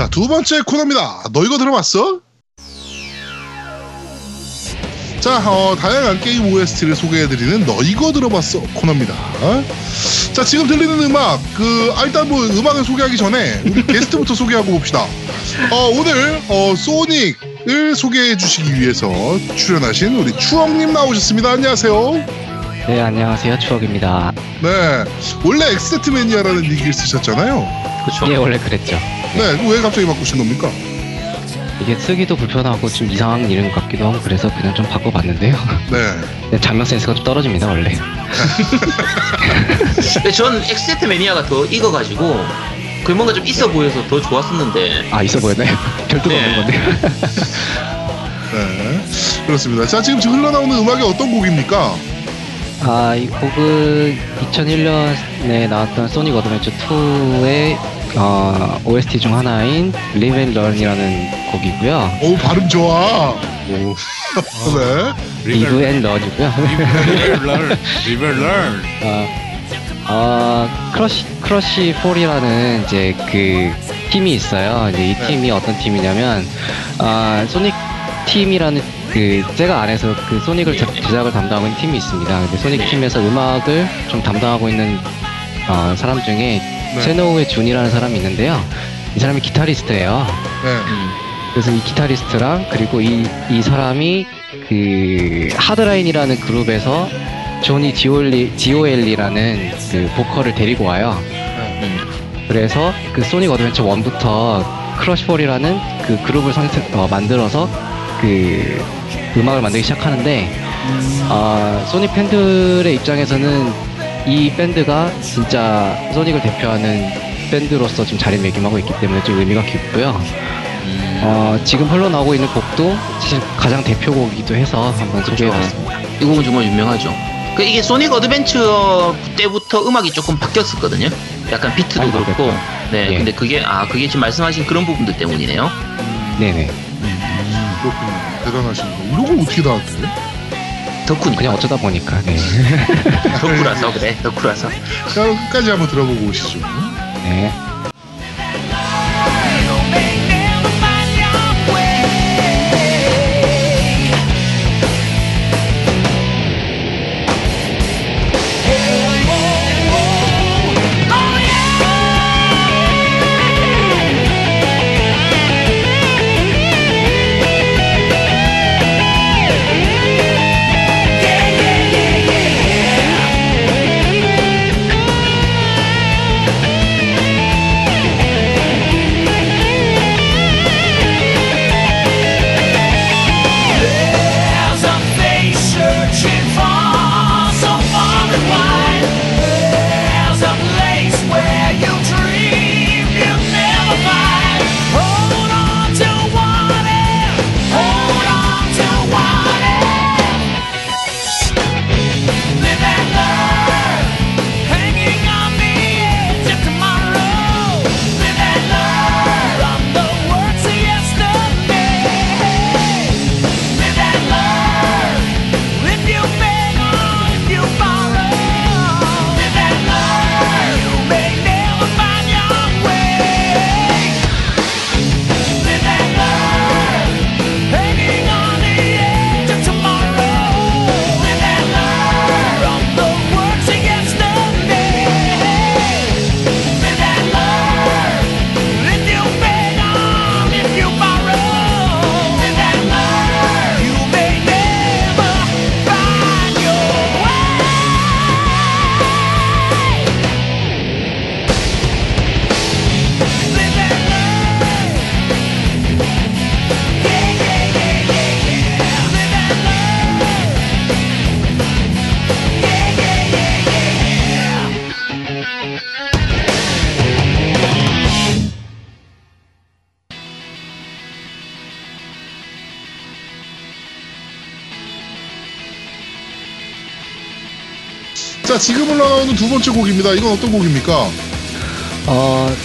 자, 두 번째 코너입니다. 너 이거 들어봤어? 자, 어, 다양한 게임 OST를 소개해드리는 너 이거 들어봤어 코너입니다. 자, 지금 들리는 음악, 그, 아, 일단 뭐 음악을 소개하기 전에 우리 게스트부터 소개하고 봅시다. 어, 오늘, 어, 소닉을 소개해 주시기 위해서 출연하신 우리 추억님 나오셨습니다. 안녕하세요. 네, 안녕하세요. 추억입니다. 네. 원래 엑스세트 매니아라는 얘기를 쓰셨잖아요. 그렇죠. 예, 원래 그랬죠. 네. 왜 갑자기 바꾸신 겁니까? 이게 쓰기도 불편하고 좀 이상한 이름 같기도 하고 그래서 그냥 좀 바꿔봤는데요. 네. 작명 센스가 좀 떨어집니다, 원래. 근데 전 엑세트 매니아가 더 익어가지고 그 뭔가 좀 있어 보여서 더 좋았었는데 아, 있어 보였나요? 별뜻 네. 없는 건데요. 네. 그렇습니다. 자, 지금 지금 흘러나오는 음악이 어떤 곡입니까? 아, 이 곡은 2001년에 나왔던 Sonic Adventure 2의 어, OST 중 하나인 Live and Learn이라는 곡이고요. 오, 발음 좋아. 오, 네. Live and Learn이고요. 리벨런 리벨런 어, 어, Crush, Crush 40이라는 이제 그 팀이 있어요. 이제 이 네. 팀이 어떤 팀이냐면, 아, 소닉 팀이라는 그, 제가 안에서 그 소닉을 제- 제작을 담당하고 있는 팀이 있습니다. 근데 소닉 팀에서 음악을 좀 담당하고 있는 어, 사람 중에 네. 세노우에 준이라는 사람이 있는데요. 이 사람이 기타리스트예요. 네. 음, 그래서 이 기타리스트랑 그리고 이, 이 사람이 그 Hardline이라는 그룹에서 Johnny Gioeli, Gioeli라는 그 보컬을 데리고 와요. 음. 그래서 그 Sonic Adventure 1부터 Crush 40이라는 그 그룹을 선택, 어, 만들어서 그 음악을 만들기 시작하는데 아, 소닉 팬들의 입장에서는 이 밴드가 진짜 소닉을 대표하는 밴드로서 좀 자리매김하고 있기 때문에 좀 의미가 깊고요. 음. 어, 지금 흘러나오고 있는 곡도 사실 가장 대표곡이기도 해서 한번 소개해봤습니다. 이 곡은 정말 유명하죠. 그 이게 Sonic Adventure 때부터 음악이 조금 바뀌었었거든요. 약간 비트도 많이 그렇고. 바뀌었죠. 네, 예. 근데 그게 아 그게 지금 말씀하신 그런 부분들 때문이네요. 네네. 그렇군요. 대단하신 거. 이런 걸 어떻게 다 하대? 덕후니까. 그냥 어쩌다 보니까, 네. 덕후라서 그래. 덕후라서. 자, 끝까지 한번 들어보고 오시죠. 네. 지금 흘러나오는 두 번째 곡입니다. 이건 어떤 곡입니까? 어,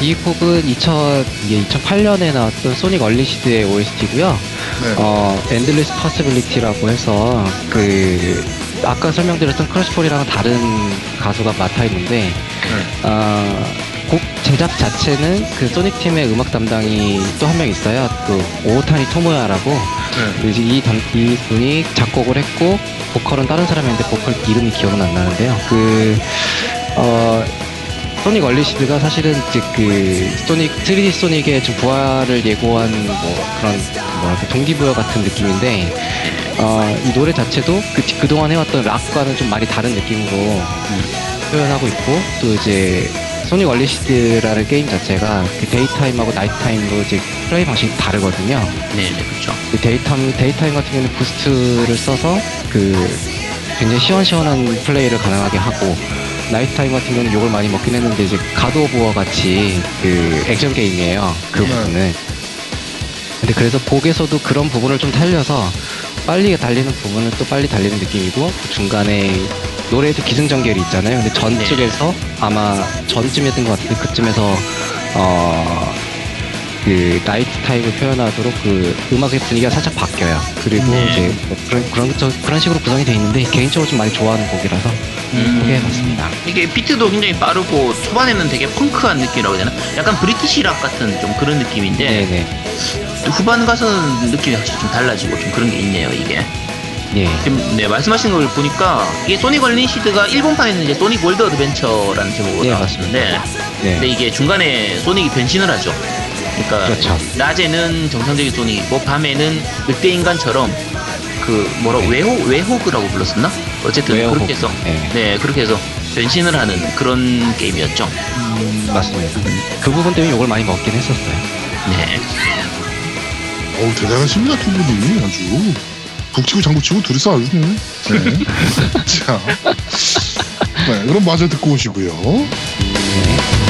이 곡은 2000, 이게 2008년에 나왔던 Sonic Unleashed의 OST고요. 네. 어, Endless Possibility라고 해서 그 아까 설명드렸던 Crush 40이랑은 다른 가수가 맡아 있는데 네. 어, 곡 제작 자체는 그 소닉 팀의 음악 담당이 또 한 명 있어요. 그 오타니 토모야라고 네. 그 이제 이, 담, 이 분이 작곡을 했고 보컬은 다른 사람인데 보컬 이름이 기억은 안 나는데요. 그 어, Sonic Unleashed가 사실은 그 소닉 3D 소닉의 좀 부활을 예고한 뭐 그런 뭐랄까 동기부여 같은 느낌인데 어, 이 노래 자체도 그 그동안 해왔던 락과는 좀 많이 다른 느낌으로 음, 표현하고 있고 또 이제 Sonic Unleashed라는 게임 자체가 그 daytime하고 nighttime으로 이제 플레이 방식이 다르거든요. 네, 네, 그렇죠. 그 daytime, daytime 같은 경우는 boost를 써서 그 굉장히 시원시원한 플레이를 가능하게 하고 nighttime 같은 경우는 욕을 많이 먹긴 했는데 이제 God of War 같이 그 액션 게임이에요. 그 네. 부분은. 근데 그래서 곡에서도 그런 부분을 좀 살려서 빨리 달리는 부분은 또 빨리 달리는 느낌이고 중간에 노래에도 기승전결이 있잖아요. 근데 전 네. 아마 전쯤이었던 것 같은데 그쯤에서 어, 그 nighttime을 표현하도록 그 음악의 분위기가 살짝 바뀌어요. 그리고 네. 이제 뭐 그런 그런 저- 그런 식으로 구성이 돼 있는데 개인적으로 좀 많이 좋아하는 곡이라서 음. 소개해봤습니다. 이게 비트도 굉장히 빠르고 초반에는 되게 펑크한 느낌이라고 해야 되나? 약간 British rock 같은 좀 그런 느낌인데 네네. 또 후반 가서는 느낌이 확실히 좀 달라지고 좀 그런 게 있네요 이게. 예. 지금 네 말씀하신 걸 보니까 이게 Sonic Unleashed가 일본판에는 이제 Sonic World Adventure라는 제목으로 네, 나왔었는데 네. 근데 이게 중간에 소닉이 변신을 하죠. 그러니까 그렇죠. 낮에는 정상적인 소닉이고 밤에는 늑대 인간처럼 그 뭐라 외호 외호그라고 불렀었나? 어쨌든 외호그. 그렇게 해서 네. 네 그렇게 해서 변신을 하는 그런 게임이었죠. 맞습니다. 그 부분 때문에 욕을 많이 먹긴 했었어요. 네. 어우, 대단하십니다, 두 분이. 아주. 북치고 장구치고 둘이서 아주 그냥. 네. 자. 네, 그럼 마저 듣고 오시고요. 네.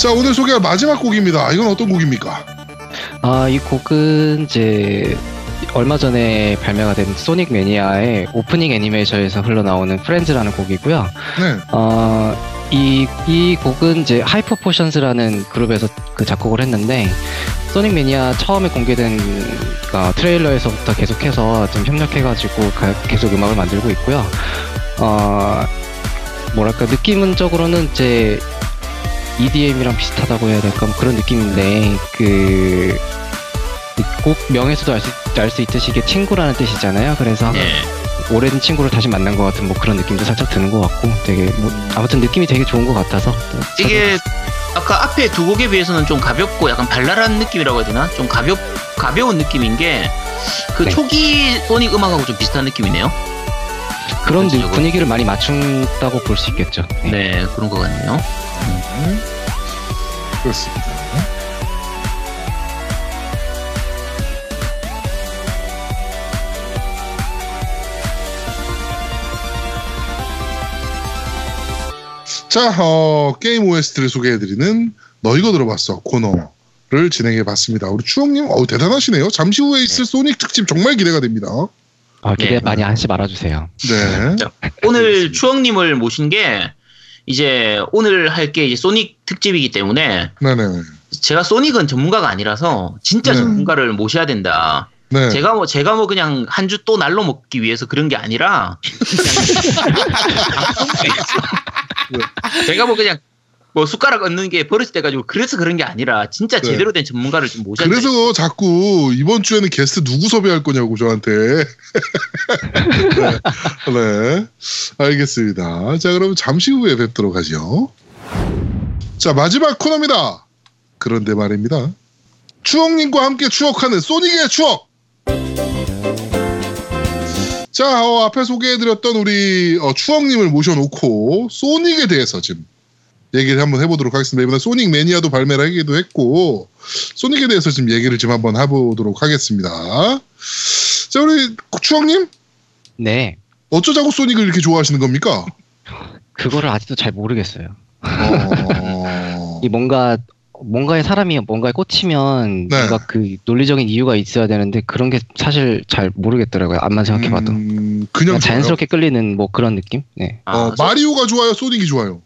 자, 오늘 소개할 마지막 곡입니다. 이건 어떤 곡입니까? 아, 이 곡은 이제 얼마 전에 발매가 된 Sonic Mania의 오프닝 애니메이션에서 흘러나오는 Friends라는 곡이고요. 네. 어, 이, 이 곡은 이제 Hyper Potions라는 그룹에서 그 작곡을 했는데, Sonic Mania 처음에 공개된 어, 트레일러에서부터 계속해서 좀 협력해가지고 가- 계속 음악을 만들고 있고요. 어, 뭐랄까, 느낌은적으로는 이제 EDM이랑 비슷하다고 해야 될까, 뭐 그런 느낌인데, 그, 곡 명에서도 알 수, 알수 있듯이 이게 친구라는 뜻이잖아요. 그래서 네. 오랜 친구를 다시 만난 것 같은 뭐 그런 느낌도 살짝 드는 것 같고 되게 뭐 아무튼 느낌이 되게 좋은 것 같아서 또 이게 아까 앞에 두 곡에 비해서는 좀 가볍고 약간 발랄한 느낌이라고 해야 되나? 좀 가볍 가벼운 느낌인 게 그 네. 초기 소닉 음악하고 좀 비슷한 느낌이네요. 그런. 분위기를 많이 맞춘다고 볼 수 있겠죠. 네. 네, 그런 것 같네요. 네. 그렇습니다. 자, 어, 게임 OST를 소개해드리는 너 이거 들어봤어 코너를 진행해봤습니다. 우리 추억님, 어우 대단하시네요. 잠시 후에 있을 소닉 특집 정말 기대가 됩니다. 아, 기대 네. 많이 하지 말아주세요. 네. 자, 오늘 추억님을 모신 게 이제 오늘 할 게 이제 소닉 특집이기 때문에 네네. 제가 소닉은 전문가가 아니라서 진짜 네. 전문가를 모셔야 된다. 네. 제가 뭐 제가 뭐 그냥 한 주 또 날로 먹기 위해서 그런 게 아니라 방송국에서 제가 뭐 그냥 뭐 숟가락 얹는 게 버릇이 돼가지고 그래서 그런 게 아니라 진짜 네. 제대로 된 전문가를 좀 모셔야. 그래서 자꾸 이번 주에는 게스트 누구 섭외할 거냐고 저한테. 네. 네. 알겠습니다. 자, 그럼 잠시 후에 뵙도록 하죠. 자, 마지막 코너입니다. 그런데 말입니다. 추억님과 함께 추억하는 소닉의 추억! 자, 어, 앞에 소개해드렸던 우리 어, 추억님을 모셔놓고 소닉에 대해서 지금 얘기를 한번 해보도록 하겠습니다. 이번에 소닉 매니아도 발매를 하기도 했고 소닉에 대해서 지금 얘기를 좀 한번 해보도록 하겠습니다. 자, 우리 추억님 네, 어쩌자고 소닉을 이렇게 좋아하시는 겁니까? 그거를 아직도 잘 모르겠어요. 어... 이 뭔가 뭔가에 사람이 뭔가에 꽂히면 네. 뭔가 그 논리적인 이유가 있어야 되는데 그런 게 사실 잘 모르겠더라고요. 암만 생각해봐도 음, 그냥 그냥? 자연스럽게 끌리는 뭐 그런 느낌. 네, 아, 어, 마리오가 좋아요, 소닉이 좋아요.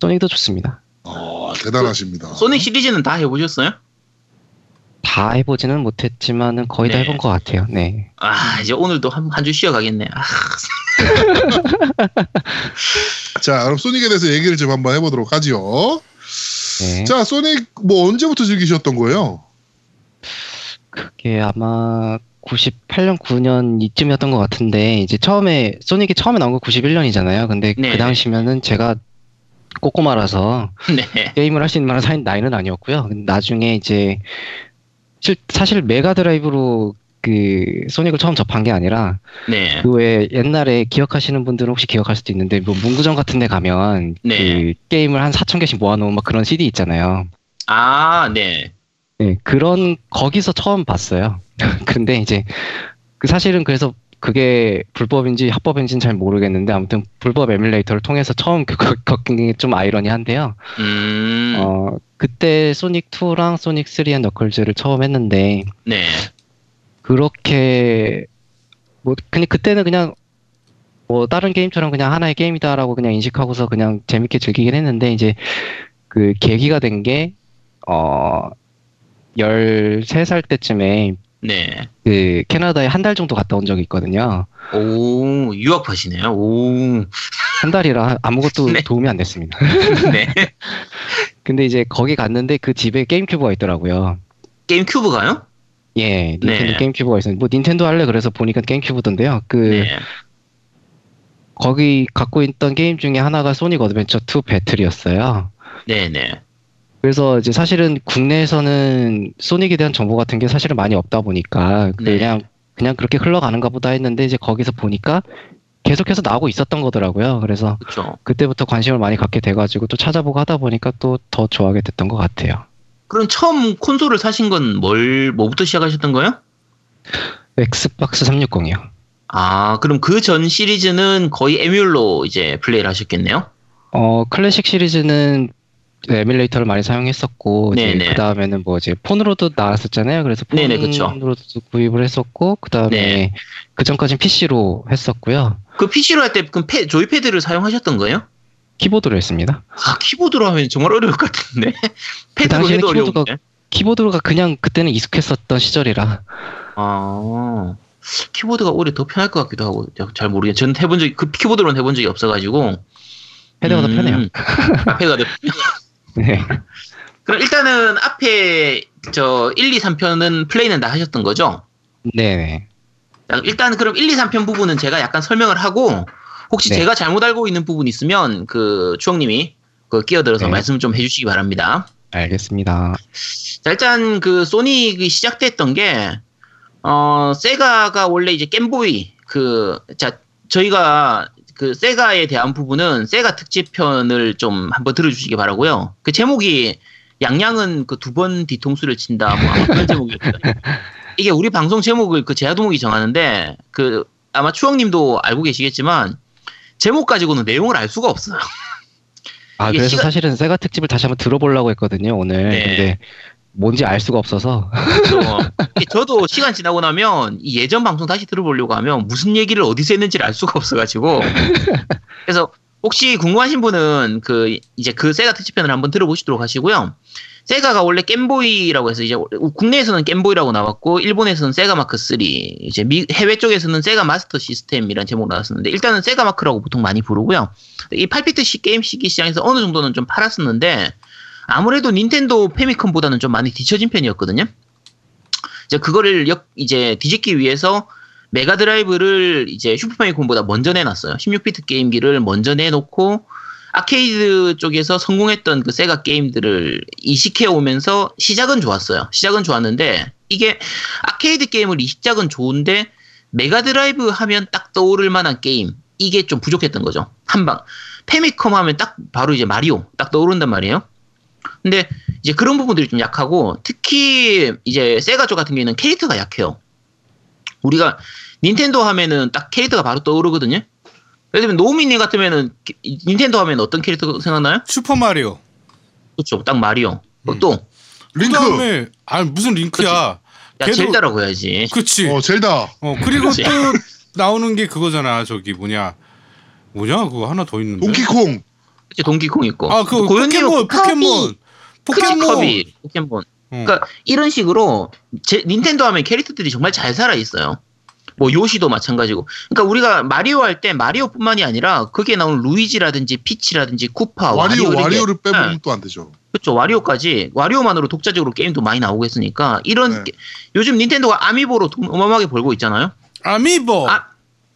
소닉도 좋습니다. 어, 대단하십니다. 소, 닉 시리즈는 다 해보셨어요? 다 해보지는 못했지만은 거의 다 네. 해본 것 같아요. 네. 아 이제 오늘도 한 한 주 쉬어 가겠네. 아, 자, 그럼 소닉에 대해서 얘기를 좀 한번 해보도록 하지요. 네. 자, 소닉 뭐 언제부터 즐기셨던 거예요? 그게 아마 98년, 9년 이쯤이었던 것 같은데 이제 처음에 소닉이 처음에 나온 거 91년이잖아요. 근데 네. 그 당시면은 제가 꼬꼬마라서 네. 게임을 할 수 있는 만한 사인 나이는 아니었고요. 나중에 이제 실- 사실 메가 드라이브로 그 소닉을 처음 접한 게 아니라 네. 그 외에 옛날에 기억하시는 분들은 혹시 기억할 수도 있는데 뭐 문구점 같은 데 가면 네. 그 게임을 한 4천 개씩 모아놓은 막 그런 CD 있잖아요. 아 네. 네, 그런 거기서 처음 봤어요. 근데 이제 그 사실은 그래서 그게 불법인지 합법인지는 잘 모르겠는데 아무튼 불법 에뮬레이터를 통해서 처음 그- 그- 겪은 게 좀 아이러니한데요. 음. 어 그때 Sonic 2랑 Sonic 3 and Knuckles를 처음 했는데 네. 그렇게 뭐 근데 그때는 그냥 뭐 다른 게임처럼 그냥 하나의 게임이다라고 그냥 인식하고서 그냥 재밌게 즐기긴 했는데 이제 그 계기가 된 게 어 13살 때쯤에 네. 그 캐나다에 한 달 정도 갔다 온 적이 있거든요. 오 유학파시네요. 오. 한 달이라 아무것도 네. 도움이 안 됐습니다. 네. 근데 이제 거기 갔는데 그 집에 GameCube가 있더라고요. GameCube가요? 예, 닌텐도 네. GameCube가 있었는데 뭐 닌텐도 할래 그래서 보니까 GameCube던데요. 그 네. 거기 갖고 있던 게임 중에 하나가 Sonic Adventure 2 Battle이었어요. 네. 네. 그래서 이제 사실은 국내에서는 소닉에 대한 정보 같은 게 사실은 많이 없다 보니까 네. 그냥 그냥 그렇게 흘러가는가 보다 했는데 이제 거기서 보니까 계속해서 나오고 있었던 거더라고요. 그래서 그렇죠. 그때부터 관심을 많이 갖게 돼가지고 또 찾아보고 하다 보니까 또 더 좋아하게 됐던 것 같아요. 그럼 처음 콘솔을 사신 건 뭘 뭐부터 시작하셨던 거예요? 엑스박스 360이요. 아 그럼 그 전 시리즈는 거의 에뮬로 이제 플레이를 하셨겠네요. 어 클래식 시리즈는 에뮬레이터를 많이 사용했었고. 그 다음에는 뭐 이제 폰으로도 나왔었잖아요. 그래서. 폰으로도 구입을 했었고 그 다음에 네. 그 전까지는 PC로 했었고요. 그 PC로 할 때 그럼 패- 조이패드를 사용하셨던 거예요? 키보드로 했습니다. 아 키보드로 하면 정말 어려울 것 같은데 패드로 당시에는 해도 키보드가- 어려운데. 키보드가 그냥 그때는 익숙했었던 시절이라 아 키보드가 오히려 더 편할 것 같기도 하고 잘 모르겠어요. 전 해본 적이 그 키보드로는 해본 적이 없어가지고 패드가 더 음, 편해요. 아, 패드가 더 네. 그럼 일단은 앞에 저 1, 2, 3편은 플레이는 다 하셨던 거죠? 네네. 자, 일단 그럼 1, 2, 3편 부분은 제가 약간 설명을 하고 혹시 네. 제가 잘못 알고 있는 부분 있으면 그 추억님이 그 끼어들어서 네. 말씀 좀 해주시기 바랍니다. 알겠습니다. 자, 일단 그 소닉이 시작됐던 게, 어, 세가가 원래 이제 겜보이, 그, 자, 저희가 그 세가에 대한 부분은 세가 특집편을 좀 한번 들어주시기 바라고요 그 제목이 양양은 그 두 번 뒤통수를 친다, 뭐 아마 그런 제목이었거든요. 이게 우리 방송 제목을 그 제아도목이 정하는데, 그, 아마 추억님도 알고 계시겠지만, 제목 가지고는 내용을 알 수가 없어요. 아 그래서 시간- 사실은 세가 특집을 다시 한번 들어보려고 했거든요 오늘. 네. 근데 뭔지 알 수가 없어서. 그렇죠. 저도 시간 지나고 나면 이 예전 방송 다시 들어보려고 하면 무슨 얘기를 어디서 했는지를 알 수가 없어가지고 그래서 혹시 궁금하신 분은 그 이제 그 세가 특집편을 한번 들어보시도록 하시고요. 세가가 원래 겜보이라고 해서 이제 국내에서는 겜보이라고 나왔고 일본에서는 세가 마크 3 이제 미- 해외 쪽에서는 세가 마스터 시스템이라는 제목으로 나왔었는데 일단은 세가 마크라고 보통 많이 부르고요. 이 8비트 시 게임 시기 시장에서 어느 정도는 좀 팔았었는데 아무래도 닌텐도 페미컴보다는 좀 많이 뒤처진 편이었거든요. 이제 그거를 역 이제 뒤집기 위해서 메가드라이브를 이제 슈퍼패미컴보다 먼저 내놨어요. 16비트 게임기를 먼저 내놓고 아케이드 쪽에서 성공했던 그 세가 게임들을 이식해 오면서 시작은 좋았어요. 시작은 좋았는데 이게 아케이드 게임을 이식작은 좋은데 메가드라이브 하면 딱 떠오를 만한 게임 이게 좀 부족했던 거죠. 한방 페미컴 하면 딱 바로 이제 마리오 딱 떠오른단 말이에요. 근데 이제 그런 부분들이 좀 약하고 특히 이제 세가 쪽 같은 경우에는 캐릭터가 약해요. 우리가 닌텐도 하면은 딱 캐릭터가 바로 떠오르거든요. 예를 들면 노미님 같으면은 기- 닌텐도 하면 어떤 캐릭터 생각나요? 슈퍼 마리오. 그렇죠. 딱 마리오. 어, 음. 또 링크. 그다음에 아 무슨 링크야? 야, 걔도- 젤다라고 해야지. 그치. 어 젤다. 어 그리고 그치. 또 나오는 게 그거잖아. 저기 뭐냐 뭐냐 그거 하나 더 있는데. 동키콩. 그치, 동키콩 있고. 아 그 고현님은 포켓몬 포켓몬 포켓몬. 커비, 포켓몬. 어. 그러니까 이런 식으로 제, 닌텐도 하면 캐릭터들이 정말 잘 살아 있어요. 뭐 요시도 마찬가지고. 그러니까 우리가 마리오 할 때 마리오뿐만이 아니라 거기에 나오는 루이지라든지 피치라든지 쿠파, 와리오 와리오 이런 게- 와리오를 빼버리면 네. 또안 되죠. 그렇죠. 와리오까지 와리오만으로 독자적으로 게임도 많이 나오고 했으니까 이런 네. 게- 요즘 닌텐도가 아미보로 돈 어마어마하게 벌고 있잖아요. 아미보. 아,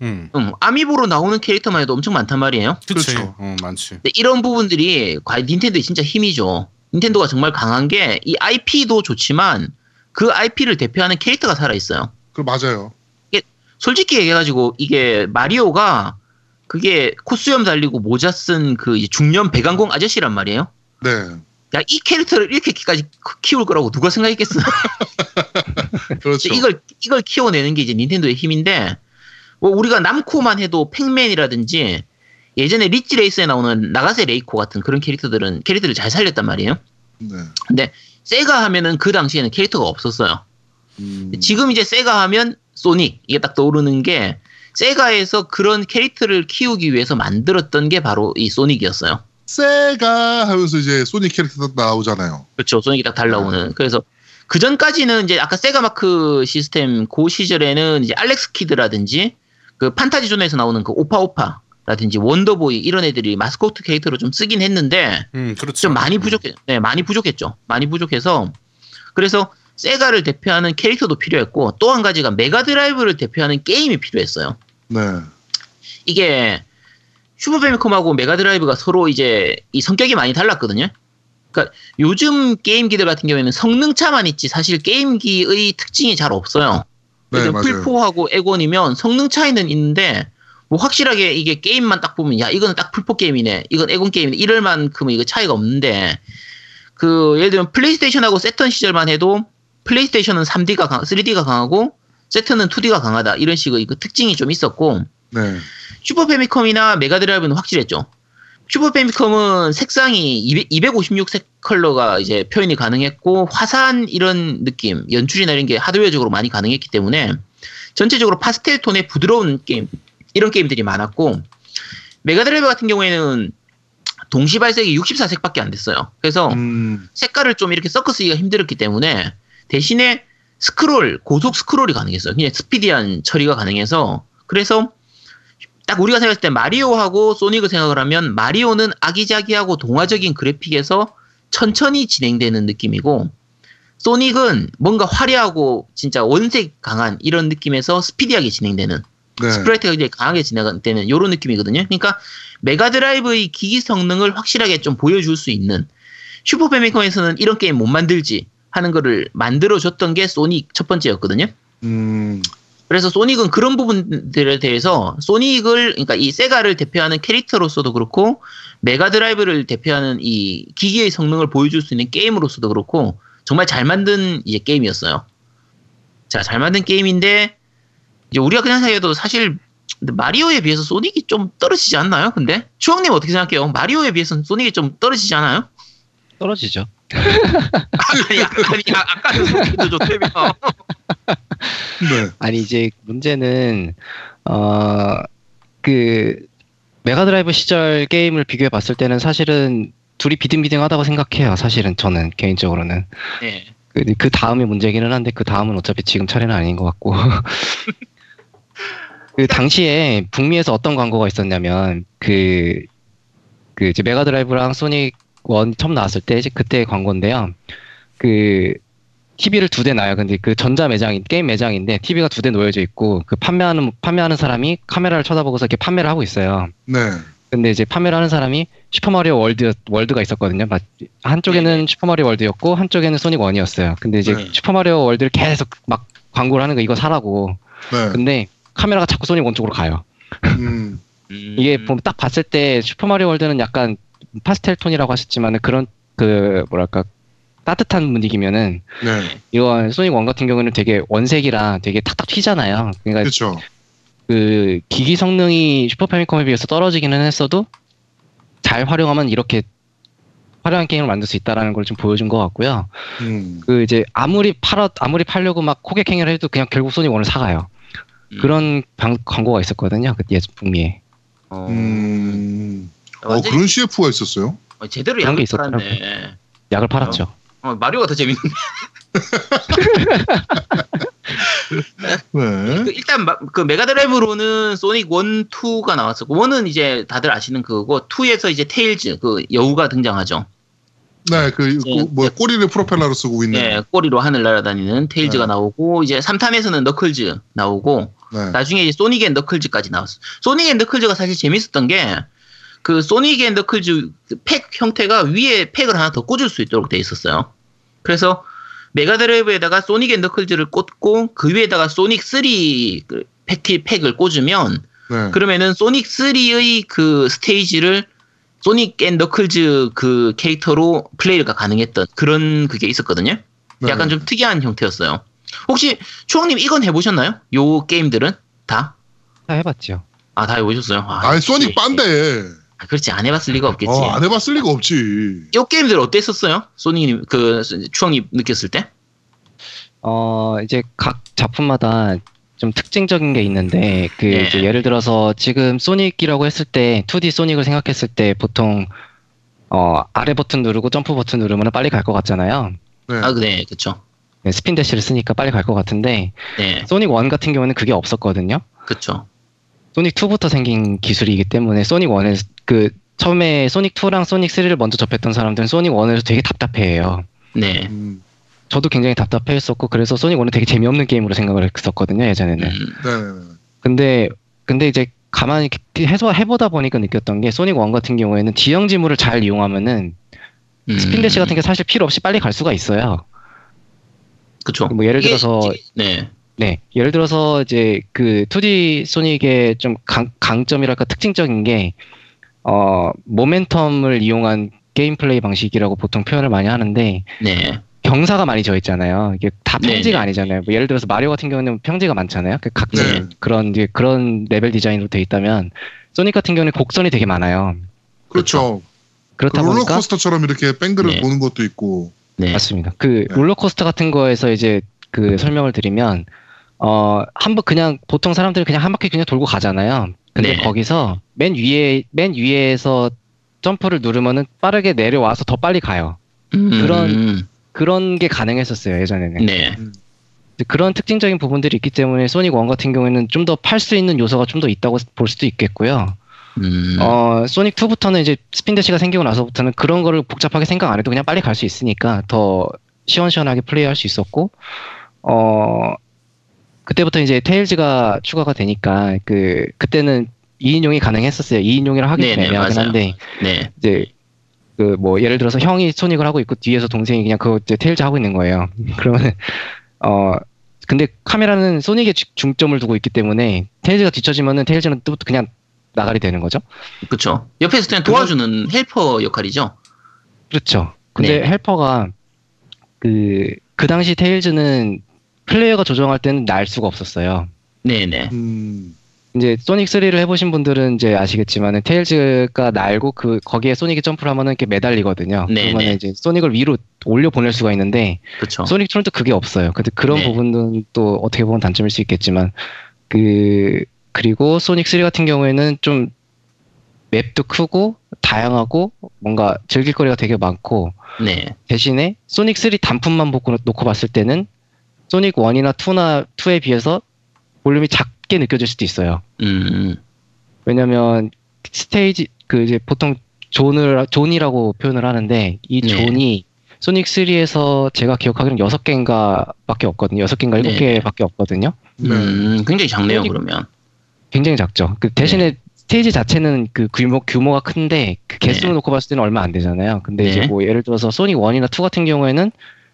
응. 응, 아미보로 나오는 캐릭터만 해도 엄청 많단 말이에요. 그렇죠. 어 많지. 이런 부분들이 과연 닌텐도의 진짜 힘이죠. 닌텐도가 정말 강한 게 이 IP도 좋지만 그 IP를 대표하는 캐릭터가 살아 있어요. 그 맞아요. 솔직히 얘기해가지고 이게 마리오가 그게 코수염 달리고 모자 쓴 그 중년 배관공 아저씨란 말이에요. 네. 야, 이 캐릭터를 이렇게까지 키울 거라고 누가 생각했겠어. 그렇죠. 이걸 이걸 키워내는 게 이제 닌텐도의 힘인데 뭐 우리가 남코만 해도 팩맨이라든지 예전에 릿지 레이서에 나오는 나가세 레이코 같은 그런 캐릭터들은 캐릭터를 잘 살렸단 말이에요. 네. 근데 세가 하면은 그 당시에는 캐릭터가 없었어요. 음, 지금 이제 세가 하면 소닉 이게 딱 떠오르는 게 세가에서 그런 캐릭터를 키우기 위해서 만들었던 게 바로 이 소닉이었어요. 세가 하면서 이제 소닉 캐릭터 나오잖아요. 그렇죠. 소닉이 딱 떠오르는. 그래서 그 전까지는 이제 아까 세가 마크 시스템 그 시절에는 이제 알렉스 키드라든지 그 판타지 존에서 나오는 그 오파 오파 라든지 원더보이 이런 애들이 마스코트 캐릭터로 좀 쓰긴 했는데 음 그렇죠. 좀 많이 부족해, 네, 많이 부족했죠. 많이 부족해서 그래서 세가를 대표하는 캐릭터도 필요했고 또 한 가지가 메가드라이브를 대표하는 게임이 필요했어요. 네. 이게 슈퍼 패미컴하고 메가드라이브가 서로 이제 이 성격이 많이 달랐거든요. 그러니까 요즘 게임기들 같은 경우에는 성능차만 있지 사실 게임기의 특징이 잘 없어요. 네, 맞아요. 플포하고 엑원이면 성능 차이는 있는데 뭐 확실하게 이게 게임만 딱 보면 야 이거는 딱 플포 게임이네 이건 엑원 게임이네 이럴 만큼은 이거 차이가 없는데 그 예를 들면 플레이스테이션하고 새턴 시절만 해도 플레이스테이션은 3D가 강, 3D가 강하고 새턴은 2D가 강하다 이런 식의 그 특징이 좀 있었고 네. 슈퍼 패미컴이나 메가드라이브는 확실했죠. 슈퍼 패미컴은 색상이 200, 256색 컬러가 이제 표현이 가능했고 화사한 이런 느낌, 연출이나 이런 게 하드웨어적으로 많이 가능했기 때문에 전체적으로 파스텔 톤의 부드러운 게임 이런 게임들이 많았고 메가드라이브 같은 경우에는 동시 발색이 64색밖에 안 됐어요. 그래서 음, 색깔을 좀 이렇게 섞어 쓰기가 힘들었기 때문에 대신에 스크롤 고속 스크롤이 가능했어요. 그냥 스피디한 처리가 가능해서 그래서 딱 우리가 생각했을 때 마리오하고 소닉을 생각을 하면 마리오는 아기자기하고 동화적인 그래픽에서 천천히 진행되는 느낌이고 소닉은 뭔가 화려하고 진짜 원색 강한 이런 느낌에서 스피디하게 진행되는 네. 스프라이트가 이제 강하게 진행되는 이런 느낌이거든요. 그러니까 메가드라이브의 기기 성능을 확실하게 좀 보여줄 수 있는 슈퍼 패미컴에서는 이런 게임 못 만들지 하는 거를 만들어줬던 게 소닉 첫 번째였거든요. 음, 그래서 소닉은 그런 부분들에 대해서 소닉을 그러니까 이 세가를 대표하는 캐릭터로서도 그렇고 메가드라이브를 대표하는 이 기기의 성능을 보여줄 수 있는 게임으로서도 그렇고 정말 잘 만든 이제 게임이었어요. 자, 잘 만든 게임인데 이제 우리가 그냥 생각해도 사실 마리오에 비해서 소닉이 좀 떨어지지 않나요? 근데 추억님 어떻게 생각해요? 마리오에 비해서는 소닉이 좀 떨어지지 않아요? 떨어지죠. 아니 아니 아, 아까는 소닉도 좋다며. 네. 아니 이제 문제는 어 그 메가드라이브 시절 게임을 비교해 봤을 때는 사실은 둘이 비등비등하다고 생각해요. 사실은 저는 개인적으로는 네. 그, 그 다음이 문제기는 한데 그 다음은 어차피 지금 차례는 아닌 것 같고 그 당시에 북미에서 어떤 광고가 있었냐면 그 그 이제 메가드라이브랑 소닉 원 처음 나왔을 때 이제 그때 광고인데요. 그 TV를 두 대 놔요. 근데 그 전자 매장 게임 매장인데 TV가 두 대 놓여져 있고 그 판매하는 판매하는 사람이 카메라를 쳐다보고서 이렇게 판매를 하고 있어요. 네. 근데 이제 판매를 하는 사람이 슈퍼마리오 월드 월드가 있었거든요. 맞- 한쪽에는 슈퍼마리오 월드였고 한쪽에는 소닉 원이었어요. 근데 이제 네. 슈퍼마리오 월드를 계속 막 광고를 하는 거 이거 사라고. 네. 근데 카메라가 자꾸 소닉 원 쪽으로 가요. 음. 음. 이게 보면 딱 봤을 때 슈퍼마리오 월드는 약간 파스텔 톤이라고 하셨지만 그런 그 뭐랄까 따뜻한 분위기면은 네. 이거 소닉 원 같은 경우는 되게 원색이라 되게 탁탁 튀잖아요. 그러니까 그렇죠. 그 기기 성능이 슈퍼 패미컴에 비해서 떨어지기는 했어도 잘 활용하면 이렇게 화려한 게임을 만들 수 있다라는 걸 좀 보여준 것 같고요. 음. 그 이제 아무리 팔아 아무리 팔려고 막 호객 행위를 해도 그냥 결국 소닉 원을 사가요. 음. 그런 방- 광고가 있었거든요. 그때 북미에. 어, 음. 어, 완전히 그런 CF가 있었어요? 어, 제대로 약을. 팔았네. 약을 팔았죠. 어, 마리오가 더 재밌는데. 네. 그 일단 마- 그 메가드라이브로는 소닉 1, 2가 나왔었고 1은 이제 다들 아시는 그거고 2에서 이제 테일즈 그 여우가 등장하죠. 네, 그, 네. 그 뭐, 꼬리를 프로펠러로 쓰고 있는. 네, 꼬리로 하늘 날아다니는 테일즈가 네. 나오고 이제 3탄에서는 너클즈 나오고 네. 나중에 이제 소닉 and 너클즈까지 나왔어. 소닉 and 너클즈가 사실 재밌었던 게 그 소닉 and 너클즈 그 팩 형태가 위에 팩을 하나 더 꽂을 수 있도록 돼 있었어요. 그래서 메가드라이브에다가 소닉 and 너클즈를 꽂고 그 위에다가 소닉 3 그 팩, 팩을 꽂으면 네. 그러면은 소닉 3의 그 스테이지를 소닉 and 너클즈 그 캐릭터로 플레이가 가능했던 그런 그게 있었거든요. 네. 약간 좀 특이한 형태였어요. 혹시 추억님 이건 해보셨나요? 요 게임들은 다? 다 해봤죠. 아 다 해보셨어요? 아, 아니, 소닉 예. 빤데. 아, 그렇지 안 해봤을 리가 없겠지. 어, 안 해봤을 리가 없지. 요 게임들 어땠었어요? 소닉님 그 추억님 느꼈을 때? 어 이제 각 작품마다 좀 특징적인 게 있는데 그 네. 이제 예를 들어서 지금 소닉이라고 했을 때 2D 소닉을 생각했을 때 보통 어 아래 버튼 누르고 점프 버튼 누르면 빨리 갈 것 같잖아요. 네. 아 네, 그쵸. 네, 스핀 대시를 쓰니까 빨리 갈 것 같은데 네, 소닉 1 같은 경우는 그게 없었거든요. 그쵸. 소닉 2부터 생긴 기술이기 때문에 소닉 1에 그 처음에 소닉 2랑 소닉 3를 먼저 접했던 사람들은 소닉 1에서 되게 답답해해요. 네. 음, 저도 굉장히 답답해했었고 그래서 소닉 1은 되게 재미없는 게임으로 생각을 했었거든요 예전에는. 음, 네네네. 근데 근데 이제 가만히 해서 해보다 보니까 느꼈던 게 소닉 1 같은 경우에는 지형 지물을 잘 이용하면은 음, spin dash 같은 게 사실 필요 없이 빨리 갈 수가 있어요. 그쵸. 뭐 예를 이게 들어서 이제- 네, 네, 예를 들어서 이제 그 2D 소닉의 좀 강, 강점이랄까 특징적인 게 어, momentum을 이용한 게임 플레이 방식이라고 보통 표현을 많이 하는데 네, 경사가 많이 져 있잖아요. 이게 다 네, 평지가 네. 아니잖아요. 뭐 예를 들어서 마리오 같은 경우는 평지가 많잖아요. 그 각진 네. 그런 이제 그런 레벨 디자인으로 돼 있다면 소닉 같은 경우는 곡선이 되게 많아요. 그렇죠. 그 그렇다 보니까 롤러코스터처럼 이렇게 뱅글을 네. 보는 것도 있고. 네. 맞습니다. 그 네. 롤러코스터 같은 거에서 이제 그 설명을 드리면 어 한 번 그냥 보통 사람들이 그냥 한 바퀴 그냥 돌고 가잖아요. 근데 네. 거기서 맨 위에 맨 위에서 점프를 누르면은 빠르게 내려와서 더 빨리 가요. 음, 그런- 그런 게 가능했었어요 예전에는. 네, 그런 특징적인 부분들이 있기 때문에 소닉 1 같은 경우에는 좀 더 팔 수 있는 요소가 좀 더 있다고 볼 수도 있겠고요. 음, 어 소닉 2부터는 이제 스핀 대시가 생기고 나서부터는 그런 거를 복잡하게 생각 안 해도 그냥 빨리 갈 수 있으니까 더 시원시원하게 플레이할 수 있었고 어 그때부터 이제 테일즈가 추가가 되니까 그 그때는 2인용이 가능했었어요. 2인용이라 하기 좀 애매하긴 맞아요. 한데 네, 이제 그 뭐 예를 들어서 형이 소닉을 하고 있고 뒤에서 동생이 그냥 그거 이제 테일즈 하고 있는 거예요. 그러면은 어 근데 카메라는 소닉에 주- 중점을 두고 있기 때문에 테일즈가 뒤쳐지면은 테일즈는 또 그냥 나가리 되는 거죠. 그쵸. 옆에서 그냥 도와주는 helper 역할이죠. 그렇죠. 근데 네. helper가 그, 그 당시 테일즈는 플레이어가 조정할 때는 날 수가 없었어요. 네, 네. 음, 이제 소닉 3를 해보신 분들은 이제 아시겠지만은 테일즈가 날고 그 거기에 소닉이 점프를 하면은 이렇게 매달리거든요. 네, 그러면 네. 이제 소닉을 위로 올려 보낼 수가 있는데 그렇죠. 소닉 2는 또 그게 없어요. 근데 그런 네. 부분은 또 어떻게 보면 단점일 수 있겠지만 그 그리고 소닉 3 같은 경우에는 좀 맵도 크고 다양하고 뭔가 즐길 거리가 되게 많고 네. 대신에 소닉 3 단품만 보고 놓고 봤을 때는 소닉 1이나 2나 2에 비해서 볼륨이 작게 느껴질 수도 있어요. 음. 왜냐면 스테이지 그 이제 보통 zone을 zone이라고 표현을 하는데 이 네. zone이 소닉 3에서 제가 기억하기로는 6개인가밖에 없거든요. 6개인가 네. 7개밖에 없거든요. 네. 음, 굉장히 작네요, 소닉- 그러면. 굉장히 작죠. 그 대신에 네. 스테이지 자체는 그 규모 규모가 큰데 그 개수로 네. 놓고 봤을 때는 얼마 안 되잖아요. 근데 네. 이제 뭐 예를 들어서 소닉 1이나 2 같은 경우에는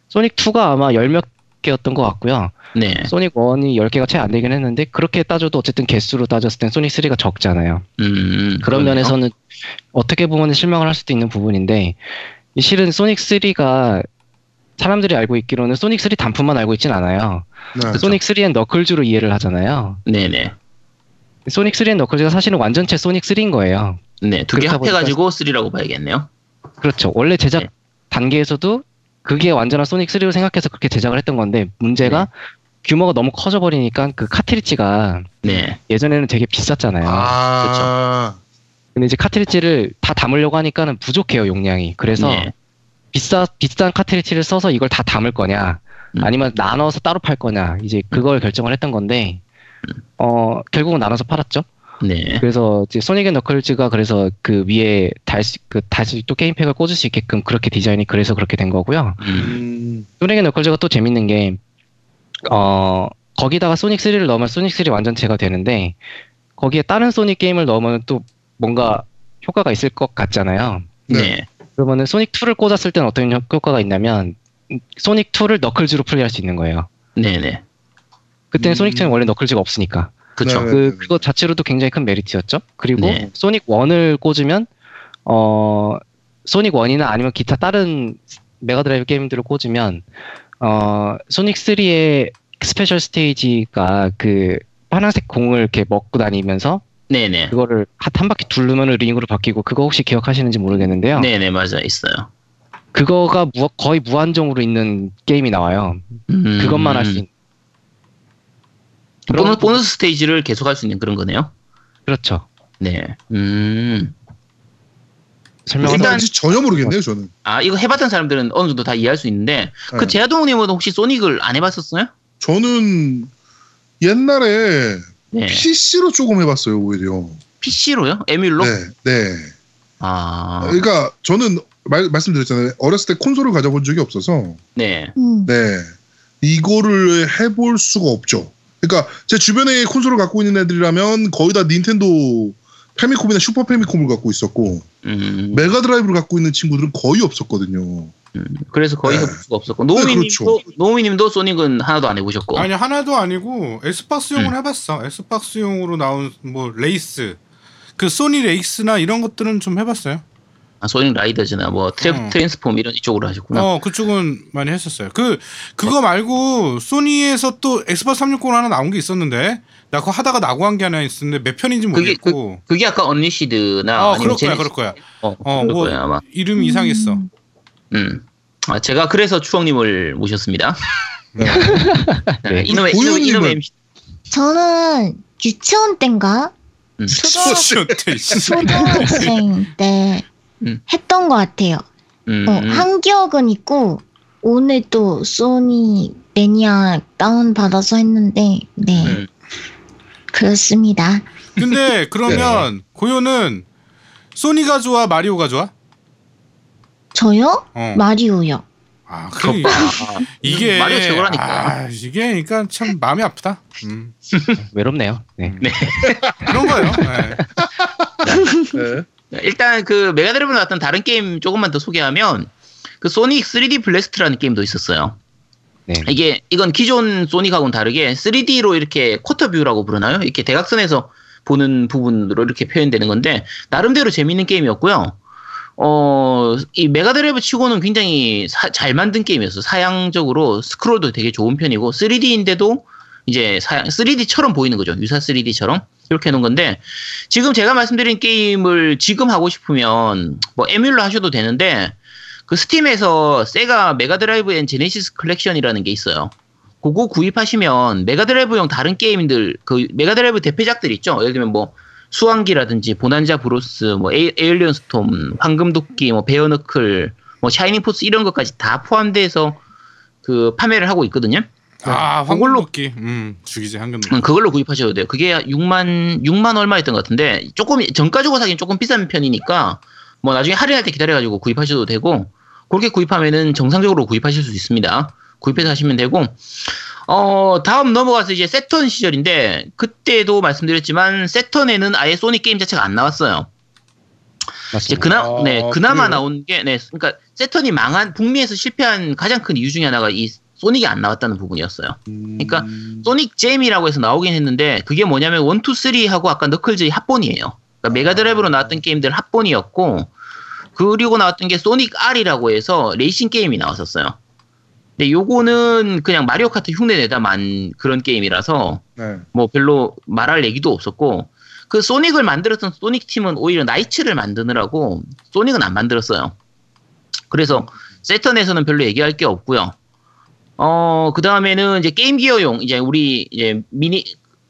소닉 2가 아마 열몇 개였던 것 같고요. 네. 소닉 1이 10개가 채 안 되긴 했는데 그렇게 따져도 어쨌든 개수로 따졌을 땐 소닉 3가 적잖아요. 음, 그런 그러네요. 면에서는 어떻게 보면 실망을 할 수도 있는 부분인데 이 실은 소닉 3가 사람들이 알고 있기로는 소닉 3 단품만 알고 있진 않아요. 네. 소닉 3엔 너클즈로 이해를 하잖아요. 네네. 소닉 3엔 너클즈가 사실은 완전체 소닉 3인 거예요. 네, 두 개 합해가지고 3라고 봐야겠네요. 그렇죠. 원래 제작 네. 단계에서도 그게 완전한 소닉 3로 생각해서 그렇게 제작을 했던 건데 문제가 네. 규모가 너무 커져 버리니까 그 카트리지가 네. 예전에는 되게 비쌌잖아요. 아, 근데 이제 카트리지를 다 담으려고 하니까는 부족해요 용량이. 그래서 네. 비싸 비싼 카트리지를 써서 이걸 다 담을 거냐 음. 아니면 나눠서 따로 팔 거냐 이제 그걸 결정을 했던 건데 어 결국은 나눠서 팔았죠. 네. 그래서 이제 소닉 and 너클즈가 그래서 그 위에 달수 그 다시 또 게임팩을 꽂을 수 있게끔 그렇게 디자인이 그래서 그렇게 된 거고요. 음. 음, 소닉 and 너클즈가 또 재밌는 게 어 거기다가 소닉 3를 넣으면 소닉 3 완전체가 되는데 거기에 다른 소닉 게임을 넣으면 또 뭔가 효과가 있을 것 같잖아요. 네. 그러면은 소닉 2를 꽂았을 때는 어떤 효- 효과가 있냐면 음, 소닉 2를 너클즈로 플레이할 수 있는 거예요. 네네. 그때는 음. 소닉 2는 원래 너클즈가 없으니까. 그쵸. 네. 그 그거 자체로도 굉장히 큰 메리트였죠. 그리고 네. 소닉 1을 꽂으면 어 소닉 1이나 아니면 기타 다른 메가드라이브 게임들을 꽂으면 어 소닉 3의 스페셜 스테이지가 그 파란색 공을 이렇게 먹고 다니면서 네네. 그거를 한, 한 바퀴 둘르면 링으로 바뀌고 그거 혹시 기억하시는지 모르겠는데요. 네네, 맞아, 있어요. 그거가 무- 거의 무한정으로 있는 게임이 나와요. 음. 그것만 할 수 있는. 보너스, 보너스 스테이지를 계속 할 수 있는 그런 거네요. 그렇죠. 네. 음. 설명을 일단- 전혀 모르겠네요, 저는. 아, 이거 해봤던 사람들은 어느 정도 다 이해할 수 있는데, 그 네. 제아동님은 혹시 소닉을 안 해봤었어요? 저는 옛날에 네. PC로 조금 해봤어요, 오히려. PC로요? emul로? 네, 네. 아, 그러니까 저는 말, 말씀드렸잖아요. 어렸을 때 콘솔을 가져본 적이 없어서, 네. 음. 네. 이거를 해볼 수가 없죠. 그러니까 제 주변에 콘솔을 갖고 있는 애들이라면 거의 다 닌텐도 페미콤이나 슈퍼 페미콤을 갖고 있었고, 음, 메가드라이브를 갖고 있는 친구들은 거의 없었거든요. 음, 그래서 거의 네. 해볼 수가 없었고, 노우미님도, 그렇죠. 노우미님도 소닉은 하나도 안 해보셨고, 아니 하나도 아니고 엑스박스용을 음. 해봤어. 엑스박스용으로 나온 뭐 레이스, 그 소닉 레이스나 이런 것들은 좀 해봤어요. 아, 소닉 라이더즈나 뭐 트래, 어. 트랜스폼 이런 이쪽으로 하셨구나. 어 그쪽은 많이 했었어요. 그 그거 말고 소닉에서 또 엑스박스 360 하나 나온 게 있었는데 나 그거 하다가 낙오한 게 하나 있었는데 몇 편인지 모르겠고. 그 게 아까 언리시드나 어 아니면 그럴 거야, 그럴 거야. 어, 어 그럴 뭐 거야 아마. 이름이 이상했어. 음. 아, 제가 그래서 추억님을 모셨습니다. 네. 네. 이놈의 이놈의 고유님은- 이놈의 MC. 저는 유치원 때인가 음. 초등학생. 초등학생 때 음. 했던 것 같아요. 음, 어, 한 기억은 있고 오늘 또 소니 매니아 다운 받아서 했는데 네 음. 그렇습니다. 근데 그러면 고요는 소닉이 좋아, 마리오가 좋아? 저요? 어. 마리오요. 아, 그래. 이게 마리오 최고라니까. 아, 이게 그러니까 참 마음이 아프다. 음. 외롭네요. 네. 그런 거예요. 네. 네. 일단 그 메가드라이브 나왔던 다른 게임 조금만 더 소개하면 그 소닉 3D 블래스트라는 게임도 있었어요. 네. 이게 이건 기존 소닉하고는 다르게 3D로 이렇게 quarter view라고 부르나요? 이렇게 대각선에서 보는 부분으로 이렇게 표현되는 건데 나름대로 재밌는 게임이었고요. 어, 이 메가드라이브 치고는 굉장히 사- 잘 만든 게임이었어요. 사양적으로 스크롤도 되게 좋은 편이고 3D인데도 이제 사양 3D처럼 보이는 거죠. 유사 3D처럼. 이렇게 해놓은 건데 지금 제가 말씀드린 게임을 지금 하고 싶으면 뭐 emul로 하셔도 되는데 그 스팀에서 세가 메가드라이브 앤 제네시스 컬렉션이라는 게 있어요. 그거 구입하시면 메가드라이브용 다른 게임들 그 메가드라이브 대표작들 있죠. 예를 들면 뭐 수왕기라든지 보난자 브로스, 뭐 에이, 에일리언 스톰, 황금도끼, 뭐 베어너클, 뭐 샤이닝 포스 이런 것까지 다 포함돼서 그 판매를 하고 있거든요. 아 그걸로- 황금도끼. 음 죽이지 황금. 음, 그걸로 구입하셔도 돼요. 그게 6만 6만 얼마였던 것 같은데 조금 정가 주고 사기엔 조금 비싼 편이니까 뭐 나중에 할인할 때 기다려가지고 구입하셔도 되고 그렇게 구입하면은 정상적으로 구입하실 수 있습니다. 구입해서 하시면 되고 어 다음 넘어가서 이제 세턴 시절인데 그때도 말씀드렸지만 세턴에는 아예 소니 게임 자체가 안 나왔어요. 이제 맞습니다. 그나 아, 네 그나마 그래요? 나온 게 네 그러니까 세턴이 망한 북미에서 실패한 가장 큰 이유 중에 하나가 이 소닉이 안 나왔다는 부분이었어요. 그러니까 소닉 잼이라고 해서 나오긴 했는데 그게 뭐냐면 1, 2, 3하고 아까 너클즈의 합본이에요. 그러니까 메가드라이브로 나왔던 게임들 합본이었고 그리고 나왔던 게 소닉 R이라고 해서 레이싱 게임이 나왔었어요. 근데 요거는 그냥 마리오 카트 흉내 내다만 그런 게임이라서 네. 뭐 별로 말할 얘기도 없었고 그 소닉을 만들었던 소닉 팀은 오히려 나이츠를 만드느라고 소닉은 안 만들었어요. 그래서 새턴에서는 별로 얘기할 게 없고요. 어, 그 다음에는 이제 게임 기어용, 이제 우리 이제 미니,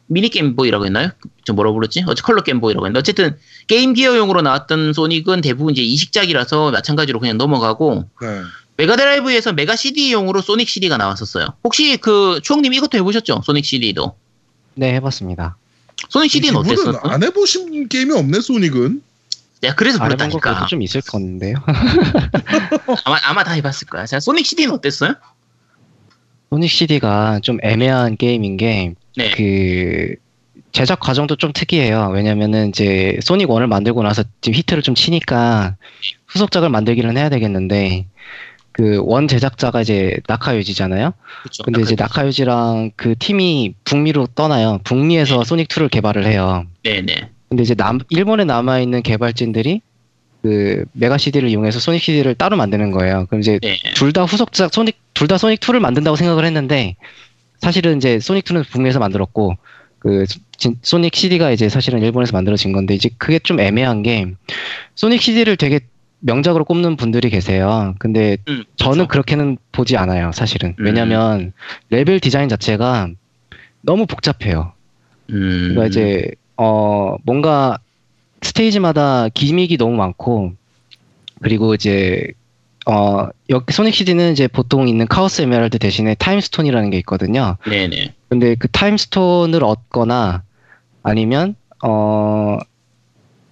미니 게임보이라고 했나요? 저 뭐라고 불렀지? 어째 컬러 게임보이라고 했는데 어쨌든 게임 기어용으로 나왔던 소닉은 대부분 이제 이식작이라서 마찬가지로 그냥 넘어가고 네. 메가드라이브에서 메가 CD용으로 소닉 CD가 나왔었어요. 혹시 그 추억님 이것도 해보셨죠? 소닉 CD도. 네 해봤습니다. 소닉 CD는 어땠었어? 안 해보신 게임이 없네 소닉은. 야, 그래서. 그래도 좀 있을 건데요. 아마, 아마 다 해봤을 거야. 자, 소닉 CD는 어땠어요? 소닉 CD가 좀 애매한 게임인 게 네. 그 제작 과정도 좀 특이해요. 왜냐면은 이제 소닉 1을 만들고 나서 지금 히트를 좀 치니까 후속작을 만들기는 해야 되겠는데 그 원 제작자가 이제 나카유지잖아요. 그쵸. 근데 이제 나카유지랑 그 팀이 북미로 떠나요. 북미에서 소닉 2를 개발을 해요. 네네. 근데 이제 남, 일본에 남아 있는 개발진들이 그 메가 CD를 이용해서 소닉 CD를 따로 만드는 거예요. 그럼 이제 네. 둘다 후속 작 소닉 둘 다 소닉 2를 만든다고 생각을 했는데 사실은 이제 소닉 2는 북미에서 만들었고 그 진- 소닉 CD가 이제 사실은 일본에서 만들어진 건데 이제 그게 좀 애매한 게 소닉 CD를 되게 명작으로 꼽는 분들이 계세요. 근데 음, 저는 그쵸. 그렇게는 보지 않아요, 사실은. 음. 왜냐면 레벨 디자인 자체가 너무 복잡해요. 음. 그러니까 이제 어 뭔가 스테이지마다 기믹이 너무 많고 그리고 이제 어 여기 소닉 CD는 이제 보통 있는 카오스 에메랄드 대신에 타임스톤이라는 게 있거든요. 네네. 근데 그 타임스톤을 얻거나 아니면 어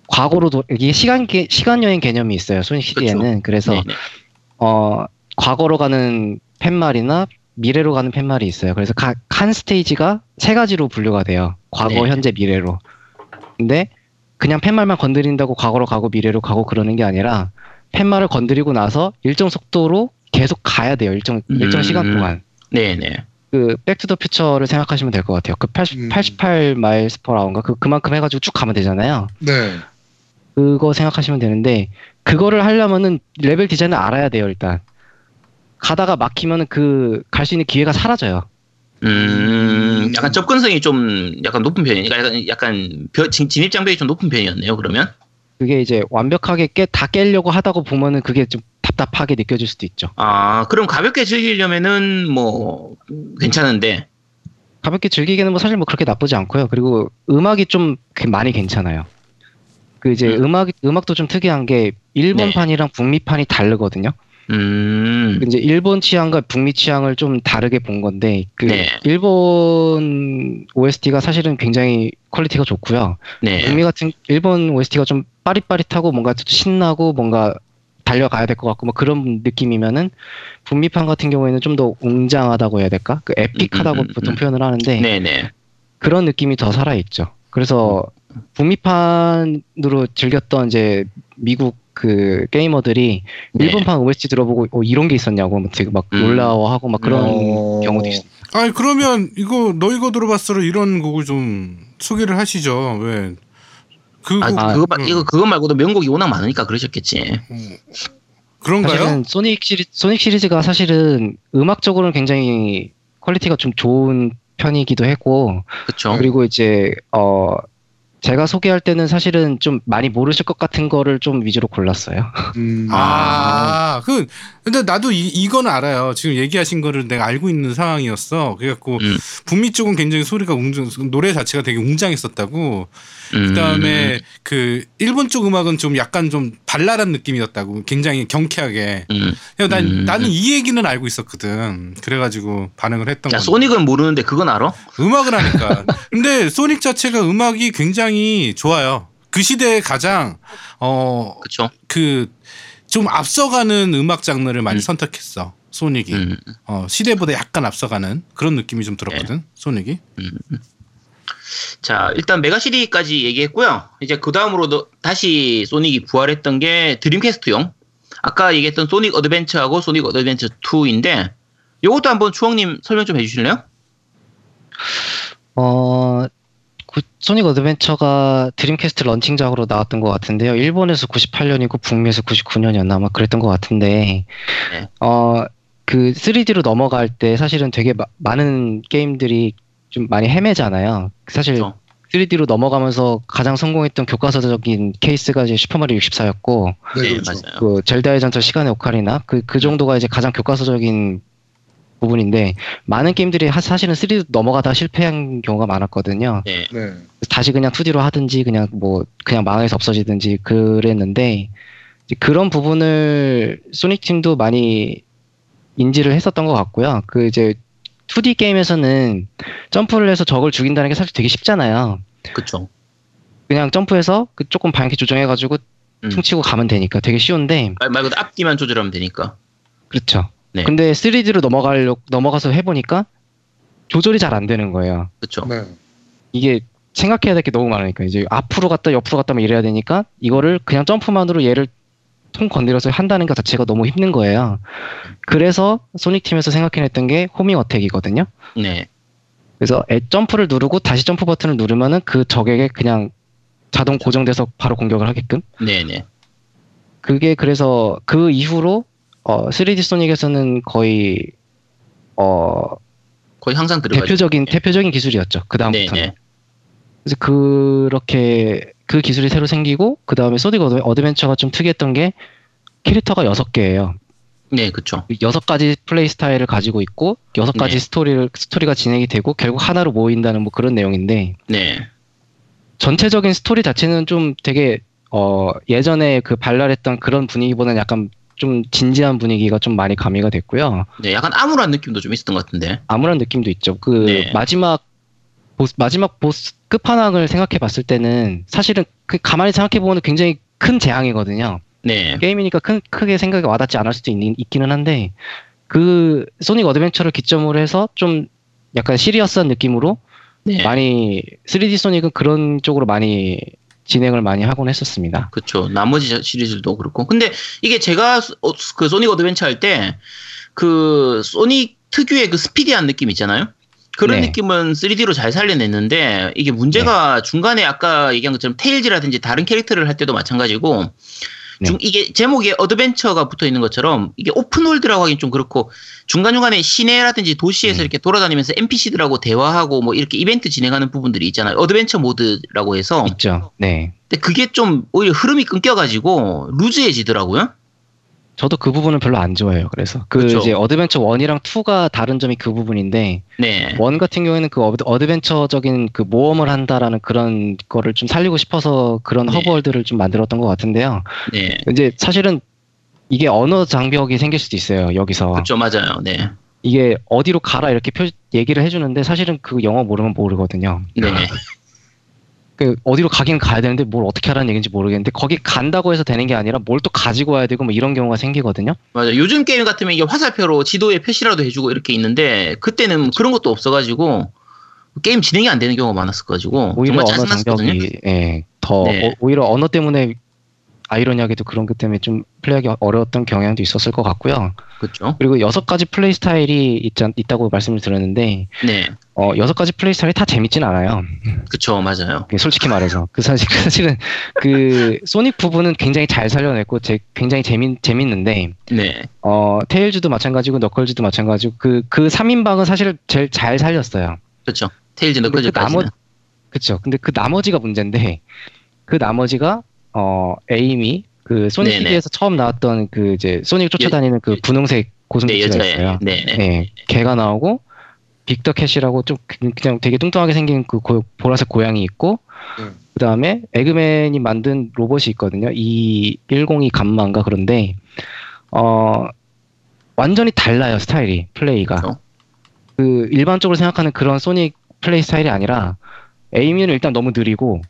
과거로 도 이게 시간 개- 시간 여행 개념이 있어요. 소닉 CD에는 그래서 네네. 어 과거로 가는 팻말이나 미래로 가는 팻말이 있어요. 그래서 각 한 스테이지가 세 가지로 분류가 돼요. 과거, 네. 현재, 미래로. 근데 그냥 팻말만 건드린다고 과거로 가고 미래로 가고 그러는 게 아니라 팻말을 건드리고 나서 일정 속도로 계속 가야 돼요. 일정 일정 음. 시간 동안. 네네. 그 백투더 퓨처를 생각하시면 될 것 같아요. 그 80, 음. 88 miles per hour인가 그 그만큼 해가지고 쭉 가면 되잖아요. 네. 그거 생각하시면 되는데 그거를 하려면은 레벨 디자인을 알아야 돼요 일단 가다가 막히면은 그 갈 수 있는 기회가 사라져요 음, 약간 접근성이 좀 약간 높은 편이니까 약간, 약간 벼- 진- 진입 장벽이 좀 높은 편이었네요. 그러면. 그게 이제 완벽하게 깨, 다 깨려고 하다가 보면은 그게 좀 답답하게 느껴질 수도 있죠 아, 그럼 가볍게 즐기려면은 뭐 괜찮은데. 가볍게 즐기기는 뭐 사실 뭐 그렇게 나쁘지 않고요 그리고 음악이 좀 그- 많이 괜찮아요 그 이제 음. 음. 악 음악도 좀 특이한 게 일본판이랑 북미판이 다르거든요 음. 이제 일본 취향과 북미 취향을 좀 다르게 본 건데 그 네. 일본 OST가 사실은 굉장히 quality가 좋고요. 네. 북미 같은 일본 OST가 좀 빠릿빠릿하고 뭔가 좀 신나고 뭔가 달려가야 될 것 같고 뭐 그런 느낌이면은 북미판 같은 경우에는 좀 더 웅장하다고 해야 될까? 그 에픽하다고 음, 음, 음, 보통 음. 표현을 하는데 네네. 그런 느낌이 더 살아 있죠. 그래서 북미판으로 즐겼던 이제 미국 그 게이머들이 네. 일본판 OST 들어보고 어, 이런 게 있었냐고 막 되게 막 음. 놀라워하고 막 그런 어. 경우도 있어요. 아니 그러면 이거 너 이거 들어봤어로 이런 곡을 좀 소개를 하시죠. 왜? 그 아, 곡- 아, 그거, 마- 음. 이거, 그거 말고도 명곡이 워낙 많으니까 그러셨겠지. 그런가요? 사실은 소닉 시리 소닉 시리즈가 사실은 음악적으로는 굉장히 quality가 좀 좋은 편이기도 했고 그쵸. 그리고 이제 어 제가 소개할 때는 사실은 좀 많이 모르실 것 같은 거를 좀 위주로 골랐어요. 음. 아, 그 근데 나도 이 이건 알아요. 지금 얘기하신 거를 내가 알고 있는 상황이었어. 그래갖고 음. 북미 쪽은 굉장히 소리가 웅장, 노래 자체가 되게 웅장했었다고. 음. 그다음에 그 일본 쪽 음악은 좀 약간 좀 발랄한 느낌이었다고. 굉장히 경쾌하게. 음. 난 음. 나는 이 얘기는 알고 있었거든. 그래가지고 반응을 했던 자 거. 소닉은 모르는데 그건 알아? 음악을 하니까. 근데 소닉 자체가 음악이 굉장히 좋아요. 그 시대에 가장 어 그쵸? 그 좀 앞서가는 음악 장르를 많이 음. 선택했어. 소닉이. 음. 어, 시대보다 약간 앞서가는 그런 느낌이 좀 들었거든. 네. 소닉이. 자 일단 메가 CD까지 얘기했고요. 이제 그 다음으로 다시 소닉이 부활했던 게 드림캐스트용. 아까 얘기했던 소닉 어드벤처하고 소닉 어드벤처 2인데 요것도 한번 추억님 설명 좀 해주실래요? 어, 구- 소닉 어드벤처가 드림캐스트 launching작으로 나왔던 것 같은데요. 일본에서 98년이고 북미에서 99년이었나 아마 그랬던 것 같은데, 네. 어, 그 3D로 넘어갈 때 사실은 되게 마- 많은 게임들이 좀 많이 헤매잖아요. 사실 그쵸? 3D로 넘어가면서 가장 성공했던 교과서적인 케이스가 이제 슈퍼마리오 64였고, 네, 네, 그렇죠. 그 젤다의 전설 시간의 오카리나 그, 그 정도가 이제 가장 교과서적인 부분인데 많은 게임들이 하- 사실은 3D 넘어가다 실패한 경우가 많았거든요. 네. 네. 다시 그냥 2D로 하든지 그냥 뭐 그냥 망해서 없어지든지 그랬는데 이제 그런 부분을 소닉 팀도 많이 인지를 했었던 것 같고요. 그 이제 2D 게임에서는 점프를 해서 적을 죽인다는 게 사실 되게 쉽잖아요. 그쵸? 그냥 점프해서 그 조금 방향키 조정해가지고 음. 퉁치고 가면 되니까 되게 쉬운데 말, 말 그대로 앞뒤만 조절하면 되니까. 그렇죠. 네. 근데 3D로 넘어가려 넘어가서 해보니까 조절이 잘 안 되는 거예요. 그쵸? 네. 이게 생각해야 될 게 너무 많으니까 이제 앞으로 갔다 옆으로 갔다 막 이래야 되니까 이거를 그냥 점프만으로 얘를 통 건드려서 한다는 것 자체가 너무 힘든 거예요. 그래서 소닉 팀에서 생각해냈던 게 호밍 어택이거든요. 네. 그래서 애 점프를 누르고 다시 점프 버튼을 누르면은 그 적에게 그냥 자동 고정돼서 바로 공격을 하게끔. 네네. 그게 그래서 그 이후로 어 3D 소닉에서는 거의 어 거의 항상 들어가죠. 대표적인 대표적인 기술이었죠. 그 다음부터는. 네 네. 그래서 그렇게 그 기술이 새로 생기고 그 다음에 소닉 어드- 어드벤처가 좀 특이했던 게 캐릭터가 여섯 개예요. 네, 그쵸. 여섯 가지 플레이 스타일을 가지고 있고 여섯 가지 네. 스토리를 스토리가 진행이 되고 결국 하나로 모인다는 뭐 그런 내용인데 네. 전체적인 스토리 자체는 좀 되게 어 예전에 그 발랄했던 그런 분위기보다는 약간 좀 진지한 분위기가 좀 많이 가미가 됐고요. 네, 약간 암울한 느낌도 좀 있었던 것 같은데. 암울한 느낌도 있죠. 그 네. 마지막 보스, 마지막 보스 끝판왕을 생각해 봤을 때는 사실은 그 가만히 생각해 보면 굉장히 큰 재앙이거든요. 네. 게임이니까 큰, 크게 생각이 와닿지 않을 수도 있, 있기는 한데 그 소닉 어드벤처를 기점으로 해서 좀 약간 serious한 느낌으로 네. 많이 3D 소닉은 그런 쪽으로 많이 진행을 많이 하곤 했었습니다. 그쵸. 나머지 저- 시리즈도 그렇고. 근데 이게 제가 소- 어, 그 소닉 어드벤처 할 때 그 소닉 특유의 그 스피디한 느낌 있잖아요. 그런 네. 느낌은 3D로 잘 살려냈는데 이게 문제가 중간에 아까 얘기한 것처럼 테일즈라든지 다른 캐릭터를 할 때도 마찬가지고 네. 중- 이게 제목에 어드벤처가 붙어 있는 것처럼 이게 오픈월드라고 하긴 좀 그렇고 중간중간에 시내라든지 도시에서 음. 이렇게 돌아다니면서 NPC들하고 대화하고 뭐 이렇게 이벤트 진행하는 부분들이 있잖아요. 어드벤처 모드라고 해서 있죠. 네. 근데 그게 좀 오히려 흐름이 끊겨가지고 loose해지더라고요. 저도 그 부분은 별로 안 좋아해요. 그래서 그 그쵸. 이제 어드벤처 1이랑 2가 다른 점이 그 부분인데 네. one 같은 경우에는 그 어드- 어드 벤처적인 그 모험을 한다라는 그런 거를 좀 살리고 싶어서 그런 네. hub world를 좀 만들었던 것 같은데요. 네. 이제 사실은 이게 언어 장벽이 생길 수도 있어요. 여기서 그렇죠. 맞아요. 네. 이게 어디로 가라 이렇게 표, 얘기를 해주는데 사실은 그 영어 모르면 모르거든요. 네. 그 어디로 가긴 가야 되는데 뭘 어떻게 하라는 얘기인지 모르겠는데 거기 간다고 해서 되는 게 아니라 뭘 또 가지고 와야 되고 뭐 이런 경우가 생기거든요. 맞아요. 요즘 게임 같으면 이게 화살표로 지도에 표시라도 해주고 이렇게 있는데 그때는 그런 것도 없어가지고 게임 진행이 안 되는 경우가 많았어가지고 오히려 정말 언어. 장벽이 예, 더 네. 어, 오히려 언어 때문에 아이러니하게도 그런 것 때문에 좀 플레이하기 어려웠던 경향도 있었을 것 같고요. 그렇죠. 그리고 여섯 가지 플레이 스타일이 있, 있다고 말씀을 드렸는데 네. 어, 여섯 가지 플레이 스타일이 다 재밌진 않아요. 그렇죠. 맞아요. 그게 솔직히 말해서 그 사실 사실은 그 소닉 부분은 굉장히 잘 살려냈고 제, 굉장히 재밌 재밌는데 네. 어 테일즈도 마찬가지고 너클즈도 마찬가지고 그그 3인방은 사실 제일 잘 살렸어요. 그렇죠. 테일즈 근데 그. 나머 그쵸. 근데 그 나머지가 문제인데 그 나머지가 어 에이미 그 소닉 네네. TV에서 처음 나왔던 그 이제 소닉 쫓아다니는 그 분홍색 네, 고슴도치가 여자애. 있어요. 네, 네. 네, 걔가 나오고 빅 더 캣이라고 좀 그- 그냥 되게 뚱뚱하게 생긴 그 고- 보라색 고양이 있고 음. 그 다음에 에그맨이 만든 로봇이 있거든요. 이 102 감마인가 그런데 어 완전히 달라요 스타일이 플레이가. 그렇죠. 그 일반적으로 생각하는 그런 소닉 플레이 스타일이 아니라 에이미는 일단 너무 느리고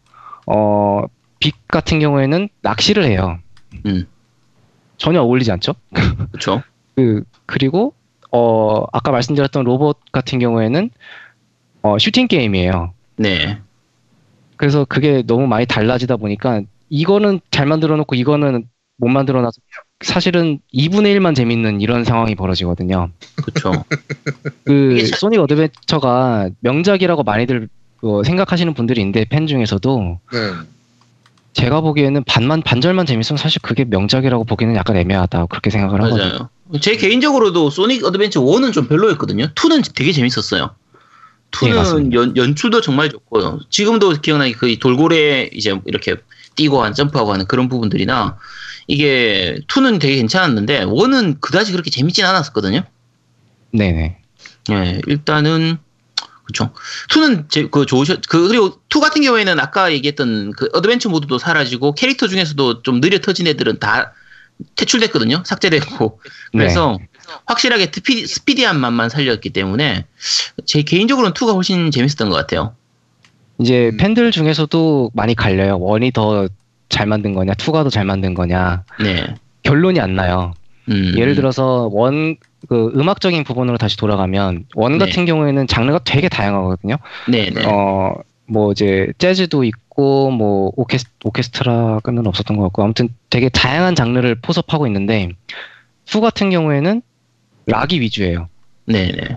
어 빅 같은 경우에는 낚시를 해요. 음. 전혀 어울리지 않죠? 그렇죠. 그 그리고 어 아까 말씀드렸던 로봇 같은 경우에는 어 슈팅 게임이에요. 네. 그래서 그게 너무 많이 달라지다 보니까 이거는 잘 만들어 놓고 이거는 못 만들어 놔서 사실은 2분의 1만 재밌는 이런 상황이 벌어지거든요. 그렇죠. 그 소닉 어드벤처가 명작이라고 많이들 어, 생각하시는 분들이 있는데 팬 중에서도 네. 제가 보기에는 반만 반절만 재밌으면 사실 그게 명작이라고 보기는 약간 애매하다 그렇게 생각을 하거든요. 맞아요. 제 개인적으로도 소닉 어드벤처 1은 좀 별로였거든요. 2는 되게 재밌었어요. 네, 2는 맞습니다. 연, 연출도 정말 좋고 지금도 기억나기 그 돌고래 이제 이렇게 뛰고 한 점프하고 하는 그런 부분들이나 이게 2는 되게 괜찮았는데 1은 그다지 그렇게 재밌진 않았었거든요. 네네. 예, 일단은 그렇죠. 2는 제, 그 좋으셨 그 그리고 2 같은 경우에는 아까 얘기했던 그 어드벤처 모드도 사라지고 캐릭터 중에서도 좀 느려 터진 애들은 다 퇴출됐거든요. 삭제됐고. 그래서 확실하게 speedy, speedy한 맛만 살렸기 때문에 제 개인적으로는 2가 훨씬 재밌었던 것 같아요. 이제 음. 팬들 중에서도 많이 갈려요. one이 더 잘 만든 거냐, two가 더 잘 만든 거냐. 네. 결론이 안 나요. 음, 예를 들어서 one, 그 음악적인 부분으로 다시 돌아가면 원 네. 같은 경우에는 장르가 되게 다양하거든요. 네, 네. 어, 뭐 이제 재즈도 있고 뭐 오케스, 오케스트라는 없었던 것 같고 아무튼 되게 다양한 장르를 포섭하고 있는데 two 같은 경우에는 락이 위주예요. 네, 네.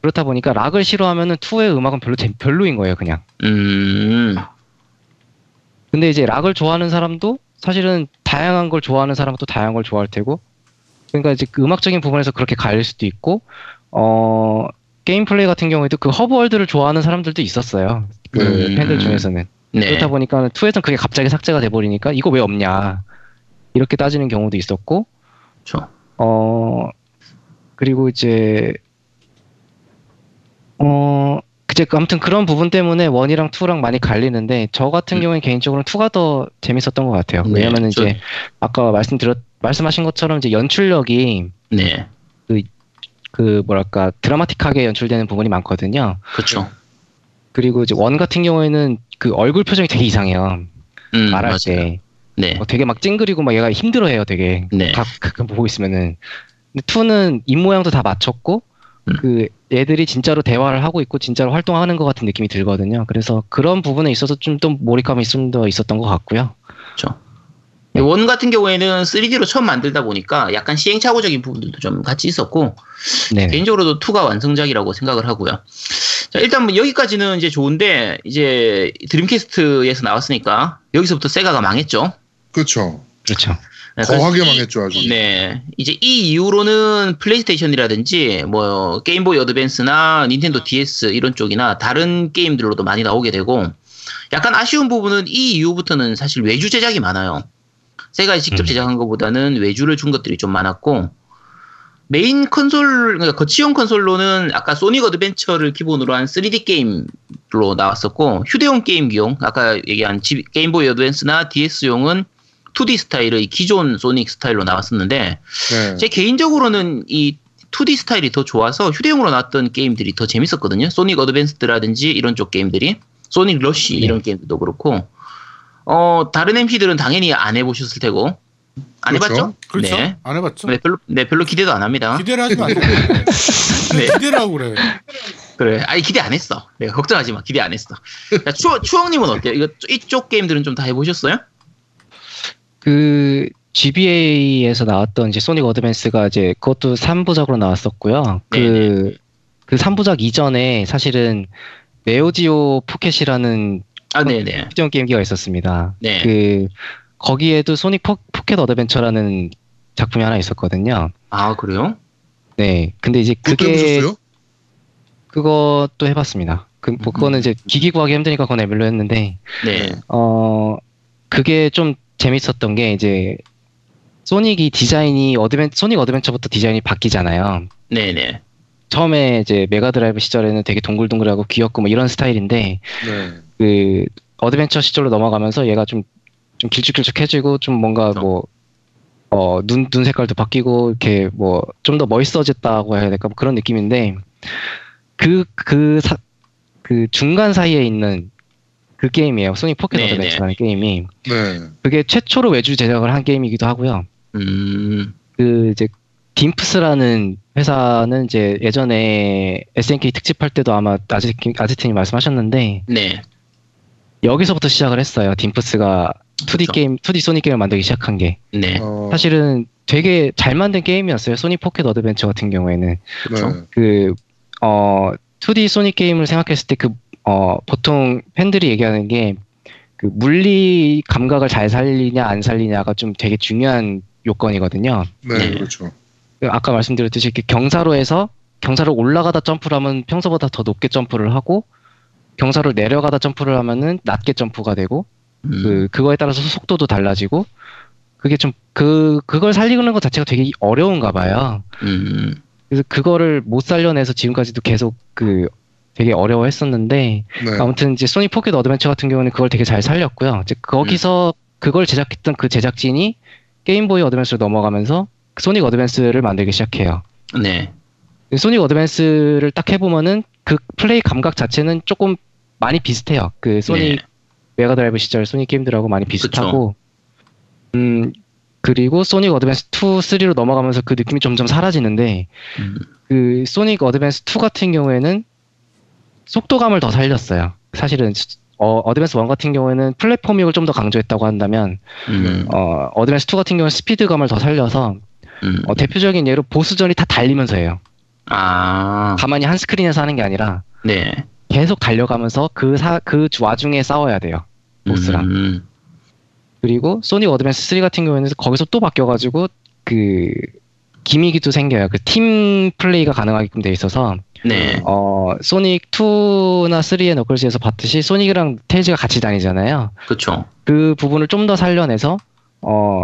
그렇다 보니까 락을 싫어하면은 two의 음악은 별로 재- 별로인 거예요, 그냥. 음, 근데 이제 락을 좋아하는 사람도 사실은 다양한 걸 좋아하는 사람은 또 다양한 걸 좋아할 테고 그러니까 이제 그 음악적인 부분에서 그렇게 갈릴 수도 있고 어 게임 플레이 같은 경우에도 그 hub world를 좋아하는 사람들도 있었어요 그 음. 팬들 중에서는 네. 그렇다 보니까 two에서는 그게 갑자기 삭제가 돼 버리니까 이거 왜 없냐 이렇게 따지는 경우도 있었고 그렇죠. 어 그리고 이제 어 그제 아무튼 그런 부분 때문에 원이랑 투랑 많이 갈리는데 저 같은 음. 경우는 개인적으로는 투가 더 재밌었던 것 같아요. 네, 왜냐면은 저- 이제 아까 말씀드렸 말씀하신 것처럼 이제 연출력이 네. 그 뭐랄까 드라마틱하게 연출되는 부분이 많거든요. 그렇죠. 그리고 이제 원 같은 경우에는 그 얼굴 표정이 되게 이상해요. 음, 말할 맞아요. 때 네. 어, 되게 막 찡그리고 막 얘가 힘들어해요. 되게 네. 가, 가끔 보고 있으면은 근데 투는 입 모양도 다 맞췄고 음. 그 애들이 진짜로 대화를 하고 있고 진짜로 활동하는 것 같은 느낌이 들거든요. 그래서 그런 부분에 있어서 좀 더 몰입감이 좀 더 있었던 것 같고요. 그렇죠. 원 같은 경우에는 3D로 처음 만들다 보니까 약간 시행착오적인 부분들도 좀 같이 있었고 네. 개인적으로도 2가 완성작이라고 생각을 하고요. 자, 일단 뭐 여기까지는 이제 좋은데 이제 드림캐스트에서 나왔으니까 여기서부터 세가가 망했죠. 그렇죠. 그렇죠. 네, 거하게 이- 망했죠 아주. 네. 이제 이 이후로는 플레이스테이션이라든지 뭐 게임보이 어드밴스나 닌텐도 DS 이런 쪽이나 다른 게임들로도 많이 나오게 되고 약간 아쉬운 부분은 이 이후부터는 사실 외주 제작이 많아요. 세가에 직접 음. 제작한 것보다는 외주를 준 것들이 좀 많았고 메인 컨솔 그러니까 거치용 console로는 아까 소닉 어드벤처를 기본으로 한 3D 게임로 나왔었고 휴대용 게임기용 아까 얘기한 지- 게임보이 어드밴스나 DS용은 2D 스타일의 기존 소닉 스타일로 나왔었는데 네. 제 개인적으로는 이 2D 스타일이 더 좋아서 휴대용으로 나왔던 게임들이 더 재밌었거든요. 소닉 어드밴스드라든지 이런 쪽 게임들이 소닉 러쉬 이런 게임들도 그렇고 어 다른 MC들은 당연히 안 해보셨을 테고 안 그렇죠. 해봤죠? 그렇죠. 네. 안 해봤죠. 네 별로 네 별로 기대도 안 합니다. 기대를 하지 마세요. 네. 기대를 하고 그래. 그래. 아니 기대 안 했어. 내가 걱정하지 마. 기대 안 했어. 야, 추 추억님은 어때요? 이거 이쪽 게임들은 좀 다 해보셨어요? 그 GBA에서 나왔던 이제 소닉 어드밴스가 이제 그것도 3부작으로 나왔었고요. 그, 그 3부작 이전에 사실은 네오지오 포켓이라는 아 네네. 휴대용 게임기가 있었습니다. 네. 그 거기에도 소닉 포, 포켓 어드벤처라는 작품이 하나 있었거든요. 아 그래요? 네. 근데 이제 그것도 그게? 그것도 해봤습니다. 그, 뭐 그거는 이제 기기 구하기 힘드니까 그건 에뮬로 했는데 네. 어 그게 좀 재밌었던 게 이제 소닉이 디자인이 어드벤 소닉 어드벤처부터 디자인이 바뀌잖아요. 네네. 처음에 이제 메가드라이브 시절에는 되게 동글동글하고 귀엽고 뭐 이런 스타일인데 네. 그 어드벤처 시절로 넘어가면서 얘가 좀 좀 길쭉길쭉해지고 좀 뭔가 뭐 어 눈 눈 색깔도 바뀌고 이렇게 뭐 좀 더 멋있어졌다고 해야 될까 뭐 그런 느낌인데 그그그 중간 사이에 있는 그 게임이에요. 소닉 포켓 네네. 어드벤처라는 게임이 네. 그게 최초로 외주 제작을 한 게임이기도 하고요. 음. 그 이제 딤프스라는 회사는 이제 예전에 SNK 특집할 때도 아마 아지 아지트님 말씀하셨는데 네. 여기서부터 시작을 했어요. 딤프스가 2D 그쵸. 게임, 2D 소닉 게임을 만들기 시작한 게 네. 어, 사실은 되게 잘 만든 게임이었어요. 소닉 포켓 어드벤처 같은 경우에는 네. 그 어 2D 소닉 게임을 생각했을 때 그 어 보통 팬들이 얘기하는 게 그 물리 감각을 잘 살리냐 안 살리냐가 좀 되게 중요한 요건이거든요. 네, 네. 그렇죠. 그 아까 말씀드렸듯이 이렇게 경사로에서 경사로 올라가다 점프를 하면 평소보다 더 높게 점프를 하고 경사로 내려가다 점프를 하면은 낮게 점프가 되고 음. 그 그거에 따라서 속도도 달라지고 그게 좀 그 그걸 살리는 것 자체가 되게 어려운가 봐요. 음. 그래서 그거를 못 살려내서 지금까지도 계속 그 되게 어려워했었는데 네. 아무튼 이제 소닉 포켓 어드벤처 같은 경우는 그걸 되게 잘 살렸고요. 이제 거기서 그걸 제작했던 그 제작진이 게임보이 어드밴스로 넘어가면서 소닉 어드밴스를 만들기 시작해요. 네. 소닉 어드밴스를 딱 해보면은 그 플레이 감각 자체는 조금 많이 비슷해요. 그 소닉 네. 메가드라이브 시절 소닉 게임들하고 많이 비슷하고, 음 그리고 소닉 어드밴스 2, 3로 넘어가면서 그 느낌이 점점 사라지는데 음. 그 소닉 어드밴스 2 같은 경우에는 속도감을 더 살렸어요. 사실은 어, 어드밴스 1 같은 경우에는 platforming을 좀더 강조했다고 한다면 음. 어, 어드밴스 2 같은 경우는 스피드감을 더 살려서 음. 어, 대표적인 예로 보스전이 다 달리면서 해요. 아. 가만히 한 스크린에서 하는 게 아니라 네. 계속 달려가면서 그, 사, 그 와중에 싸워야 돼요. 보스랑. 음. 그리고 소닉 어드밴스 3 같은 경우에는 거기서 또 바뀌어가지고 그 gimmick이 또 생겨요. 그 팀 플레이가 가능하게끔 돼 있어서 네. 어 소닉 2나 3의 너클즈에서 봤듯이 소닉이랑 테일즈가 같이 다니잖아요. 그쵸. 그 부분을 좀 더 살려내서 어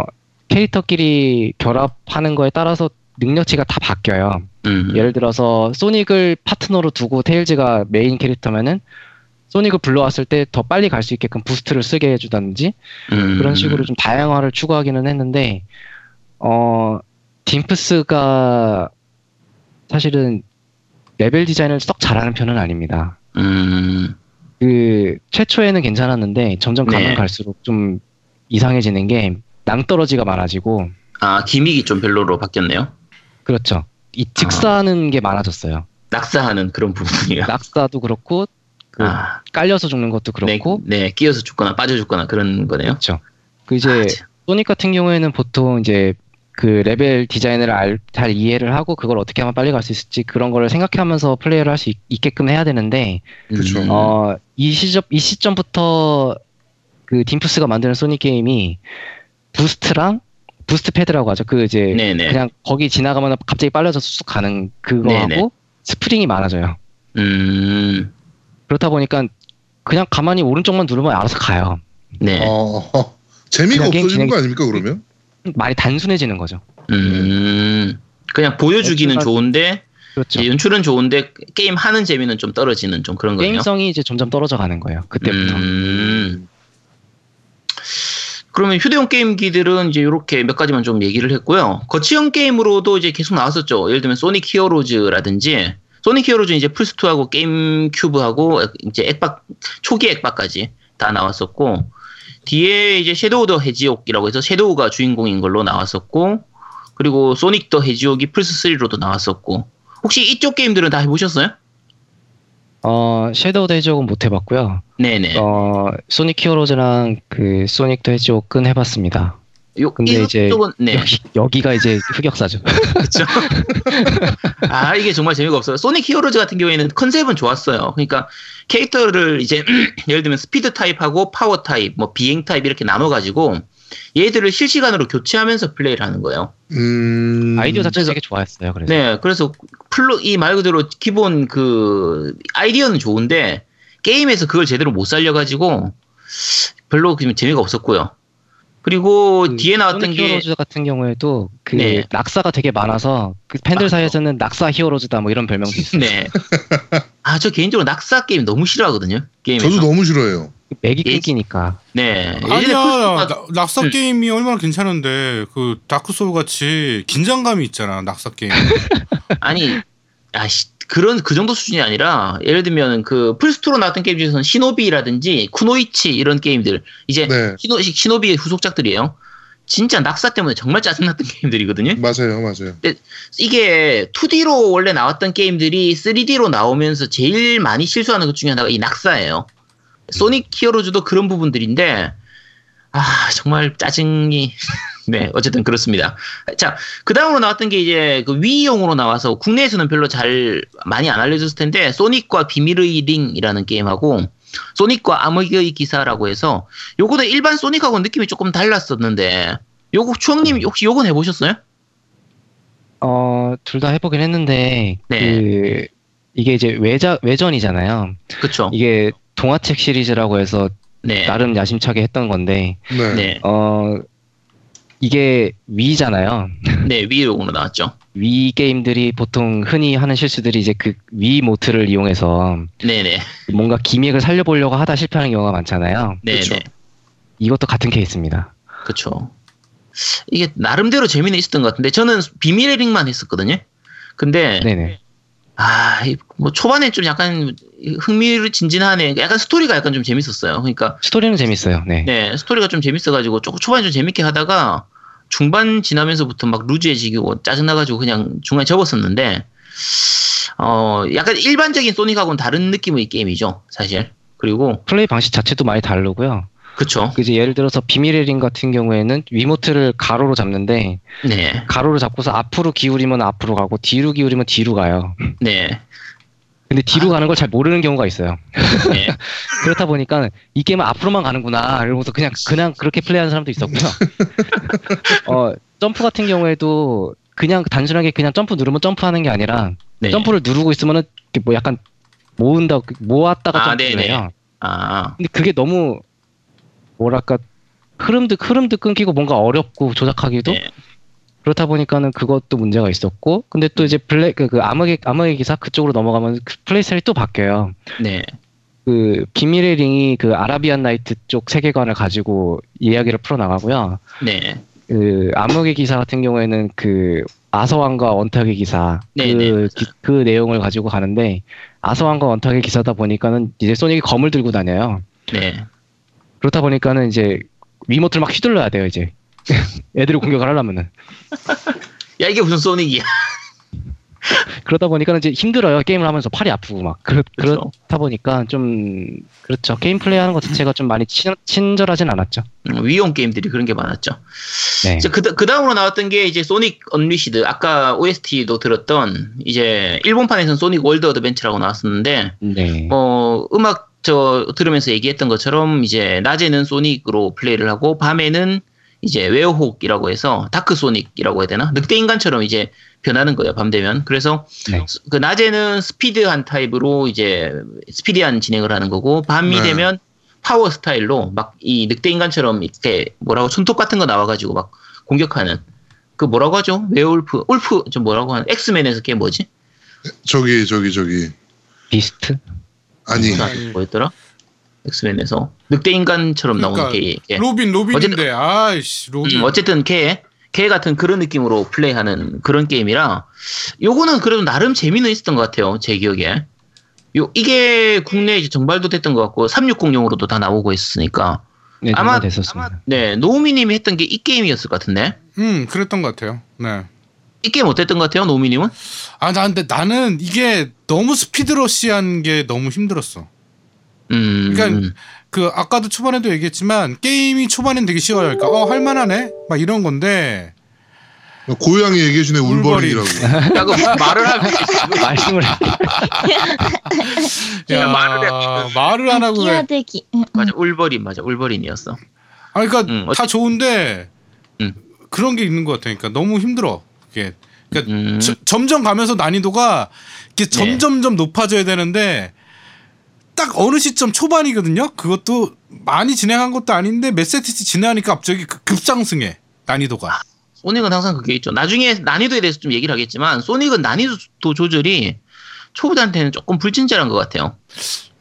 캐릭터끼리 결합하는 거에 따라서 능력치가 다 바뀌어요. 음. 예를 들어서 소닉을 파트너로 두고 테일즈가 메인 캐릭터면은 소닉을 불러왔을 때 더 빨리 갈 수 있게끔 boost를 쓰게 해주다든지 음. 그런 식으로 좀 다양화를 추구하기는 했는데 어 딤프스가 사실은 레벨 디자인을 썩 잘하는 편은 아닙니다. 음. 그 최초에는 괜찮았는데 점점 가면 네. 갈수록 좀 이상해지는 게 낭떠러지가 많아지고 아, gimmick이 좀 별로로 바뀌었네요. 그렇죠. 이 즉사하는 게 많아졌어요. 낙사하는 그런 부분이요. 낙사도 그렇고 그 아, 깔려서 죽는 것도 그렇고 네, 네, 끼어서 죽거나 빠져 죽거나 그런 거네요. 그렇죠. 그 이제 아, 참. 소닉 같은 경우에는 보통 이제 그 레벨 디자인을 알, 잘 이해를 하고 그걸 어떻게 하면 빨리 갈 수 있을지 그런 거를 생각하면서 플레이를 할 수 있게끔 해야 되는데 그쵸. 음. 어, 이 시점 이 시점부터 그 딤프스가 만드는 소닉 게임이 boost랑 boost pad라고 하죠. 그 이제 네네. 그냥 거기 지나가면 갑자기 빨라져서 쑥 가는 그거하고 네네. 스프링이 많아져요. 음. 그렇다 보니까 그냥 가만히 오른쪽만 누르면 알아서 가요. 네. 어, 재미가 없어지는 진행- 거 아닙니까 그러면? 많이 단순해지는 거죠. 음. 그냥 보여주기는 좋은데 그렇죠. 연출은 좋은데 게임 하는 재미는 좀 떨어지는 좀 그런 거네요. 게임성이 이제 점점 떨어져 가는 거예요. 그때부터. 음. 그러면 휴대용 게임기들은 이제 이렇게 몇 가지만 좀 얘기를 했고요. 거치형 게임으로도 이제 계속 나왔었죠. 예를 들면 소닉 히어로즈라든지 소닉 히어로즈 이제 플스 2하고 게임 큐브하고 이제 액박 초기 액박까지 다 나왔었고 뒤에 이제 섀도우 더 헤지혹이라고 해서 섀도우가 주인공인 걸로 나왔었고 그리고 소닉 더 헤지혹이 플스 3로도 나왔었고 혹시 이쪽 게임들은 다 해보셨어요? 어, 섀도우 더 헤지혹은 못 해봤고요. 네네. 어, 소닉 히어로즈랑 그 소닉 더 헤지혹은 해봤습니다. 요, 근데 이제 이쪽은 네. 여기, 여기 가 이제 흑역사죠. 그렇죠. 아 이게 정말 재미가 없어요. 소닉 히어로즈 같은 경우에는 컨셉은 좋았어요. 그러니까 캐릭터를 이제 예를 들면 스피드 타입하고 파워 타입, 뭐 비행 타입 이렇게 나눠 가지고 얘들을 실시간으로 교체하면서 플레이를 하는 거예요. 음. 아이디어 자체가 되게 좋았어요. 그래서 네, 그래서 플로 이 말 그대로 기본 그 아이디어는 좋은데 게임에서 그걸 제대로 못 살려가지고 별로 그 재미가 없었고요. 그리고 그 뒤에 나왔던 게 히어로즈 같은 경우에도 그 네. 낙사가 되게 많아서 그 팬들 맞죠. 사이에서는 낙사 히어로즈다 뭐 이런 별명도 있어요. 네. 아, 저 개인적으로 낙사 게임 너무 싫어하거든요. 게임에서. 저도 너무 싫어해요. 맥이 예. 끊기니까. 네. 아니야 낙사 음. 게임이 얼마나 괜찮은데 그 다크 소울 같이 긴장감이 있잖아 낙사 게임. 아니, 아, 씨, 그런 그 정도 수준이 아니라 예를 들면 그 플스 2로 나왔던 게임 중에서는 시노비라든지 쿠노이치 이런 게임들 이제 네. 시노, 시노비의 후속작들이에요. 진짜 낙사 때문에 정말 짜증났던 게임들이거든요. 맞아요, 맞아요. 이게 2D로 원래 나왔던 게임들이 3D로 나오면서 제일 많이 실수하는 것 중에 하나가 이 낙사예요. 소닉 히어로즈도 그런 부분들인데 아 정말 짜증이 네 어쨌든 그렇습니다. 자그 다음으로 나왔던 게 이제 그 위용으로 나와서 국내에서는 별로 잘 많이 안 알려졌을 텐데 소닉과 비밀의 링이라는 게임하고 소닉과 암흑의 기사라고 해서 요거는 일반 소닉하고 느낌이 조금 달랐었는데 요거 추억님 혹시 요건 해보셨어요? 어, 둘 다 해보긴 했는데, 네. 그, 이게 이제 외자, 외전이잖아요. 그쵸? 이게 동화책 시리즈라고 해서 네. 나름 야심차게 했던 건데, 네. 네. 어, 이게 위잖아요. 네, 위용으로 나왔죠. 위 게임들이 보통 흔히 하는 실수들이 이제 그 위 모트를 이용해서 네네. 뭔가 기믹을 살려보려고 하다 실패하는 경우가 많잖아요. 네네. 그쵸. 이것도 같은 케이스입니다. 그쵸. 이게 나름대로 재미는 있었던 것 같은데, 저는 비밀의 링만 했었거든요. 근데, 네네. 아, 이- 뭐 초반에 좀 약간 흥미진진하네. 약간 스토리가 약간 좀 재밌었어요. 그러니까, 스토리는 재밌어요. 네. 네, 스토리가 좀 재밌어가지고, 조금 초반에 좀 재밌게 하다가, 중반 지나면서부터 막 루즈해지고 짜증나가지고 그냥 중간에 접었었는데, 어, 약간 일반적인 소닉하고는 다른 느낌의 게임이죠, 사실. 그리고, 플레이 방식 자체도 많이 다르고요. 그쵸. 그 이제 예를 들어서 비밀의 링 같은 경우에는 위모트를 가로로 잡는데 네, 가로로 잡고서 앞으로 기울이면 앞으로 가고 뒤로 기울이면 뒤로 가요. 네, 근데 뒤로 가는 걸 잘 모르는 경우가 있어요. 네. 그렇다 보니까 이 게임은 앞으로만 가는구나 이러면서 그냥 그냥 그렇게 플레이하는 사람도 있었고요. 어 점프 같은 경우에도 그냥 단순하게 그냥 점프 누르면 점프하는 게 아니라 네. 점프를 누르고 있으면은 뭐 약간 모은다 모았다가 아, 점프를 네네. 해요. 아, 근데 그게 너무 뭐랄까 흐름도 흐름도 끊기고 뭔가 어렵고 조작하기도 네. 그렇다 보니까는 그것도 문제가 있었고 근데 또 이제 블랙 그, 그 암흑의 암흑의 기사 그쪽으로 넘어가면 그 플레이 스타일이 또 바뀌어요. 네. 그 비밀의 링이 그 Arabian Nights 쪽 세계관을 가지고 이야기를 풀어 나가고요. 네. 그 암흑의 기사 같은 경우에는 그 아서왕과 원탁의 기사 그, 네, 네, 맞아요. 기- 그 내용을 가지고 가는데 아서왕과 원탁의 기사다 보니까는 이제 소닉이 검을 들고 다녀요. 네. 그렇다 보니까는 이제 리모트를 막 휘둘러야 돼요 이제 애들을 공격을 하려면은 야, 이게 무슨 소닉이야. 그러다 보니까는 이제 힘들어요 게임을 하면서 팔이 아프고 막 그렇, 그렇죠. 그렇다 보니까 좀 그렇죠 게임 플레이하는 것 자체가 좀 많이 친, 친절하진 않았죠. 음, Wii용 게임들이 그런 게 많았죠. 네. 이제 그, 그 다음으로 나왔던 게 이제 Sonic Unleashed. 아까 OST도 들었던 이제 일본판에서는 Sonic World Adventure라고 나왔었는데, 네. 어, 음악 저 들으면서 얘기했던 것처럼 이제 낮에는 Sonic으로 플레이를 하고 밤에는 이제 Werehog이라고 해서 Dark Sonic이라고 해야 되나? 늑대 인간처럼 이제 변하는 거예요, 밤 되면. 그래서 네. 스- 그 낮에는 스피드한 타입으로 이제 스피디한 진행을 하는 거고 밤이 네. 되면 파워 스타일로 막 이 늑대 인간처럼 이렇게 뭐라고 손톱 같은 거 나와가지고 막 공격하는 그 뭐라고 하죠? werewolf, wolf 좀 뭐라고 하는 X-Men에서 걔 뭐지? 저기 저기 저기 Beast? 아니 뭐였더라? X-Men에서 늑대 인간처럼 나오는 그러니까 걔. 걔. 로빈 로빈인데 아이씨 로빈. 음, 어쨌든 걔, 걔 같은 그런 느낌으로 플레이하는 그런 게임이라 요거는 그래도 나름 재미는 있었던 것 같아요. 제 기억에. 요 이게 국내에 이제 정발도 됐던 것 같고 360용으로도 다 나오고 있었으니까 네, 아마- 아마 됐었습니다. 네 노우미님이 했던 게 이 게임이었을 것 같은데 음 그랬던 것 같아요. 네. 이 게임 어땠던 것 같아요 노우미님은? 아, 나 근데 나는 이게 너무 스피드러시한 게 너무 힘들었어. 음, 그러니까 그 아까도 초반에도 얘기했지만 게임이 초반엔 되게 쉬워요. 그러니까 어 할만하네. 막 이런 건데 고양이 얘기해 주네 울버린이라고. 야, 그 말을 하고 말씀을 야, 야, 말을 해. 말을 안 하고 왜? 끼어들기. 응, 응. 맞아 울버린 맞아 울버린이었어. 아 그러니까 음, 다 좋은데 음. 그런 게 있는 것 같아. 그러니까 너무 힘들어. 그게 그러니까 음, 저- 점점 가면서 난이도가 이게 네. 점점점 높아져야 되는데 딱 어느 시점 초반이거든요. 그것도 많이 진행한 것도 아닌데 몇 세트씩 진행하니까 갑자기 그 급상승해 난이도가. 소닉은 항상 그게 있죠. 나중에 난이도에 대해서 좀 얘기를 하겠지만 소닉은 난이도 조절이 초보자한테는 조금 불친절한 것 같아요.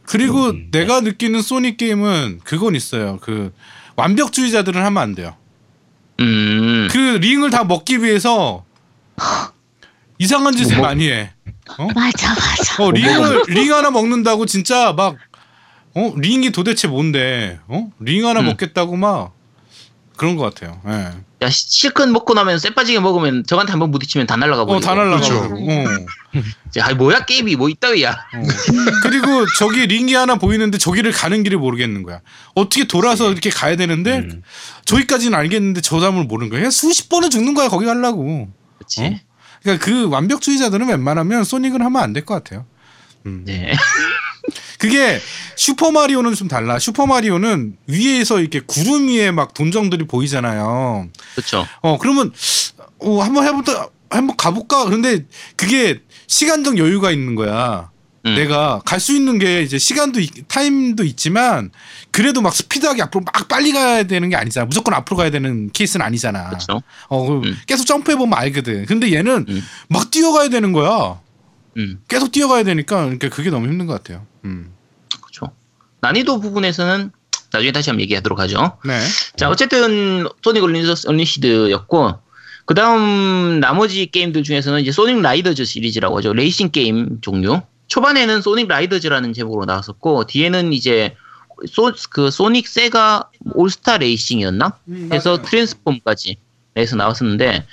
그리고 음, 내가 느끼는 소닉 게임은 그건 있어요. 그 완벽주의자들은 하면 안 돼요. 음, 그 링을 다 먹기 위해서 이상한 짓을 뭐- 많이 해. 맞아 맞아. 어 링을 링 하나 먹는다고 진짜 막 어 링이 도대체 뭔데? 어 링 하나 음. 먹겠다고 막 그런 것 같아요. 예. 야 시- 실컷 먹고 나면 쎄 빠지게 먹으면 저한테 한번 부딪히면 다 날라가 버리고. 어다 날라가고. 그렇죠. 어. 이제, 아이 뭐야 게임이 뭐 있다위야. 어. 그리고 저기 링이 하나 보이는데 저기를 가는 길을 모르겠는 거야. 어떻게 돌아서 이렇게 가야 되는데 음. 저기까지는 알겠는데 저 담을 모르는 거야. 그냥 수십 번은 죽는 거야 거기 가려고. 그렇지. 어? 그러니까 그 완벽주의자들은 웬만하면 소닉은 하면 안 될 것 같아요. 음. 네. 그게 Super Mario는 좀 달라. Super Mario는 위에서 이렇게 구름 위에 막 동전들이 보이잖아요. 그렇죠. 어 그러면 어 한번 해보다 한번 가볼까? 그런데 그게 시간적 여유가 있는 거야. 음. 내가 갈 수 있는 게 이제 시간도 있- 타임도 있지만 그래도 막 스피드하게 앞으로 막 빨리 가야 되는 게 아니잖아. 무조건 앞으로 가야 되는 케이스는 아니잖아. 어그 음. 계속 점프해 보면 알거든. 근데 얘는 음. 막 뛰어가야 되는 거야. 음, 계속 뛰어가야 되니까 그러니까 그게 너무 힘든 것 같아요. 음. 그렇죠. 난이도 부분에서는 나중에 다시 한번 얘기하도록 하죠. 네. 자, 어쨌든 Sonic Unleashed였고 그 다음 나머지 게임들 중에서는 이제 Sonic Riders 시리즈라고 하죠. 레이싱 게임 종류. 초반에는 Sonic Riders라는 제목으로 나왔었고 뒤에는 이제 소, 그 Sonic Sega All-Stars Racing이었나? 해서 Transformed까지 해서 나왔었는데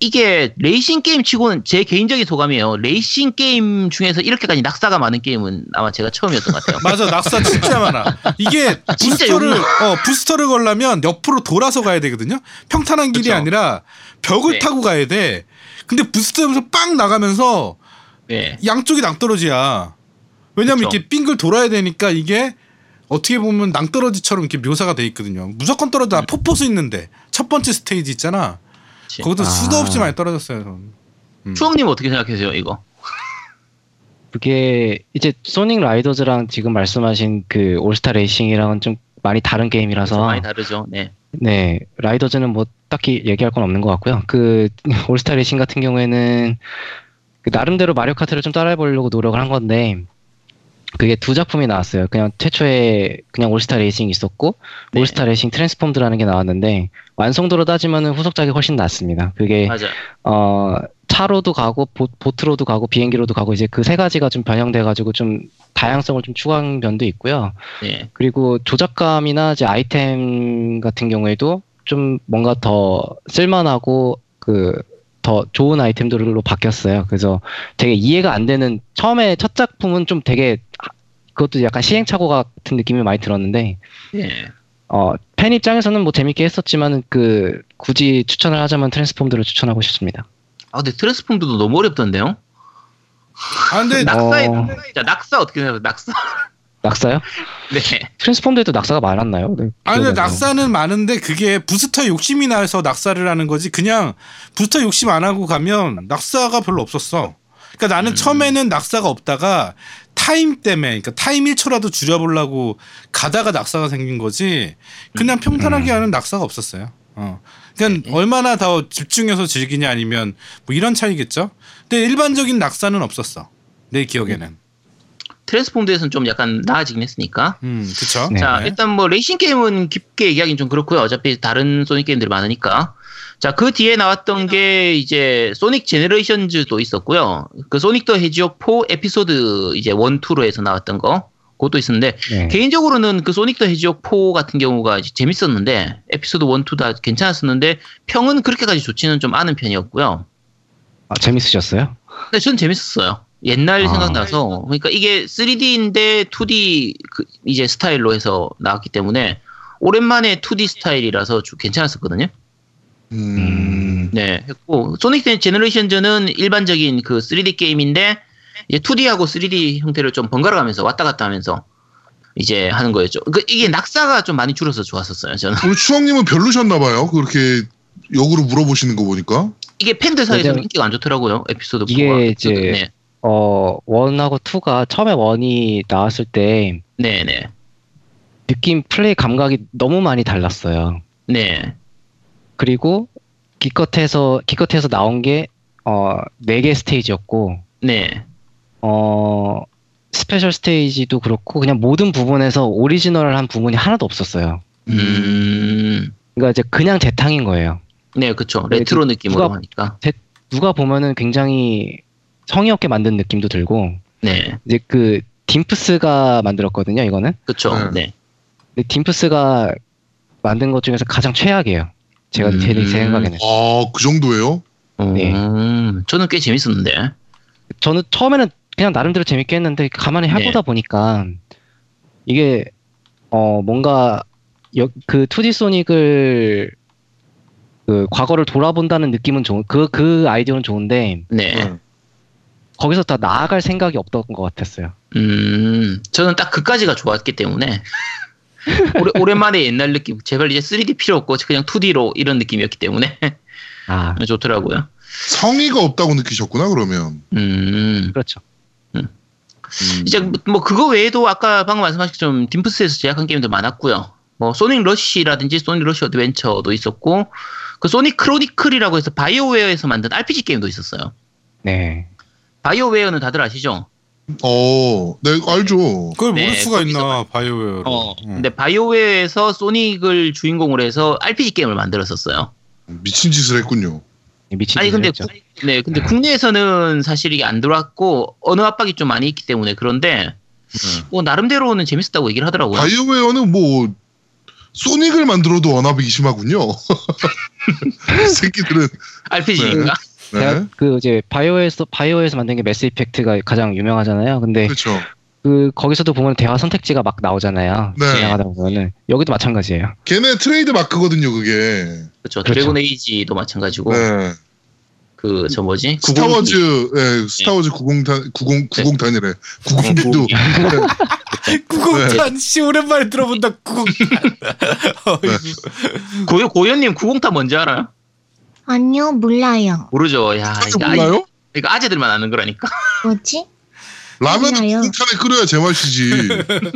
이게 레이싱 게임 치고는 제 개인적인 소감이에요. 레이싱 게임 중에서 이렇게까지 낙사가 많은 게임은 아마 제가 처음이었던 것 같아요. 맞아 낙사 진짜 많아. 이게 진짜 부스터를. 어 부스터를 걸려면 옆으로 돌아서 가야 되거든요. 평탄한 길이 그쵸. 아니라 벽을 네. 타고 가야 돼. 근데 부스터에서 빵 나가면서 네. 양쪽이 낭떠러지야. 왜냐면 그쵸. 이렇게 빙글 돌아야 되니까 이게 어떻게 보면 낭떠러지처럼 이렇게 묘사가 돼 있거든요. 무조건 떨어져. 폭포수 있는데 첫 번째 스테이지 있잖아. 그치. 거기도 아. 수도 없이 많이 떨어졌어요. 저는. 음. 추억님 어떻게 생각하세요, 이거? 그게 이제 Sonic Riders랑 지금 말씀하신 그 All-Stars Racing이랑은 좀 많이 다른 게임이라서 많이 다르죠. 네. 네 Riders는 뭐 딱히 얘기할 건 없는 것 같고요. 그 All-Stars Racing 같은 경우에는 그 나름대로 Mario Kart를 좀 따라해 보려고 노력을 한 건데 그게 두 작품이 나왔어요. 그냥 최초에 그냥 All-Stars Racing이 있었고 네. All-Stars Racing Transformed라는 게 나왔는데 완성도로 따지면은 후속작이 훨씬 낫습니다. 그게 맞아. 어 차로도 가고 보, 보트로도 가고 비행기로도 가고 이제 그 세 가지가 좀 변형돼 가지고 좀 다양성을 좀 추가한 면도 있고요. 네. 그리고 조작감이나 이제 아이템 같은 경우에도 좀 뭔가 더 쓸만하고 그 더 좋은 아이템들로 바뀌었어요. 그래서 되게 이해가 안 되는 처음에 첫 작품은 좀 되게 하- 그것도 약간 시행착오 같은 느낌이 많이 들었는데 네. 어, 팬 입장에서는 뭐 재밌게 했었지만은 그 굳이 추천을 하자면 Transformed를 추천하고 싶습니다. 아, 근데 Transformed도 너무 어렵던데요? 아 근데 낙사에, 어. 자, 낙사 어떻게 생각해요? 낙사. 낙사요? 네. Transformed에도 낙사가 많았나요? 네, 아 근데. 낙사는 많은데 그게 부스터 욕심이 나서 낙사를 하는 거지 그냥 부스터 욕심 안 하고 가면 낙사가 별로 없었어. 그러니까 나는 처음에는 낙사가 없다가 타임 때문에 그러니까 타임 1초라도 줄여보려고 가다가 낙사가 생긴 거지 그냥 평탄하게 하는 낙사가 없었어요. 어. 그러니까 얼마나 더 집중해서 즐기냐 아니면 뭐 이런 차이겠죠. 근데 일반적인 낙사는 없었어. 내 기억에는. Transformed에서는 좀 약간 나아지긴 했으니까. 음, 그쵸. 네. 자, 일단 뭐 레이싱 게임은 깊게 얘기하기는 좀 그렇고요. 어차피 다른 Sonic 게임들이 많으니까. 자, 그 뒤에 나왔던 게 이제 소닉 제네레이션즈도 있었고요. 그 소닉 더 해지옥 4 에피소드 이제 1, 2로 해서 나왔던 거. 그것도 있었는데 네. 개인적으로는 그 소닉 더 해지옥 4 같은 경우가 재밌었는데 에피소드 1, 2 다 괜찮았었는데 평은 그렇게까지 좋지는 좀 않은 편이었고요. 아, 재밌으셨어요? 근데 저는 재밌었어요. 옛날 아. 생각나서 그러니까 이게 3D인데 2D 그 이제 스타일로 해서 나왔기 때문에 오랜만에 2D 스타일이라서 좀 괜찮았었거든요. 음. 네, 했고 소닉 제너레이션즈는 일반적인 그 3D 게임인데 이제 2D하고 3D 형태를 좀 번갈아 가면서 왔다 갔다 하면서 이제 하는 거였죠. 그 이게 낙사가 좀 많이 줄어서 좋았었어요. 저는 우리 추억님은 별로셨나 봐요. 그렇게 역으로 물어보시는 거 보니까. 이게 팬들 사이에서는 왜냐면 인기가 안 좋더라고요. 에피소드 이게 4가. 이제 네. 어, 원하고 투가 처음에 원이 나왔을 때 네네. 느낌 플레이 감각이 너무 많이 달랐어요. 네. 그리고 기껏해서 기껏해서 나온 게 어, 4개 스테이지였고 네. 어, 스페셜 스테이지도 그렇고 그냥 모든 부분에서 오리지널한 부분이 하나도 없었어요. 음. 그러니까 이제 그냥 재탕인 거예요. 네, 그쵸. 네, 레트로 누가- 느낌으로 하니까. 누가 보면은 굉장히 성의 없게 만든 느낌도 들고 네. 이제 그 딤프스가 만들었거든요. 이거는. 그쵸. 네. 네. 근데 딤프스가 만든 것 중에서 가장 최악이에요. 제가 음. 제, 제 생각에는. 아, 그 정도예요? 네. 음, 저는 꽤 재밌었는데. 저는 처음에는 그냥 나름대로 재밌게 했는데 가만히 해보다 보니까 이게 어 뭔가 여, 그 2D 소닉을 그 과거를 돌아본다는 느낌은 좋은 그 그 아이디어는 좋은데 네. 네. 거기서 더 나아갈 생각이 없던 것 같았어요. 음, 저는 딱 그까지가 좋았기 때문에. 오래, 오랜만에 옛날 느낌. 제발 이제 3D 필요 없고 그냥 2D로 이런 느낌이었기 때문에 아 좋더라고요. 성의가 없다고 느끼셨구나, 그러면. 음, 그렇죠. 음. 이제 뭐 그거 외에도 아까 방금 말씀하신 것처럼 Dimps에서 제작한 게임도 많았고요. 뭐 Sonic Rush라든지 Sonic Rush Adventure도 있었고 그 소닉 크로니클이라고 해서 바이오웨어에서 만든 RPG 게임도 있었어요. 네. 바이오웨어는 다들 아시죠? 어, 네, 알죠. 그걸 네, 모를 수가 거기서 있나 바이오웨어로. 어. 음. 근데 바이오웨어에서 소닉을 주인공으로 해서 RPG 게임을 만들었었어요. 미친 짓을 했군요. 미친 아니 짓을 근데 했죠. 국- 네 근데 국내에서는 사실 이게 안 들어왔고 언어 압박이 좀 많이 있기 때문에 그런데 뭐 나름대로는 재밌었다고 얘기를 하더라고요. 바이오웨어는 뭐, 소닉을 만들어도 언압이 심하군요. 이 새끼들은. RPG인가? 네. 제가 그 이제 바이오에서 바이오에서 만든 게 매스 이펙트가 가장 유명하잖아요. 근데 그렇죠. 그 거기서도 보면 대화 선택지가 막 나오잖아요. 네. 진행하다 보면은 여기도 마찬가지예요. 걔네 트레이드 마크거든요, 그게. 그렇죠. 그렇죠. 드래곤 에이지도 마찬가지고 네. 그 저 뭐지? 스타워즈, 902. 예, 스타워즈 90탄, 90, 90탄이래. 90도. 구공탄 씨 오랜만에 들어본다 구공탄. 고요 고현님 90타 뭔지 알아요? 아니요, 몰라요. 모르죠. 야 진짜 이거 아- 몰라요? 이거 아재들만 아는 거라니까. 뭐지? 라면 몰라요. 90탄에 끓여야 제맛이지.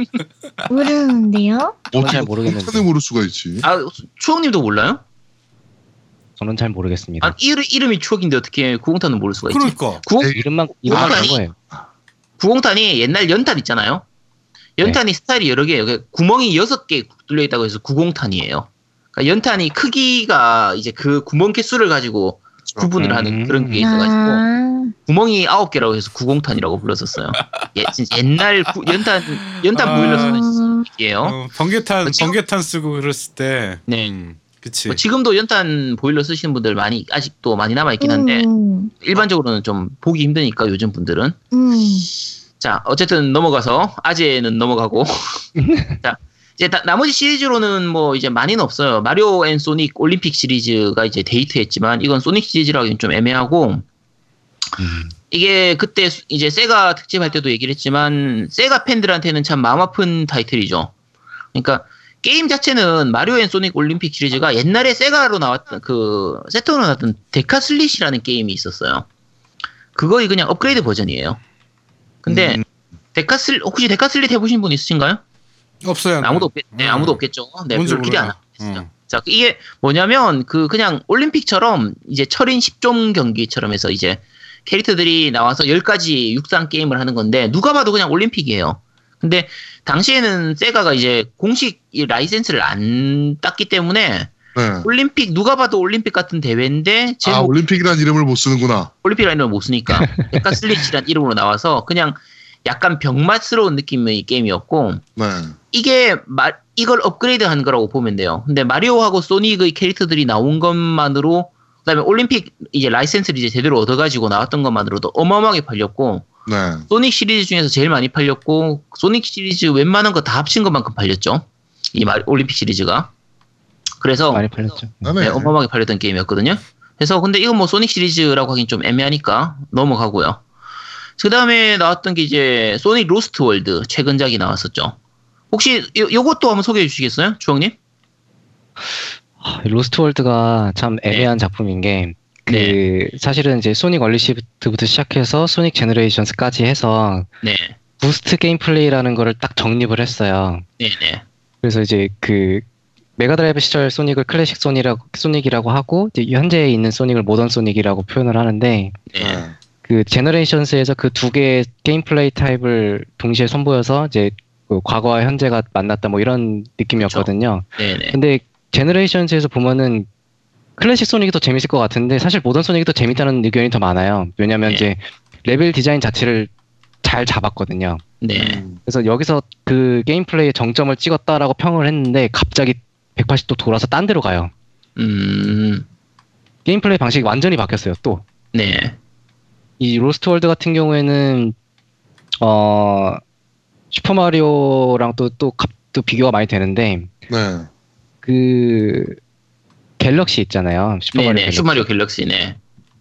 모르는데요? 저는 잘 모르겠는데. 90탄에 모를 수가 있지. 아 추억님도 몰라요? 저는 잘 모르겠습니다. 아 이름 이름이 추억인데 어떻게 90탄은 모를 수가 있지? 그러니까. 90 이름만 이름만 아, 본 거예요. 90탄이 옛날 연탄 있잖아요. 연탄이 스타일이 여러 개예요. 그 구멍이 여섯 개 뚫려 있다고 해서 90탄이에요. 그러니까 연탄이 크기가 이제 그 구멍 개수를 가지고 구분을 음. 하는 그런 게 있어가지고 아, 구멍이 아홉 개라고 해서 90탄이라고 불렀었어요. 예, 진짜 옛날 구- 연탄 연탄 아. 보일러 쓰는 음, 시기예요. 어, 번개탄 지금- 번개탄 쓰고 그랬을 때. 네. 음, 그치. 뭐 지금도 연탄 보일러 쓰시는 분들 많이 아직도 많이 남아 있긴 한데 음, 일반적으로는 좀 보기 힘드니까 요즘 분들은 음. 자 어쨌든 넘어가서 아재는 넘어가고 자 이제 나, 나머지 시리즈로는 뭐 이제 많이는 없어요 마리오 앤 소닉 올림픽 시리즈가 이제 대히트했지만 이건 소닉 시리즈라기는 좀 애매하고 음. 이게 그때 수- 이제 세가 특집할 때도 얘기를 했지만 세가 팬들한테는 참 마음 아픈 타이틀이죠 그러니까 게임 자체는 마리오 앤 소닉 올림픽 시리즈가 옛날에 세가로 나왔던 그 새턴으로 나왔던 데카슬릿이라는 게임이 있었어요 그거의 그냥 업그레이드 버전이에요 근데 음. 데카슬 혹시 데카슬릿 해보신 분 있으신가요? 없어요. 아무도 없겠, 네, 음. 아무도 없겠죠. 네, 기대 안 몰라요. 있어요. 음. 자, 이게 뭐냐면 그 그냥 올림픽처럼 이제 철인 10종 경기처럼 해서 이제 캐릭터들이 나와서 10가지 육상 게임을 하는 건데 누가 봐도 그냥 올림픽이에요. 근데 당시에는 세가가 이제 공식 이 라이센스를 안 땄기 때문에 네. 올림픽 누가 봐도 올림픽 같은 대회인데 제목 아, 올림픽이라는 이름을 못 쓰는구나. 올림픽이라는 이름을 못 쓰니까 데카슬릿이라는 이름으로 나와서 그냥 약간 병맛스러운 느낌의 게임이었고 네. 이게 마- 이걸 업그레이드 한 거라고 보면 돼요. 근데 마리오하고 소닉의 캐릭터들이 나온 것만으로 그다음에 올림픽 이제 라이센스를 이제 제대로 얻어가지고 나왔던 것만으로도 어마어마하게 팔렸고 네. 소닉 시리즈 중에서 제일 많이 팔렸고 소닉 시리즈 웬만한 거 다 합친 것만큼 팔렸죠. 이 마- 올림픽 시리즈가 그래서 많이 팔렸죠. 네. 네, 어마어마하게 팔렸던 게임이었거든요. 그래서 근데 이건 뭐 소닉 시리즈라고 하긴 좀 애매하니까 넘어가고요. 그 다음에 나왔던 게 이제 소닉 로스트 월드 최근작이 나왔었죠. 혹시 요, 요것도 한번 소개해 주시겠어요? 주영님? 아, 로스트 월드가 참 애매한 작품인 게, 그, 네. 사실은 이제 소닉 언리시드부터 시작해서 소닉 제너레이션스까지 해서, 네. boost 게임 플레이라는 거를 딱 정립을 했어요. 네네. 그래서 이제 그 메가드라이브 시절 소닉을 클래식 소닉이라고, 소닉이라고 하고 이제 현재에 있는 소닉을 모던 소닉이라고 표현을 하는데 네. 그 제너레이션스에서 그 두 개의 게임 플레이 타입을 동시에 선보여서 이제 그 과거와 현재가 만났다 뭐 이런 느낌이었거든요. 네네. 근데 제너레이션스에서 보면은 클래식 소닉이 더 재밌을 것 같은데 사실 모던 소닉이 더 재밌다는 의견이 더 많아요. 왜냐면 네. 이제 레벨 디자인 자체를 잘 잡았거든요. 네. 음. 그래서 여기서 그 게임 플레이의 정점을 찍었다라고 평을 했는데 갑자기 180도 돌아서 딴 데로 가요. 음. 게임 플레이 방식이 완전히 바뀌었어요. 또 이 네. 로스트 월드 같은 경우에는 어 슈퍼 마리오랑 또또 또 비교가 많이 되는데 네. 그 갤럭시 있잖아요. 슈퍼 마리오 네네. 갤럭시. 슈마리오 갤럭시네.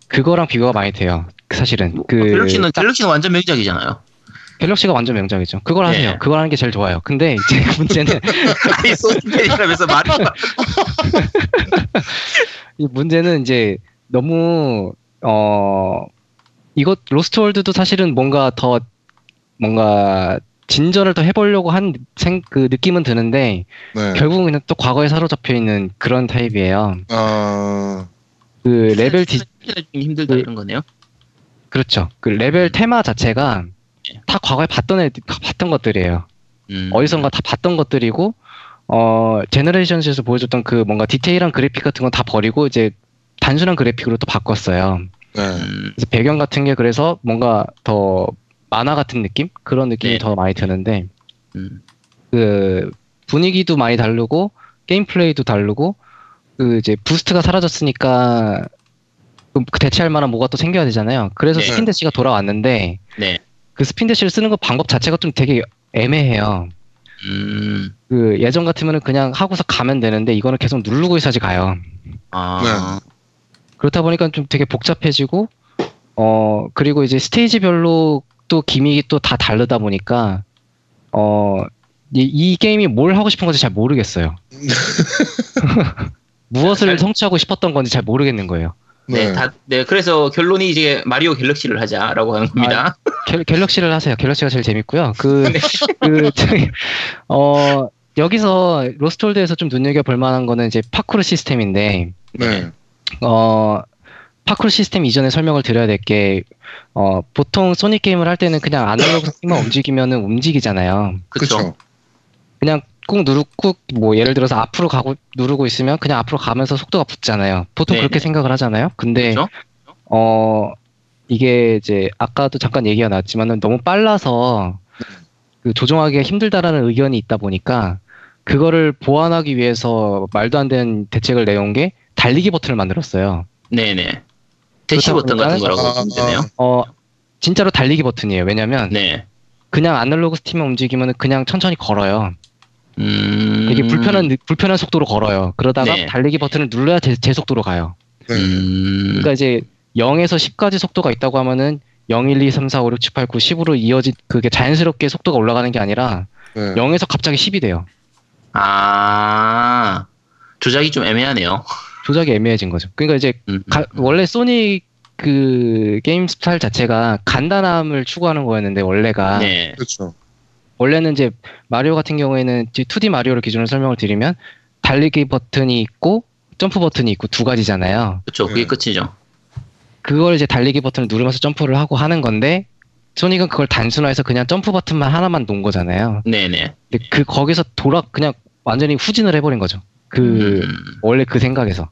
그거랑 비교가 많이 돼요. 사실은 그 어, 갤럭시는 딱 갤럭시는 완전 명작이잖아요. 갤럭시가 완전 명작이죠. 그걸 네. 하세요. 그걸 하는 게 제일 좋아요. 근데 이제 문제는 아니 소닉이라면서 말이 이 문제는 이제 너무 어 이것 로스트 월드도 사실은 뭔가 더 뭔가 진전을 더 해보려고 한생그 느낌은 드는데 네. 결국은 그냥 또 과거에 사로잡혀 있는 그런 타입이에요. 아, 그 레벨 디좀 힘들다 그- 이런 거네요. 그렇죠. 그 레벨 테마 자체가 네. 다 과거에 봤던 애 봤던 것들이에요. 음. 어디선가 다 봤던 것들이고 어 제너레이션스에서 보여줬던 그 뭔가 디테일한 그래픽 같은 건 다 버리고 이제 단순한 그래픽으로 또 바꿨어요. 네. 음. 그래서 배경 같은 게 그래서 뭔가 더 만화 같은 느낌 그런 느낌이 네. 더 많이 드는데 음. 그 분위기도 많이 다르고 게임 플레이도 다르고 그 이제 부스트가 사라졌으니까 그 대체할 만한 뭐가 또 생겨야 되잖아요. 그래서 네. 스핀 대시가 돌아왔는데 네. 그 스핀 대시를 쓰는 거 방법 자체가 좀 되게 애매해요. 음. 그 예전 같으면은 그냥 하고서 가면 되는데 이거는 계속 누르고 있어야지 가요. 아. 그렇다 보니까 좀 되게 복잡해지고 어 그리고 이제 스테이지별로 또 gimmick이 또 다 다르다 보니까 어 이, 이 게임이 뭘 하고 싶은 건지 잘 모르겠어요. 무엇을 잘- 성취하고 싶었던 건지 잘 모르겠는 거예요. 네. 네. 다, 네. 그래서 결론이 이제 마리오 갤럭시를 하자라고 하는 겁니다. 갤, 갤럭시를 하세요. 갤럭시가 제일 재밌고요. 그, 네. 그, 어, 여기서 로스트 월드에서 좀 눈여겨볼 만한 거는 이제 파쿠르 시스템인데, 네. 어, 파쿠르 시스템 이전에 설명을 드려야 될 게, 어, 보통 소닉 게임을 할 때는 그냥 아날로그 스틱만 움직이면은 움직이잖아요. 그렇죠. 그쵸. 그냥 꾹 누르고, 뭐, 예를 들어서 앞으로 가고, 누르고 있으면 그냥 앞으로 가면서 속도가 붙잖아요. 보통 네, 그렇게 네. 생각을 하잖아요. 근데, 그렇죠. 어, 이게 이제, 아까도 잠깐 얘기가 나왔지만은 너무 빨라서, 그 조종하기가 힘들다라는 의견이 있다 보니까, 그거를 보완하기 위해서 말도 안 되는 대책을 내온 게, 달리기 버튼을 만들었어요. 네네. 대시 버튼 같은 거라고 아, 보면 되네요. 어, 진짜로 달리기 버튼이에요. 왜냐면, 네. 그냥 아날로그 스틱만 움직이면 그냥 천천히 걸어요. 음. 되게 불편한, 느- 불편한 속도로 걸어요. 그러다가 네. 달리기 버튼을 눌러야 제, 제 속도로 가요. 네. 음. 그러니까 이제 0에서 10까지 속도가 있다고 하면은 0, 1, 2, 3, 4, 5, 6, 7, 8, 9, 10으로 이어진 그게 자연스럽게 속도가 올라가는 게 아니라 네. 0에서 갑자기 10이 돼요. 아. 조작이 좀 애매하네요. 조작이 애매해진 거죠. 그러니까 이제 음. 가- 원래 소닉 그 게임 스타일 자체가 간단함을 추구하는 거였는데 원래가 네. 그렇죠. 원래는 이제 마리오 같은 경우에는 이제 2D 마리오를 기준으로 설명을 드리면 달리기 버튼이 있고 점프 버튼이 있고 두 가지잖아요. 그렇죠. 그게 네. 끝이죠. 그걸 이제 달리기 버튼을 누르면서 점프를 하고 하는 건데 소닉은 그걸 단순화해서 그냥 점프 버튼만 하나만 놓은 거잖아요. 네네. 근데 그 거기서 돌아 그냥 완전히 후진을 해버린 거죠. 그 음. 원래 그 생각에서.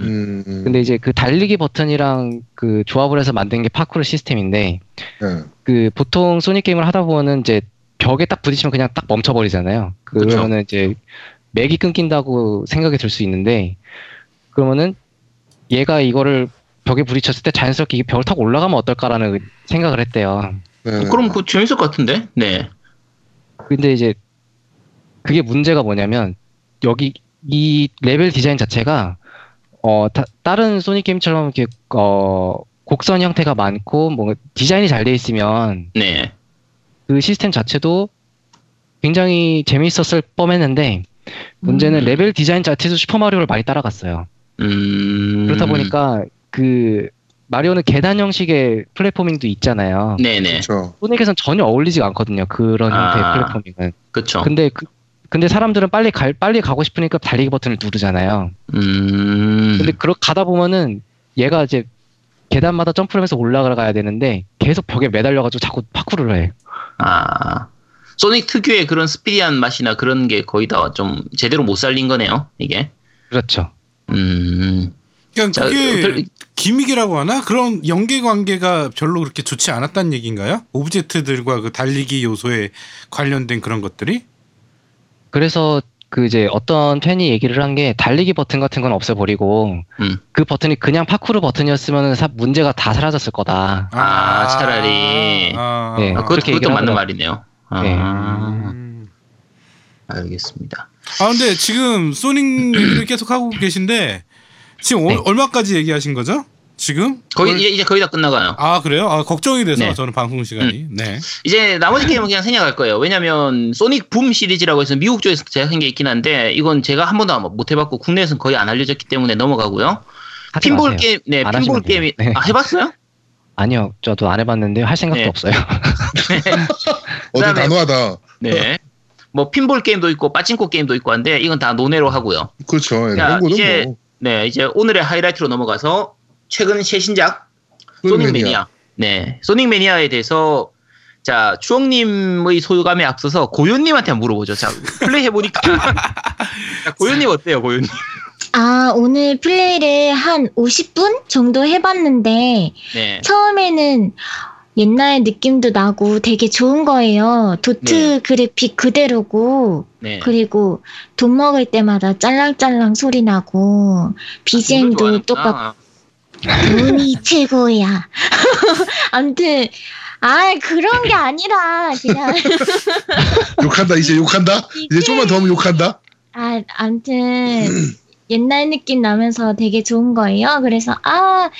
음. 근데 이제 그 달리기 버튼이랑 그 조합을 해서 만든 게 파쿠르 시스템인데 네. 그 보통 소닉 게임을 하다 보면은 이제 벽에 딱 부딪히면 그냥 딱 멈춰버리잖아요. 그쵸. 그러면은 이제 맥이 끊긴다고 생각이 들 수 있는데 그러면은 얘가 이거를 벽에 부딪혔을 때 자연스럽게 이게 벽을 타고 올라가면 어떨까라는 생각을 했대요. 네. 그럼 그거 재밌을 것 같은데? 네. 근데 이제 그게 문제가 뭐냐면 여기 이 레벨 디자인 자체가 어 다, 다른 소닉 게임처럼 이렇게 어 곡선 형태가 많고 뭐 디자인이 잘 돼 있으면 네. 그 시스템 자체도 굉장히 재미있었을 뻔했는데 문제는 음. 레벨 디자인 자체도 슈퍼 마리오를 많이 따라갔어요. 음. 그렇다 보니까 그 마리오는 계단 형식의 platforming도 있잖아요. 네네. 그렇죠. 소닉에선 전혀 어울리지가 않거든요. 그런 아. 형태의 platforming은. 그쵸. 근데 그, 근데 사람들은 빨리 갈 빨리 가고 싶으니까 달리기 버튼을 누르잖아요. 음. 근데 그러 가다 보면은 얘가 이제 계단마다 점프를 하면서 올라가야 되는데 계속 벽에 매달려가지고 자꾸 파쿠르를 해. 아. 소닉 특유의 그런 스피디한 맛이나 그런 게 거의 다 좀 제대로 못 살린 거네요, 이게. 그렇죠. 음. 그러니까 자, 그게 별- gimmick이라고 하나? 그런 연계 관계가 별로 그렇게 좋지 않았다는 얘기인가요? object들과 그 달리기 요소에 관련된 그런 것들이? 그래서 그 이제 어떤 팬이 얘기를 한 게 달리기 버튼 같은 건 없애버리고 음. 그 버튼이 그냥 파쿠르 버튼이었으면 사- 문제가 다 사라졌을 거다. 아, 차라리. 아, 네. 아, 그것도, 그것도 맞는. 말이네요. 아, 네. 음. 알겠습니다. 아 근데 지금 소닉 얘기를 계속 하고 계신데 지금 네. 어- 얼마까지 얘기하신 거죠? 지금? 거의, 얼- 이제, 이제 거의 다 끝나가요. 아 그래요? 아 걱정이 돼서 네. 저는 방송 시간이. 네. 이제 나머지 게임은 그냥 생략할 거예요. 왜냐면 소닉 붐 시리즈라고 해서 미국 쪽에서 제작한 게 있긴 한데 이건 제가 한 번도 안- 못 해봤고 국내에서는 거의 안 알려졌기 때문에 넘어가고요. 핀볼 마세요. 게임, 네, 안 핀볼 게임이. 네. 아, 해봤어요? 아니요, 저도 안 해봤는데 할 생각도 네. 없어요. 어디 그다음에- 단호하다. 네. 뭐 핀볼 게임도 있고 빠찡코 게임도 있고 한데 이건 다 논외로 하고요. 그렇죠. 예, 자, 그런 거는 이제 뭐. 네, 이제 오늘의 하이라이트로 넘어가서 최근 최신작 소닉 매니아. 네, 소닉 매니아에 대해서 자 추억님의 소유감에 앞서서 고현님한테 한번 물어보죠. 자 플레이 해보니까 자, 고현님 어때요, 고현님? 아, 오늘 플레이를 한 50분 정도 해봤는데, 네, 처음에는 옛날 느낌도 나고 되게 좋은 거예요. 도트 네. 그래픽 그대로고, 네. 그리고 돈 먹을 때마다 짤랑짤랑 소리 나고, BGM도 똑같고, 돈이 최고야. 아무튼, 아, 그런 게 아니라, 그냥, 욕한다 이제 욕한다. 이제 좀만 더 하면 욕한다. 아, 아무튼 옛날 느낌 나면서 되게 좋은 거예요. 그래서 아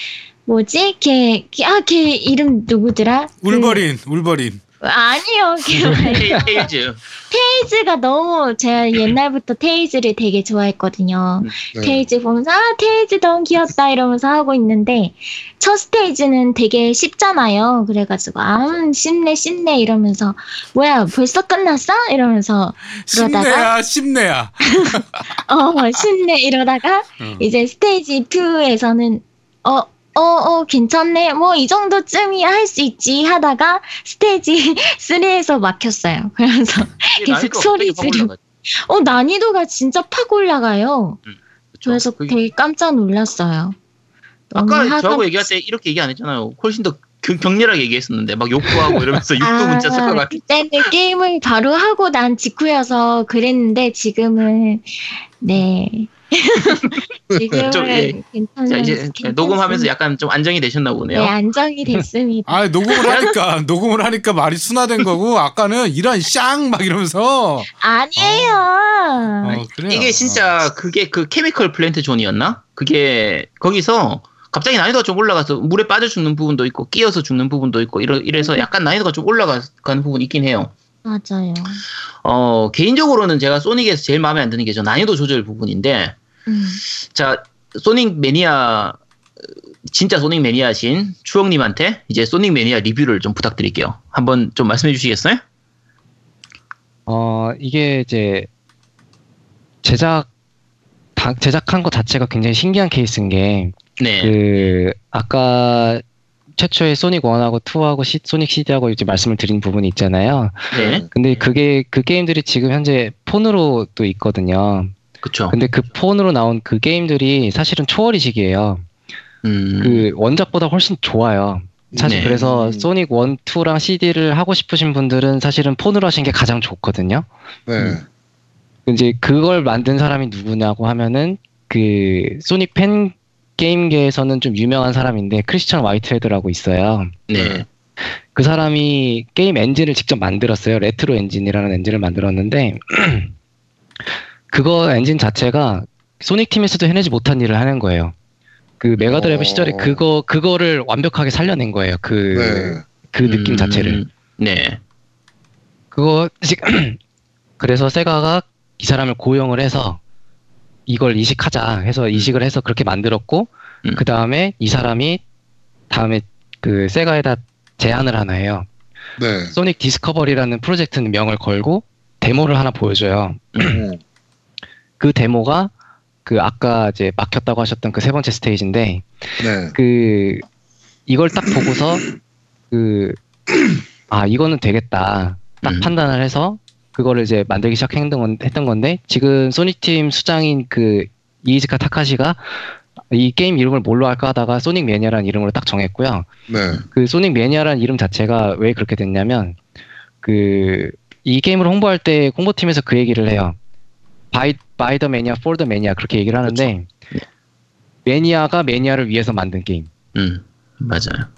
뭐지? 걔, 걔, 아, 걔 이름 누구더라? 그- 울버린, 울버린. 아니요. 테일즈. 테일즈가 너무 제가 옛날부터 테일즈를 되게 좋아했거든요. 네. 테일즈 보면서 아 테일즈 너무 귀엽다 이러면서 하고 있는데 첫 스테이지는 되게 쉽잖아요. 그래가지고 아 음, 쉽네 쉽네 이러면서 뭐야 벌써 끝났어? 이러면서 그러다가 심내야, 심내야. 어 쉽네 이러다가 어. 이제 스테이지 2에서는 어, 어, 어, 괜찮네. 뭐, 이 정도쯤이야 할 수 있지 하다가 스테이지 3에서 막혔어요. 그래서, 계속 소리 지르고. 어, 난이도가 진짜 팍 올라가요. 그쵸? 그래서 그게- 되게 깜짝 놀랐어요. 아까 하다- 저하고 얘기할 때 이렇게 얘기 안 했잖아요. 훨씬 더 경- 격렬하게 얘기했었는데 막 욕도 하고 이러면서 육도 문자 쓸 것 같아. 그때는 게임을 바로 하고 난 직후여서 그랬는데, 지금은, 네. 지금은 좀, 예. 괜찮아요. 자 이제 녹음하면서 약간 좀 안정이 되셨나 보네요. 네, 안정이 됐습니다. 아 녹음을 하니까 녹음을 하니까 말이 순화된 거고 아까는 이런 쌍 막 이러면서 아니에요. 어, 그래요. 이게 진짜 그게 그 케미컬 플랜트 존이었나? 그게 거기서 갑자기 난이도가 좀 올라가서 물에 빠져 죽는 부분도 있고 끼어서 죽는 부분도 있고 이러, 이래서 약간 난이도가 좀 올라가는 부분이 있긴 해요. 맞아요. 어 개인적으로는 제가 소닉에서 제일 마음에 안 드는 게 저 난이도 조절 부분인데 음. 자 소닉 매니아 진짜 소닉 매니아신 추억님한테 이제 소닉 매니아 리뷰를 좀 부탁드릴게요. 한번 좀 말씀해 주시겠어요? 어, 이게 이제 제작 다- 제작한 것 자체가 굉장히 신기한 케이스인 게 네. 그 아까 최초에 소닉 1하고 2하고 시, 소닉 CD하고 이제 말씀을 드린 부분이 있잖아요. 네. 근데 그게 그 게임들이 지금 현재 폰으로 또 있거든요. 그쵸. 근데 그 폰으로 나온 그 게임들이 사실은 초월이식이에요. 음. 그 원작보다 훨씬 좋아요. 사실 네. 그래서 소닉 1, 2랑 CD를 하고 싶으신 분들은 사실은 폰으로 하신 게 가장 좋거든요. 네. 음. 이제 그걸 만든 사람이 누구냐고 하면은 그 소닉 팬 게임계에서는 좀 유명한 사람인데 크리스천 화이트헤드라고 있어요. 네. 그 사람이 게임 엔진을 직접 만들었어요. 레트로 엔진이라는 엔진을 만들었는데 그거 엔진 자체가 소닉 팀에서도 해내지 못한 일을 하는 거예요. 그 메가드라이브 어. 시절에 그거 그거를 완벽하게 살려낸 거예요. 그그 네. 느낌 음, 자체를. 네. 그거 지금 그래서 세가가 이 사람을 고용을 해서 이걸 이식하자 해서 이식을 해서 그렇게 만들었고 음. 그 다음에 이 사람이 다음에 그 세가에다 제안을 하나 해요. 네. 소닉 디스커버리라는 프로젝트 명을 걸고 데모를 하나 보여줘요. 어, 그 데모가 그 아까 이제 막혔다고 하셨던 그 세 번째 스테이지인데 네. 그 이걸 딱 보고서 그 아 이거는 되겠다 딱 음. 판단을 해서 그거를 이제 만들기 시작했던 했던 건데 지금 소닉 팀 수장인 그 이이즈카 타카시가 이 게임 이름을 뭘로 할까 하다가 소닉 매니아라는 이름으로 딱 정했고요. 네. 그 소닉 매니아라는 이름 자체가 왜 그렇게 됐냐면 그 이 게임을 홍보할 때 홍보팀에서 그 얘기를 해요. by by the mania for the mania 그렇게 얘기를 하는데 매니아가 매니아를 위해서 만든 게임. 음, 맞아요.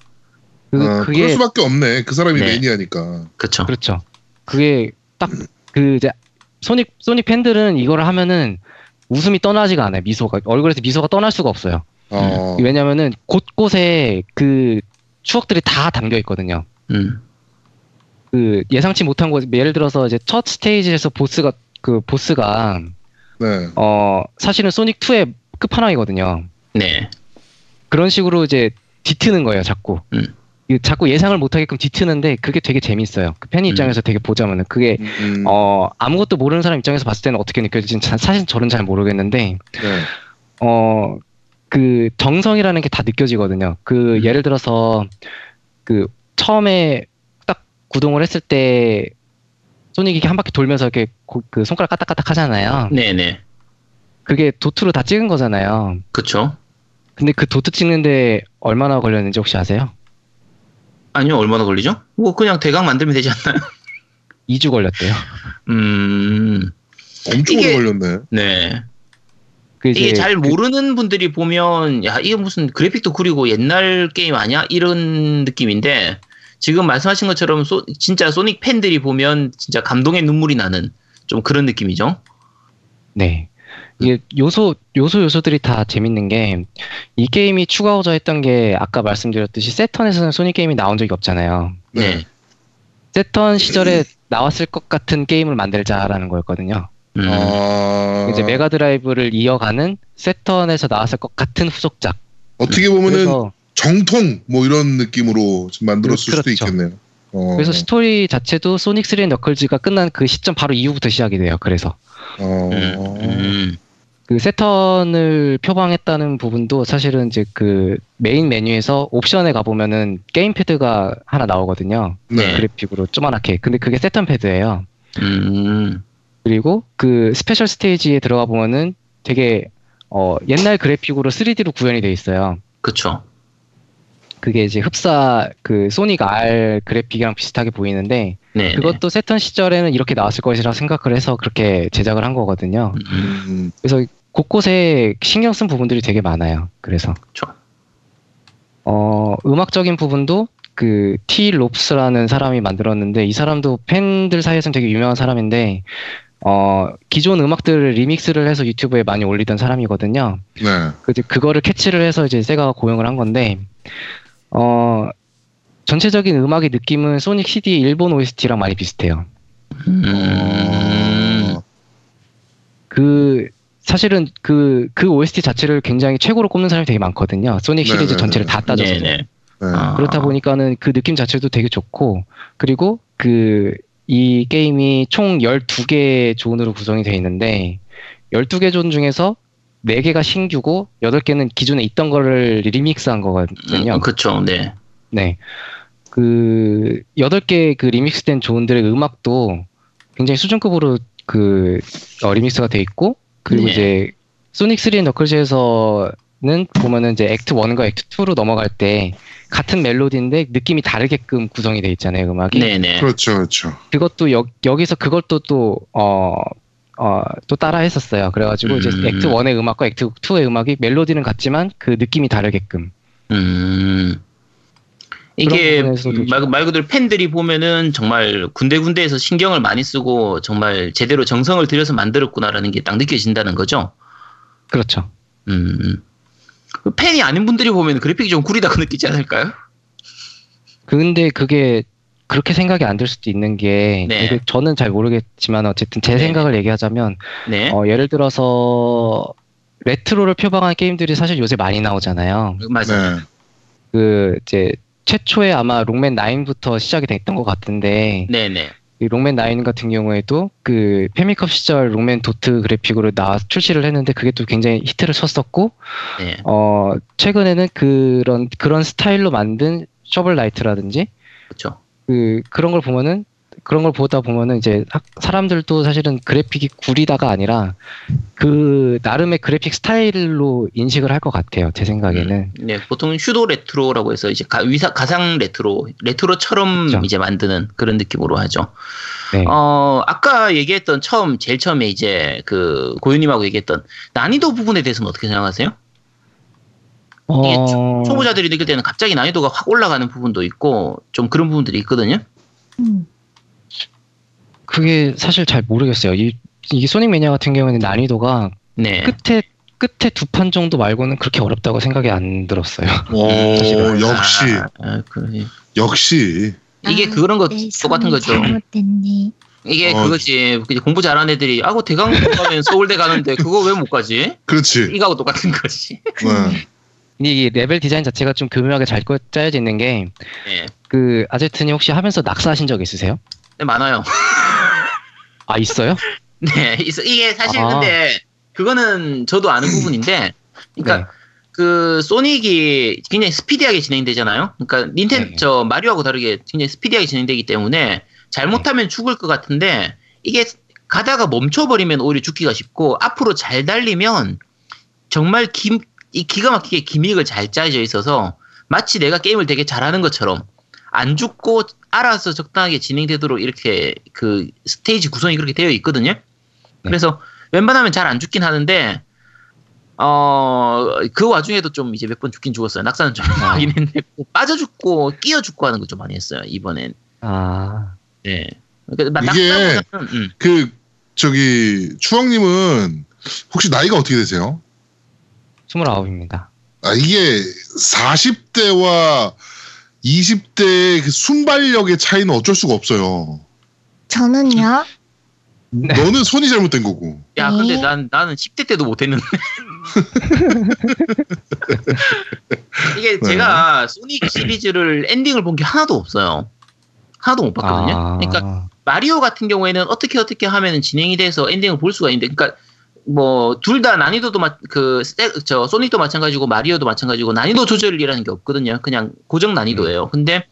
그, 어, 그게 그럴 수밖에 없네. 그 사람이 네. 매니아니까. 그쵸. 그렇죠. 그게 딱 그 이제 소닉 소닉 팬들은 이거를 하면은 웃음이 떠나지가 않아요. 미소가 얼굴에서 미소가 떠날 수가 없어요. 어, 왜냐면은 곳곳에 그 추억들이 다 담겨 있거든요. 음, 그 예상치 못한 거 예를 들어서 이제 첫 스테이지에서 보스가 그 보스가 네. 어 사실은 소닉 2의 끝판왕이거든요. 네. 그런 식으로 이제 뒤트는 거예요, 자꾸. 음. 이 자꾸 예상을 못하게끔 뒤트는데 그게 되게 재밌어요. 그 팬 입장에서 되게 보자면은 그게 음, 어 아무것도 모르는 사람 입장에서 봤을 때는 어떻게 느껴질지 는 사실 저는 잘 모르겠는데 네. 어그 정성이라는 게 다 느껴지거든요. 그 음. 예를 들어서 그 처음에 딱 구동을 했을 때 소닉이 이렇게 한 바퀴 돌면서 이렇게 고- 그 손가락 까딱까딱 하잖아요. 네네. 그게 도트로 다 찍은 거잖아요. 그쵸. 근데 그 도트 찍는데 얼마나 걸렸는지 혹시 아세요? 아니요, 얼마나 걸리죠? 뭐, 그냥 대강 만들면 되지 않나요? 2주 걸렸대요. 음, 엄청 오래 걸렸네. 네. 그 이제 이게 잘 그- 모르는 분들이 보면, 야, 이게 무슨 그래픽도 그리고 옛날 게임 아니야? 이런 느낌인데, 지금 말씀하신 것처럼 소- 진짜 소닉 팬들이 보면 진짜 감동의 눈물이 나는 좀 그런 느낌이죠. 네. 이게 요소 요소 요소들이 다 재밌는 게 이 게임이 추가하고자 했던 게 아까 말씀드렸듯이 세턴에서는 소닉 게임이 나온 적이 없잖아요. 네. 네. 세턴 시절에 나왔을 것 같은 게임을 만들자라는 거였거든요. 음, 아, 이제 메가 드라이브를 이어가는 세턴에서 나왔을 것 같은 후속작. 어떻게 보면은 그래서 정통 뭐 이런 느낌으로 좀 만들었을 수도 그렇죠. 있겠네요. 어, 그래서 스토리 자체도 소닉 3의 너클즈가 끝난 그 시점 바로 이후부터 시작이 돼요. 그래서 어, 음, 음, 그 새턴을 표방했다는 부분도 사실은 이제 그 메인 메뉴에서 옵션에 가 보면은 게임 패드가 하나 나오거든요. 네. 그래픽으로 조그맣게. 근데 그게 새턴 패드예요. 음, 그리고 그 스페셜 스테이지에 들어가 보면은 되게 어 옛날 그래픽으로 3D로 구현이 돼 있어요. 그쵸. 그게 이제 흡사 그 소닉 R 그래픽이랑 비슷하게 보이는데 네. 그것도 세턴 시절에는 이렇게 나왔을 것이라 생각을 해서 그렇게 제작을 한 거거든요. 네. 음, 음, 그래서 곳곳에 신경 쓴 부분들이 되게 많아요. 그래서. 어 음악적인 부분도 그 티 롭스라는 사람이 만들었는데 이 사람도 팬들 사이에서는 되게 유명한 사람인데 어 기존 음악들을 리믹스를 해서 유튜브에 많이 올리던 사람이거든요. 네. 그 그거를 캐치를 해서 이제 세가가 고용을 한 건데 어 전체적인 음악의 느낌은 소닉 CD 일본 OST랑 많이 비슷해요. 음, 어, 그 사실은 그 그 OST 자체를 굉장히 최고로 꼽는 사람이 되게 많거든요. 소닉 네네네. 시리즈 전체를 다 따져서. 네네. 네. 아. 그렇다 보니까는 그 느낌 자체도 되게 좋고 그리고 그 이 게임이 총 12개 존으로 구성이 되어 있는데 12개 존 중에서 4개가 신규고 8개는 기존에 있던 거를 리믹스한 거거든요. 음, 그쵸. 네. 네. 그 8개 그 리믹스된 존들의 음악도 굉장히 수준급으로 그 어, 리믹스가 돼 있고 그리고 네. 이제 소닉 3 너클즈에서는 보면은 이제 act 1과 act 2로 넘어갈 때 같은 멜로디인데 느낌이 다르게끔 구성이 돼 있잖아요, 음악이. 네네. 그렇죠, 그렇죠. 그것도 여, 여기서 그걸 또또 어, 어, 또 따라 했었어요. 그래가지고 이제 음. 액트 1의 음악과 액트 2의 음악이 멜로디는 같지만 그 느낌이 다르게끔. 음. 이게 말, 말 그대로 팬들이 보면은 정말 군데군데에서 신경을 많이 쓰고 정말 제대로 정성을 들여서 만들었구나라는 게 딱 느껴진다는 거죠. 그렇죠. 음. 그 팬이 아닌 분들이 보면 그래픽이 좀 구리다고 느끼지 않을까요? 근데 그게 그렇게 생각이 안 들 수도 있는 게 네. 저는 잘 모르겠지만 어쨌든 제 네. 생각을 얘기하자면 네. 어, 예를 들어서 레트로를 표방한 게임들이 사실 요새 많이 나오잖아요. 맞아요. 네. 그 이제 최초에 아마 록맨 9부터 시작이 됐던 것 같은데 네네. 이 록맨 9 같은 경우에도 그 패미컴 시절 록맨 도트 그래픽으로 나 출시를 했는데 그게 또 굉장히 히트를 쳤었고 네. 어 최근에는 그런 그런 스타일로 만든 셔블 나이트라든지 그렇죠. 그 그런 걸 보면은 그런 걸 보다 보면은 이제 학- 사람들도 사실은 그래픽이 구리다가 아니라 그 나름의 그래픽 스타일로 인식을 할 것 같아요 제 생각에는 네, 보통 pseudo retro라고 해서 이제 가, 유사, 가상 레트로, 레트로처럼 그쵸. 이제 만드는 그런 느낌으로 하죠. 네. 어, 아까 얘기했던 처음, 제일 처음에 이제 그 고유님하고 얘기했던 난이도 부분에 대해서는 어떻게 생각하세요? 이게 어, 초보자들이 느낄 때는 갑자기 난이도가 확 올라가는 부분도 있고 좀 그런 부분들이 있거든요. 음. 그게 사실 잘 모르겠어요 이, 이 소닉 매니아 같은 경우에는 난이도가 네. 끝에 끝에 두 판 정도 말고는 그렇게 어렵다고 생각이 안 들었어요 오, 역시, 아, 아, 그래. 역시. 이게 아, 그런 거내 똑같은 거죠. 잘못됐네. 이게 어. 그거지. 공부 잘하는 애들이 아 고 대학 못 가면 서울대 가는데 그거 왜 못 가지? 그렇지. 이거하고 똑같은 거지. 네. 이 레벨 디자인 자체가 좀 교묘하게 잘 꿔- 짜여져 있는 게그 네. 아제트님 혹시 하면서 낙사하신 적 있으세요? 네, 많아요. 아 있어요? 네, 있어. 이게 사실 아. 근데 그거는 저도 아는 부분인데, 그러니까 네. 그 소닉이 굉장히 스피디하게 진행되잖아요. 그러니까 닌텐 네. 저 마리오하고 다르게 굉장히 스피디하게 진행되기 때문에 잘못하면 죽을 것 같은데 이게 가다가 멈춰버리면 오히려 죽기가 쉽고 앞으로 잘 달리면 정말 김, 이 기가 막히게 기믹을 잘 짜져 있어서 마치 내가 게임을 되게 잘하는 것처럼 안 죽고 알아서 적당하게 진행되도록 이렇게 그 스테이지 구성이 그렇게 되어 있거든요. 그래서 웬만하면 잘 안 죽긴 하는데 어 그 와중에도 좀 이제 몇 번 죽긴 죽었어요. 낙사는 좀 하긴 했는데 빠져 죽고 끼어 죽고 하는 거 좀 많이 했어요. 이번엔. 아 네. 그러니까 이게- 음, 그, 저기, 추왕님은 혹시 나이가 어떻게 되세요? 29입니다. 아, 이게 40대와 20대의 그 순발력의 차이는 어쩔 수가 없어요. 저는요. 네. 너는 손이 잘못된 거고. 야 네. 근데 난 나는 10대 때도 못했는데 이게 네. 제가 소닉 시리즈를 엔딩을 본 게 하나도 없어요. 하나도 못 봤거든요. 아, 그러니까 마리오 같은 경우에는 어떻게 어떻게 하면 진행이 돼서 엔딩을 볼 수가 있는데, 그러니까 뭐 둘 다 난이도도 그저 소닉도 마찬가지고 마리오도 마찬가지고 난이도 조절이라는 게 없거든요. 그냥 고정 난이도예요. 음. 근데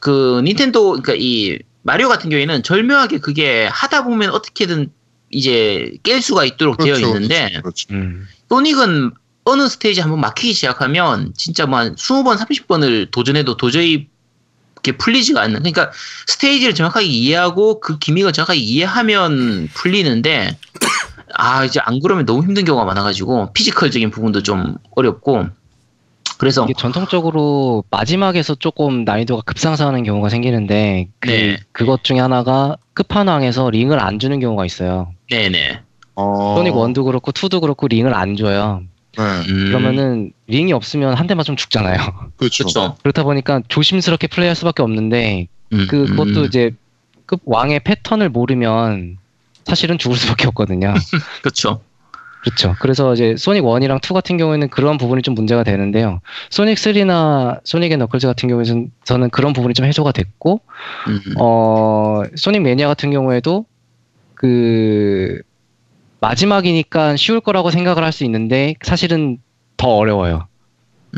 그 닌텐도 그러니까 이 마리오 같은 경우에는 절묘하게 그게 하다 보면 어떻게든 이제 깰 수가 있도록 되어 있는데 그렇죠. 음. 소닉은 어느 스테이지 한번 막히기 시작하면 진짜 뭐한 20번, 30번을 도전해도 도저히 이렇게 풀리지가 않는. 그러니까 스테이지를 정확하게 이해하고 그 gimmick을 정확하게 이해하면 풀리는데 아 이제 안 그러면 너무 힘든 경우가 많아가지고 physical적인 부분도 좀 어렵고 그래서 이게 전통적으로 마지막에서 조금 난이도가 급상승하는 경우가 생기는데 그 네. 그것 중에 하나가 끝판왕에서 링을 안 주는 경우가 있어요. 네네. 어, 소닉 1도 그렇고 2도 그렇고 링을 안 줘요. 네, 음, 그러면은 링이 없으면 한 대만 좀 죽잖아요. 그렇죠. 그렇죠. 그렇다 보니까 조심스럽게 플레이할 수밖에 없는데 음, 그 그것도 음, 이제 끝왕의 패턴을 모르면 사실은 죽을 수밖에 없거든요. 그렇죠. 그렇죠. 그래서 이제 소닉 1이랑 2 같은 경우에는 그런 부분이 좀 문제가 되는데요. 소닉 3나 소닉 앤 너클즈 같은 경우에는 저는 그런 부분이 좀 해소가 됐고, 음, 어, 소닉 매니아 같은 경우에도 그 마지막이니까 쉬울 거라고 생각을 할 수 있는데 사실은 더 어려워요.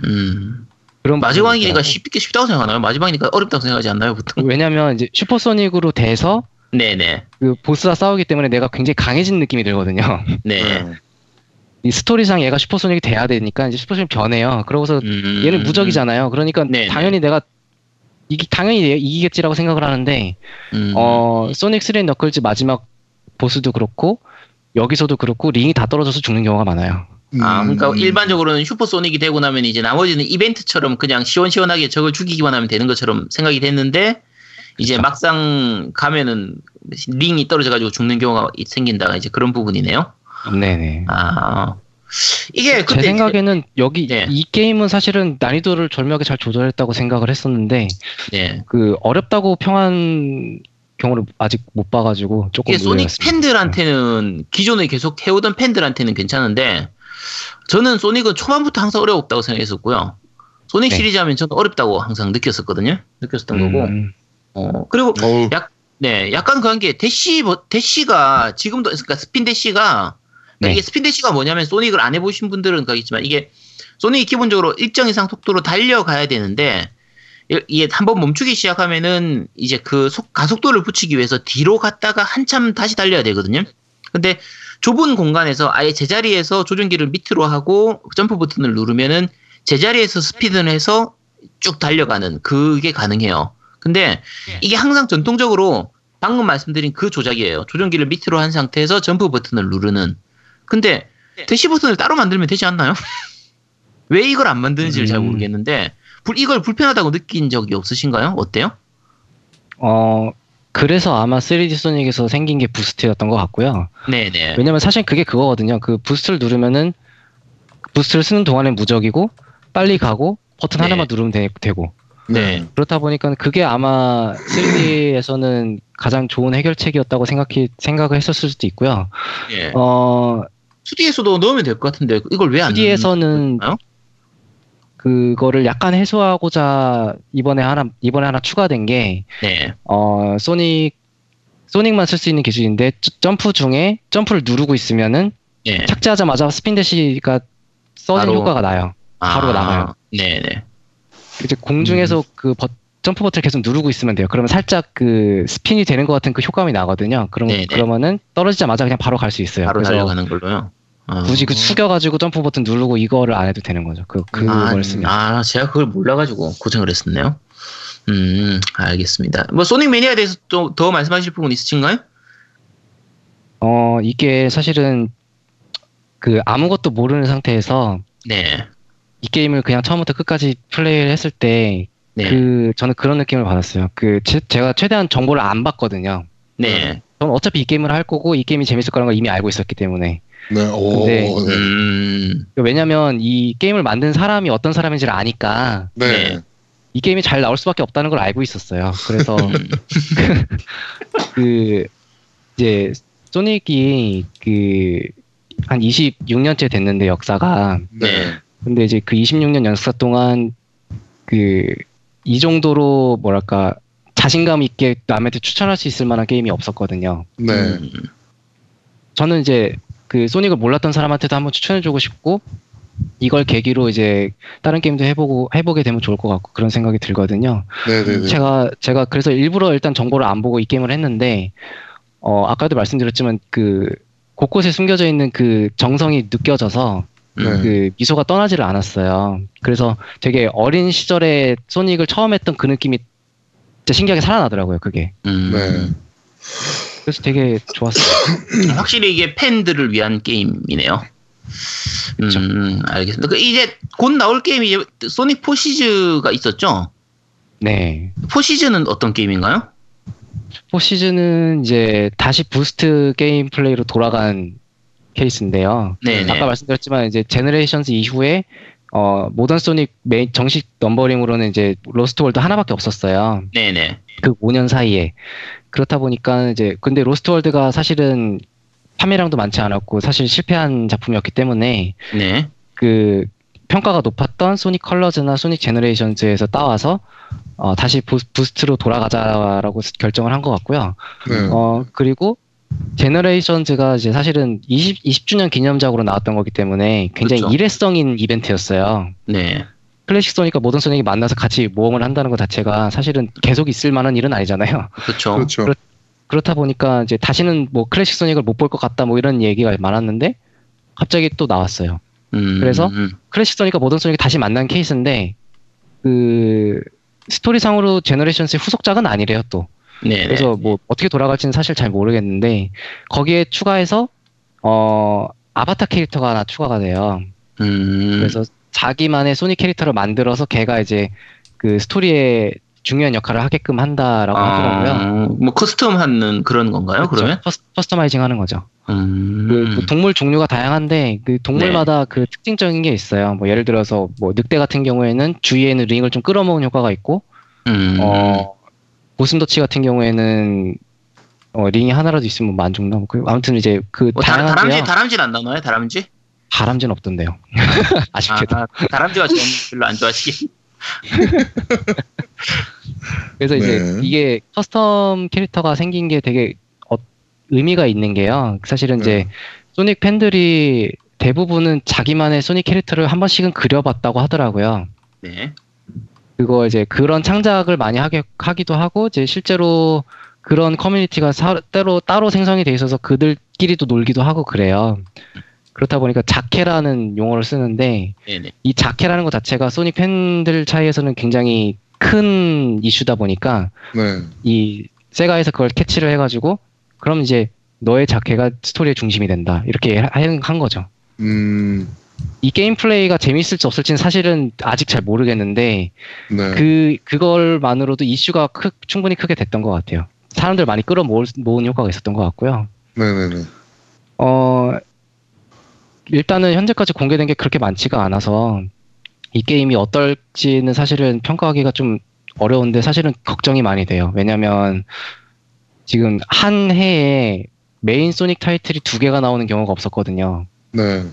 음. 그런 마지막이니까 쉽게 쉽다고 생각하나요? 마지막이니까 어렵다고 생각하지 않나요, 보통? 왜냐면 이제 슈퍼소닉으로 돼서 네네. 그 보스와 싸우기 때문에 내가 굉장히 강해진 느낌이 들거든요. 네. 네. 이 스토리상 얘가 슈퍼소닉이 돼야 되니까 이제 슈퍼소닉 변해요. 그러고서 음, 얘는 무적이잖아요. 그러니까 네네. 당연히 내가 이기 당연히 얘 이기겠지라고 생각을 하는데 음, 어 소닉 3 너클즈 마지막 보스도 그렇고 여기서도 그렇고 링이 다 떨어져서 죽는 경우가 많아요. 아, 그러니까 음, 일반적으로는 슈퍼소닉이 되고 나면 이제 나머지는 이벤트처럼 그냥 시원시원하게 적을 죽이기만 하면 되는 것처럼 생각이 됐는데 이제 그쵸. 막상 가면은 링이 떨어져가지고 죽는 경우가 생긴다 이제 그런 부분이네요. 네네. 아 이게 제 생각에는 여기 네. 이 게임은 사실은 난이도를 절묘하게 잘 조절했다고 생각을 했었는데 네. 그 어렵다고 평한 경우를 아직 못 봐가지고 조금 이게 소닉. 팬들한테는 기존에 계속 해오던 팬들한테는 괜찮은데 저는 소닉은 초반부터 항상 어려웠다고 생각했었고요. 소닉 네. 시리즈 하면 저는 어렵다고 항상 느꼈었거든요. 느꼈었던 거고. 음, 어, 그리고 어우, 약, 네, 약간 그런 게 대시 버- 대시가 지금도 그러니까 스핀 대시가 그러니까 네. 이게 스핀 대시가 뭐냐면 소닉을 안 해보신 분들은 가겠지만 이게 소닉이 기본적으로 일정 이상 속도로 달려가야 되는데 이- 이게 한번 멈추기 시작하면은 이제 그 속- 가속도를 붙이기 위해서 뒤로 갔다가 한참 다시 달려야 되거든요. 근데 좁은 공간에서 아예 제자리에서 조종기를 밑으로 하고 점프 버튼을 누르면은 제자리에서 스피드를 해서 쭉 달려가는 그게 가능해요. 근데 이게 항상 전통적으로 방금 말씀드린 그 조작이에요. 조종기를 밑으로 한 상태에서 점프 버튼을 누르는. 근데 대시 버튼을 따로 만들면 되지 않나요? 왜 이걸 안 만드는지를 잘 음. 모르겠는데 불- 이걸 불편하다고 느낀 적이 없으신가요? 어때요? 어 그래서 아마 3D 소닉에서 생긴 게 부스트였던 것 같고요. 네네. 왜냐면 사실 그게 그거거든요. 그 부스트를 누르면은 부스트를 쓰는 동안에 무적이고 빨리 가고 버튼 네. 하나만 누르면 되, 되고 네. 그렇다 보니까 그게 아마 3D에서는 가장 좋은 해결책이었다고 생각이 생각을 했었을 수도 있고요. 예. 어 2D에서도 넣으면 될 것 같은데 이걸 왜 안? 2D에서는 넣나요? 그거를 약간 해소하고자 이번에 하나 이번에 하나 추가된 게 네. 어, 소닉, 소닉만 쓸 수 있는 기술인데, 저- 점프 중에 점프를 누르고 있으면은 예. 착지하자마자 스핀 대시가 써진 바로- 효과가 나요. 바로 나가요. 네네. 이제 공중에서 그 버- 점프 버튼을 계속 누르고 있으면 돼요. 그러면 살짝 그 스핀이 되는 것 같은 그 효과음이 나거든요. 그럼, 네네. 그러면은 떨어지자마자 그냥 바로 갈 수 있어요. 바로 달려가는 걸로요. 아. 굳이 그 숙여가지고 점프 버튼 누르고 이거를 안 해도 되는 거죠. 그, 그걸 아, 쓰면. 아, 제가 그걸 몰라가지고 고생을 했었네요. 음, 알겠습니다. 뭐, 소닉 매니아에 대해서 또더 말씀하실 부분 있으신가요? 어, 이게 사실은 그 아무것도 모르는 상태에서 네. 이 게임을 그냥 처음부터 끝까지 플레이를 했을 때 네. 그 저는 그런 느낌을 받았어요. 그 제, 가 최대한 정보를 안 봤거든요. 네. 저는 어차피 이 게임을 할 거고 이 게임이 재밌을 거라는 걸 이미 알고 있었기 때문에 네, 오, 근데- 네. 음, 왜냐면 이 게임을 만든 사람이 어떤 사람인지를 아니까 네. 네. 이 게임이 잘 나올 수밖에 없다는 걸 알고 있었어요. 그래서 그 이제 소닉이 그 한 26년째 됐는데 역사가 네. 근데 이제 그 26년 역사 동안 그 이 정도로 뭐랄까 자신감 있게 남한테 추천할 수 있을 만한 게임이 없었거든요. 네. 음, 저는 이제 그 소닉을 몰랐던 사람한테도 한번 추천해주고 싶고 이걸 계기로 이제 다른 게임도 해보고 해보게 되면 좋을 것 같고 그런 생각이 들거든요. 네, 네, 네. 제가 제가 그래서 일부러 일단 정보를 안 보고 이 게임을 했는데 어 아까도 말씀드렸지만 그 곳곳에 숨겨져 있는 그 정성이 느껴져서 네. 그 미소가 떠나지를 않았어요. 그래서 되게 어린 시절에 소닉을 처음 했던 그 느낌이 진짜 신기하게 살아나더라고요. 그게 음. 네. 그래서 되게 좋았어요. 확실히 이게 팬들을 위한 게임이네요. 음, 알겠습니다. 그 이제 곧 나올 게임이 소닉 포시즈가 있었죠? 네. 포시즈는 어떤 게임인가요? 포시즈는 이제 다시 boost 게임 플레이로 돌아간 케이스인데요. 네네. 아까 말씀드렸지만 이제 제너레이션스 이후에 어 모던 소닉 메인 정식 numbering으로는 이제 로스트 월드 하나밖에 없었어요. 네네. 그 5년 사이에 그렇다 보니까 이제 근데 로스트 월드가 사실은 판매량도 많지 않았고 사실 실패한 작품이었기 때문에 네. 그 평가가 높았던 소닉 컬러즈나 소닉 제너레이션즈에서 따와서 어, 다시 부, boost로 돌아가자라고 결정을 한 것 같고요. 네. 어 그리고 제너레이션즈가 이제 사실은 20, 20주년 기념작으로 나왔던 거기 때문에 굉장히 그렇죠. 일회성인 이벤트였어요. 네. 클래식 소닉과 모던 소닉이 만나서 같이 모험을 한다는 것 자체가 사실은 계속 있을 만한 일은 아니잖아요. 그렇죠. 그렇죠. 그렇- 그렇다 보니까 이제 다시는 뭐 클래식 소닉을 못 볼 것 같다 뭐 이런 얘기가 많았는데 갑자기 또 나왔어요. 음, 그래서? 음, 클래식 소닉과 모던 소닉이 다시 만난 케이스인데 그 스토리상으로 제너레이션스의 후속작은 아니래요 또. 네네. 그래서 뭐 어떻게 돌아갈지는 사실 잘 모르겠는데 거기에 추가해서 어 아바타 캐릭터가 하나 추가가 돼요. 음, 그래서 자기만의 소닉 캐릭터를 만들어서 걔가 이제 그 스토리에 중요한 역할을 하게끔 한다라고 하더라고요. 아, 뭐 custom하는 그런 건가요? 그러면 cus, customizing 하는 거죠. 음, 그, 그 동물 종류가 다양한데 그 동물마다 그 특징적인 게 있어요. 뭐 예를 들어서 뭐 늑대 같은 경우에는 주위에는 링을 좀 끌어모은 효과가 있고 음, 어 고슴도치 같은 경우에는 어, 링이 하나라도 있으면 안 죽나 그 아무튼 이제 그뭐 다, 다양한데요. 다람쥐 다람쥐는 안 나와요? 다람쥐? 다람쥐는 없던데요. 아쉽게도. 아, 다람쥐가 전 별로 안 좋아하시기. 그래서 이제 네. 이게 custom 캐릭터가 생긴 게 되게 어- 의미가 있는 게요. 사실은 네. 이제 소닉 팬들이 대부분은 자기만의 소닉 캐릭터를 한 번씩은 그려봤다고 하더라고요. 네. 그거 이제 그런 창작을 많이 하게, 하기도 하고 이제 실제로 그런 커뮤니티가 사, 따로 따로 생성이 돼 있어서 그들끼리도 놀기도 하고 그래요. 그렇다 보니까 자케라는 용어를 쓰는데 네네. 이 자케라는 것 자체가 소닉 팬들 사이에서는 굉장히 큰 이슈다 보니까 네. 이 세가에서 그걸 캐치를 해가지고 그럼 이제 너의 자케가 스토리의 중심이 된다 이렇게 하- 한 거죠. 음, 이 게임 플레이가 재밌을지 없을지는 사실은 아직 잘 모르겠는데 네. 그 그걸만으로도 이슈가 크, 충분히 크게 됐던 것 같아요. 사람들 많이 끌어모은 모은 효과가 있었던 것 같고요. 네네네. 어 일단은 현재까지 공개된 게 그렇게 많지가 않아서 이 게임이 어떨지는 사실은 평가하기가 좀 어려운데 사실은 걱정이 많이 돼요. 왜냐면 지금 한 해에 메인 소닉 타이틀이 두 개가 나오는 경우가 없었거든요. 네.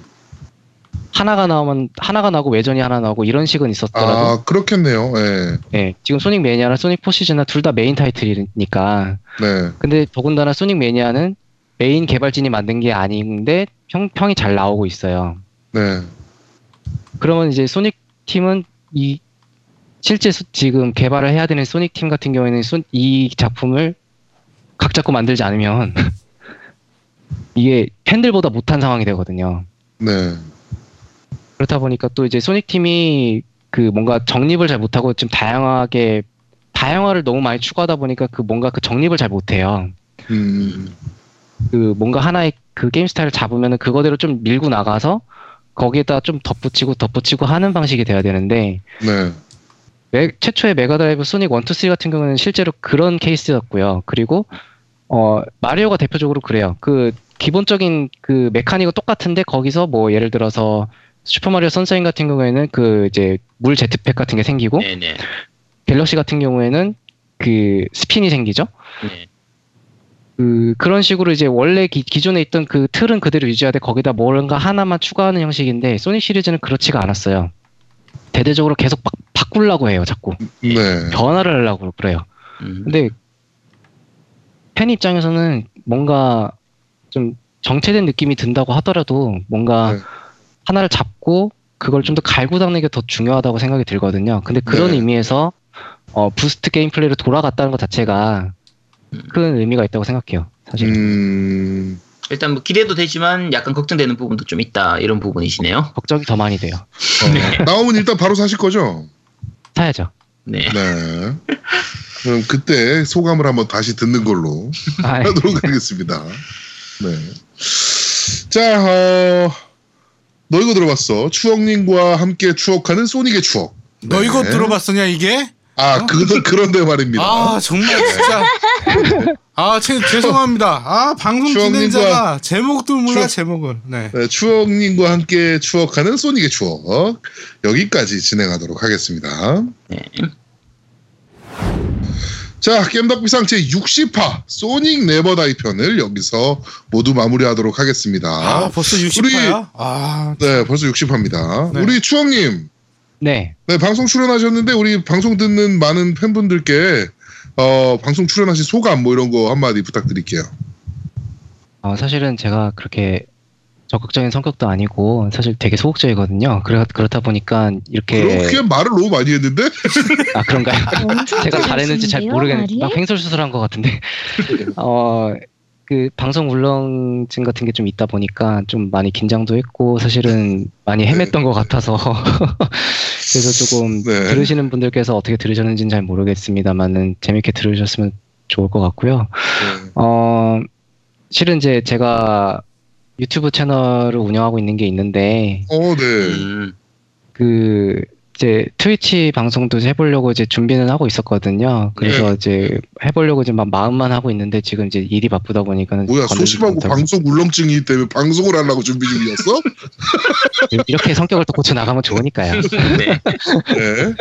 하나가 나오면 하나가 나오고 외전이 하나 나오고 이런 식은 있었더라도 아, 그렇겠네요. 예. 네, 지금 소닉 매니아나 소닉 포시즈나 둘 다 메인 타이틀이니까 네. 근데 더군다나 소닉 매니아는 메인 개발진이 만든 게 아닌데 평, 평이 잘 나오고 있어요. 네. 그러면 이제 소닉 팀은 이 실제 소- 지금 개발을 해야 되는 소닉 팀 같은 경우에는 소- 이 작품을 각 잡고 만들지 않으면 이게 팬들보다 못한 상황이 되거든요. 네. 그렇다 보니까 또 이제 소닉 팀이 그 뭔가 정립을 잘 못하고 좀 다양하게 다양화를 너무 많이 추구하다 보니까 그 뭔가 그 정립을 잘 못해요. 음, 그 뭔가 하나의 그 게임 스타일을 잡으면은 그거대로 좀 밀고 나가서 거기에다 좀 덧붙이고 덧붙이고 하는 방식이 돼야 되는데 네. 메- 최초의 메가드라이브 소닉 1, 2, 3 같은 경우는 실제로 그런 케이스였고요. 그리고 어 마리오가 대표적으로 그래요. 그 기본적인 그 mechanic은 똑같은데 거기서 뭐 예를 들어서 슈퍼마리오 선샤인 같은 경우에는 그 이제 물 jetpack 같은 게 생기고 네네. 갤럭시 같은 경우에는 그 스핀이 생기죠. 네. 그 그런 식으로 이제 원래 기, 기존에 있던 그 틀은 그대로 유지하되 거기다 뭔가 하나만 추가하는 형식인데 소닉 시리즈는 그렇지가 않았어요. 대대적으로 계속 바, 바꾸려고 해요, 자꾸 네. 변화를 하려고 그래요. 음. 근데 팬 입장에서는 뭔가 좀 정체된 느낌이 든다고 하더라도 뭔가 네. 하나를 잡고 그걸 좀 더 갈고 닦는 게 더 중요하다고 생각이 들거든요. 근데 그런 네. 의미에서 어, boost 게임 플레이로 돌아갔다는 것 자체가 큰 의미가 있다고 생각해요. 사실. 은 음, 일단 뭐 기대도 되지만 약간 걱정되는 부분도 좀 있다 이런 부분이시네요. 걱정이 더 많이 돼요. 어, 나오면 일단 바로 사실 거죠? 사야죠. 네. 네. 그럼 그때 소감을 한번 다시 듣는 걸로 아, 네. 하도록 하겠습니다. 네. 자, 어, 너 이거 들어봤어. 추억님과 함께 추억하는 소닉의 추억. 너 네. 이거 들어봤었냐 이게? 아, 그, 그런데 말입니다. 아 정말 진짜. 아 죄, 죄송합니다. 아 방송 추억님과- 진행자가 제목도 몰라 추억- 제목을. 네. 네, 추억님과 함께 추억하는 소닉의 추억. 여기까지 진행하도록 하겠습니다. 네. 자, 겜덕비상 제60화 소닉 네버다이 편을 여기서 모두 마무리하도록 하겠습니다. 아 벌써 60화야? 아 네, 벌써 60화입니다. 네. 우리 추억님, 네. 네, 방송 출연하셨는데 우리 방송 듣는 많은 팬분들께 어, 방송 출연하신 소감 뭐 이런 거 한마디 부탁드릴게요. 어, 사실은 제가 그렇게 적극적인 성격도 아니고 사실 되게 소극적이거든요. 그래, 그렇다 보니까 이렇게 그렇게 말을 너무 많이 했는데? 아 그런가요? 제가 잘했는지 잘 모르겠는데 말이? 막 횡설수설한 것 같은데 어 그 방송 울렁증 같은 게 좀 있다 보니까 좀 많이 긴장도 했고 사실은 많이 헤맸던 것 같아서 그래서 조금 네. 들으시는 분들께서 어떻게 들으셨는지는 잘 모르겠습니다만은 재밌게 들으셨으면 좋을 것 같고요. 네. 어 실은 이제 제가 유튜브 채널을 운영하고 있는 게 있는데 어, 네. 음. 그 이제 트위치 방송도 해보려고 이제 준비는 하고 있었거든요. 그래서 네. 이제 해보려고 이제 막 마음만 하고 있는데 지금 이제 일이 바쁘다 보니까는 뭐야, 소심하고 방송 울렁증이기 때문에 방송을 하려고 준비 중이었어? 이렇게 성격을 또 고쳐 나가면 좋으니까요. 네. 네.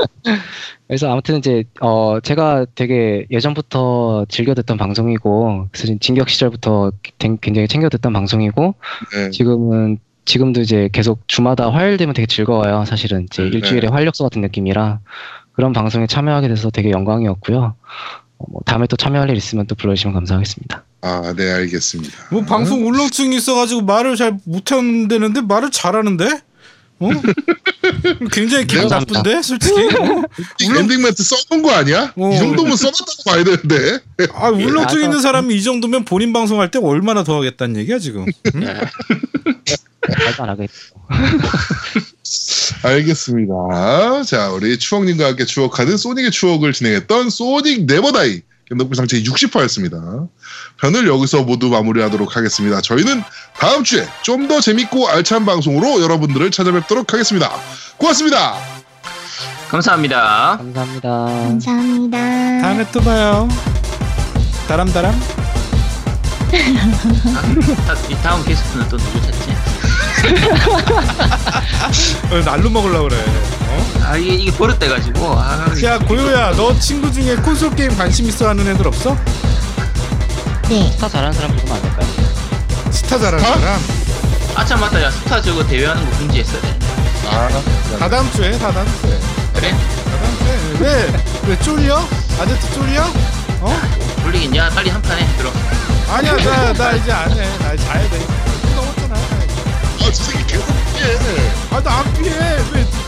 그래서 아무튼 이제 어 제가 되게 예전부터 즐겨 듣던 방송이고 진격 시절부터 댕- 굉장히 챙겨 듣던 방송이고 네. 지금은 지금도 이제 계속 주마다 화요일 되면 되게 즐거워요. 사실은 이제 일주일에 활력소 같은 느낌이라 그런 방송에 참여하게 돼서 되게 영광이었고요. 어, 뭐 다음에 또 참여할 일 있으면 또 불러주시면 감사하겠습니다. 아, 네, 알겠습니다. 뭐 방송 울렁증이 있어가지고 말을 잘 못한다는데 말을 잘하는데? 어? 굉장히 기분. 나쁜데 솔직히. 어? 이 엔딩 멘트 써놓은 거 아니야? 어. 이 정도면 써놨다고 봐야 되는데. 아 울렁증 예, 있는 아까- 사람이 이 정도면 본인 방송할 때 얼마나 더 하겠다는 얘기야 지금. 응? 말도 안 하겠고. 알겠습니다. 자, 우리 추억님과 함께 추억하는 소닉의 추억을 진행했던 소닉 네버다이 견덕부 상체 60화였습니다. 편을 여기서 모두 마무리하도록 하겠습니다. 저희는 다음 주에 좀 더 재밌고 알찬 방송으로 여러분들을 찾아뵙도록 하겠습니다. 고맙습니다. 감사합니다. 감사합니다. 감사합니다. 다음에 또 봐요. 다람다람. 다- 이 다음 게스트는 또 누구 찾지? 어, 날로 먹으려고 그래. 어? 아 이게 이게 버릇돼가지고 아, 야 고요야 너 친구 중에 콘솔 게임 관심 있어 하는 애들 없어? 네. 스타 잘하는 사람 부르면 안 될까요? 스타 잘하는 스타? 사람. 아참 맞다 야 스타 저거 대회하는 거 금지했어야 돼. 아, 다 다음 주에 다 다음 주에. 그래? 다 다음 주에. 왜? 왜 쫄려? 아재트 쫄려? 어? 돌리긴 야 빨리 한 판 해 들어. 아니야 나 나 이제 안 해. 나 자야 돼. 피해? 아나 안 피해. 왜?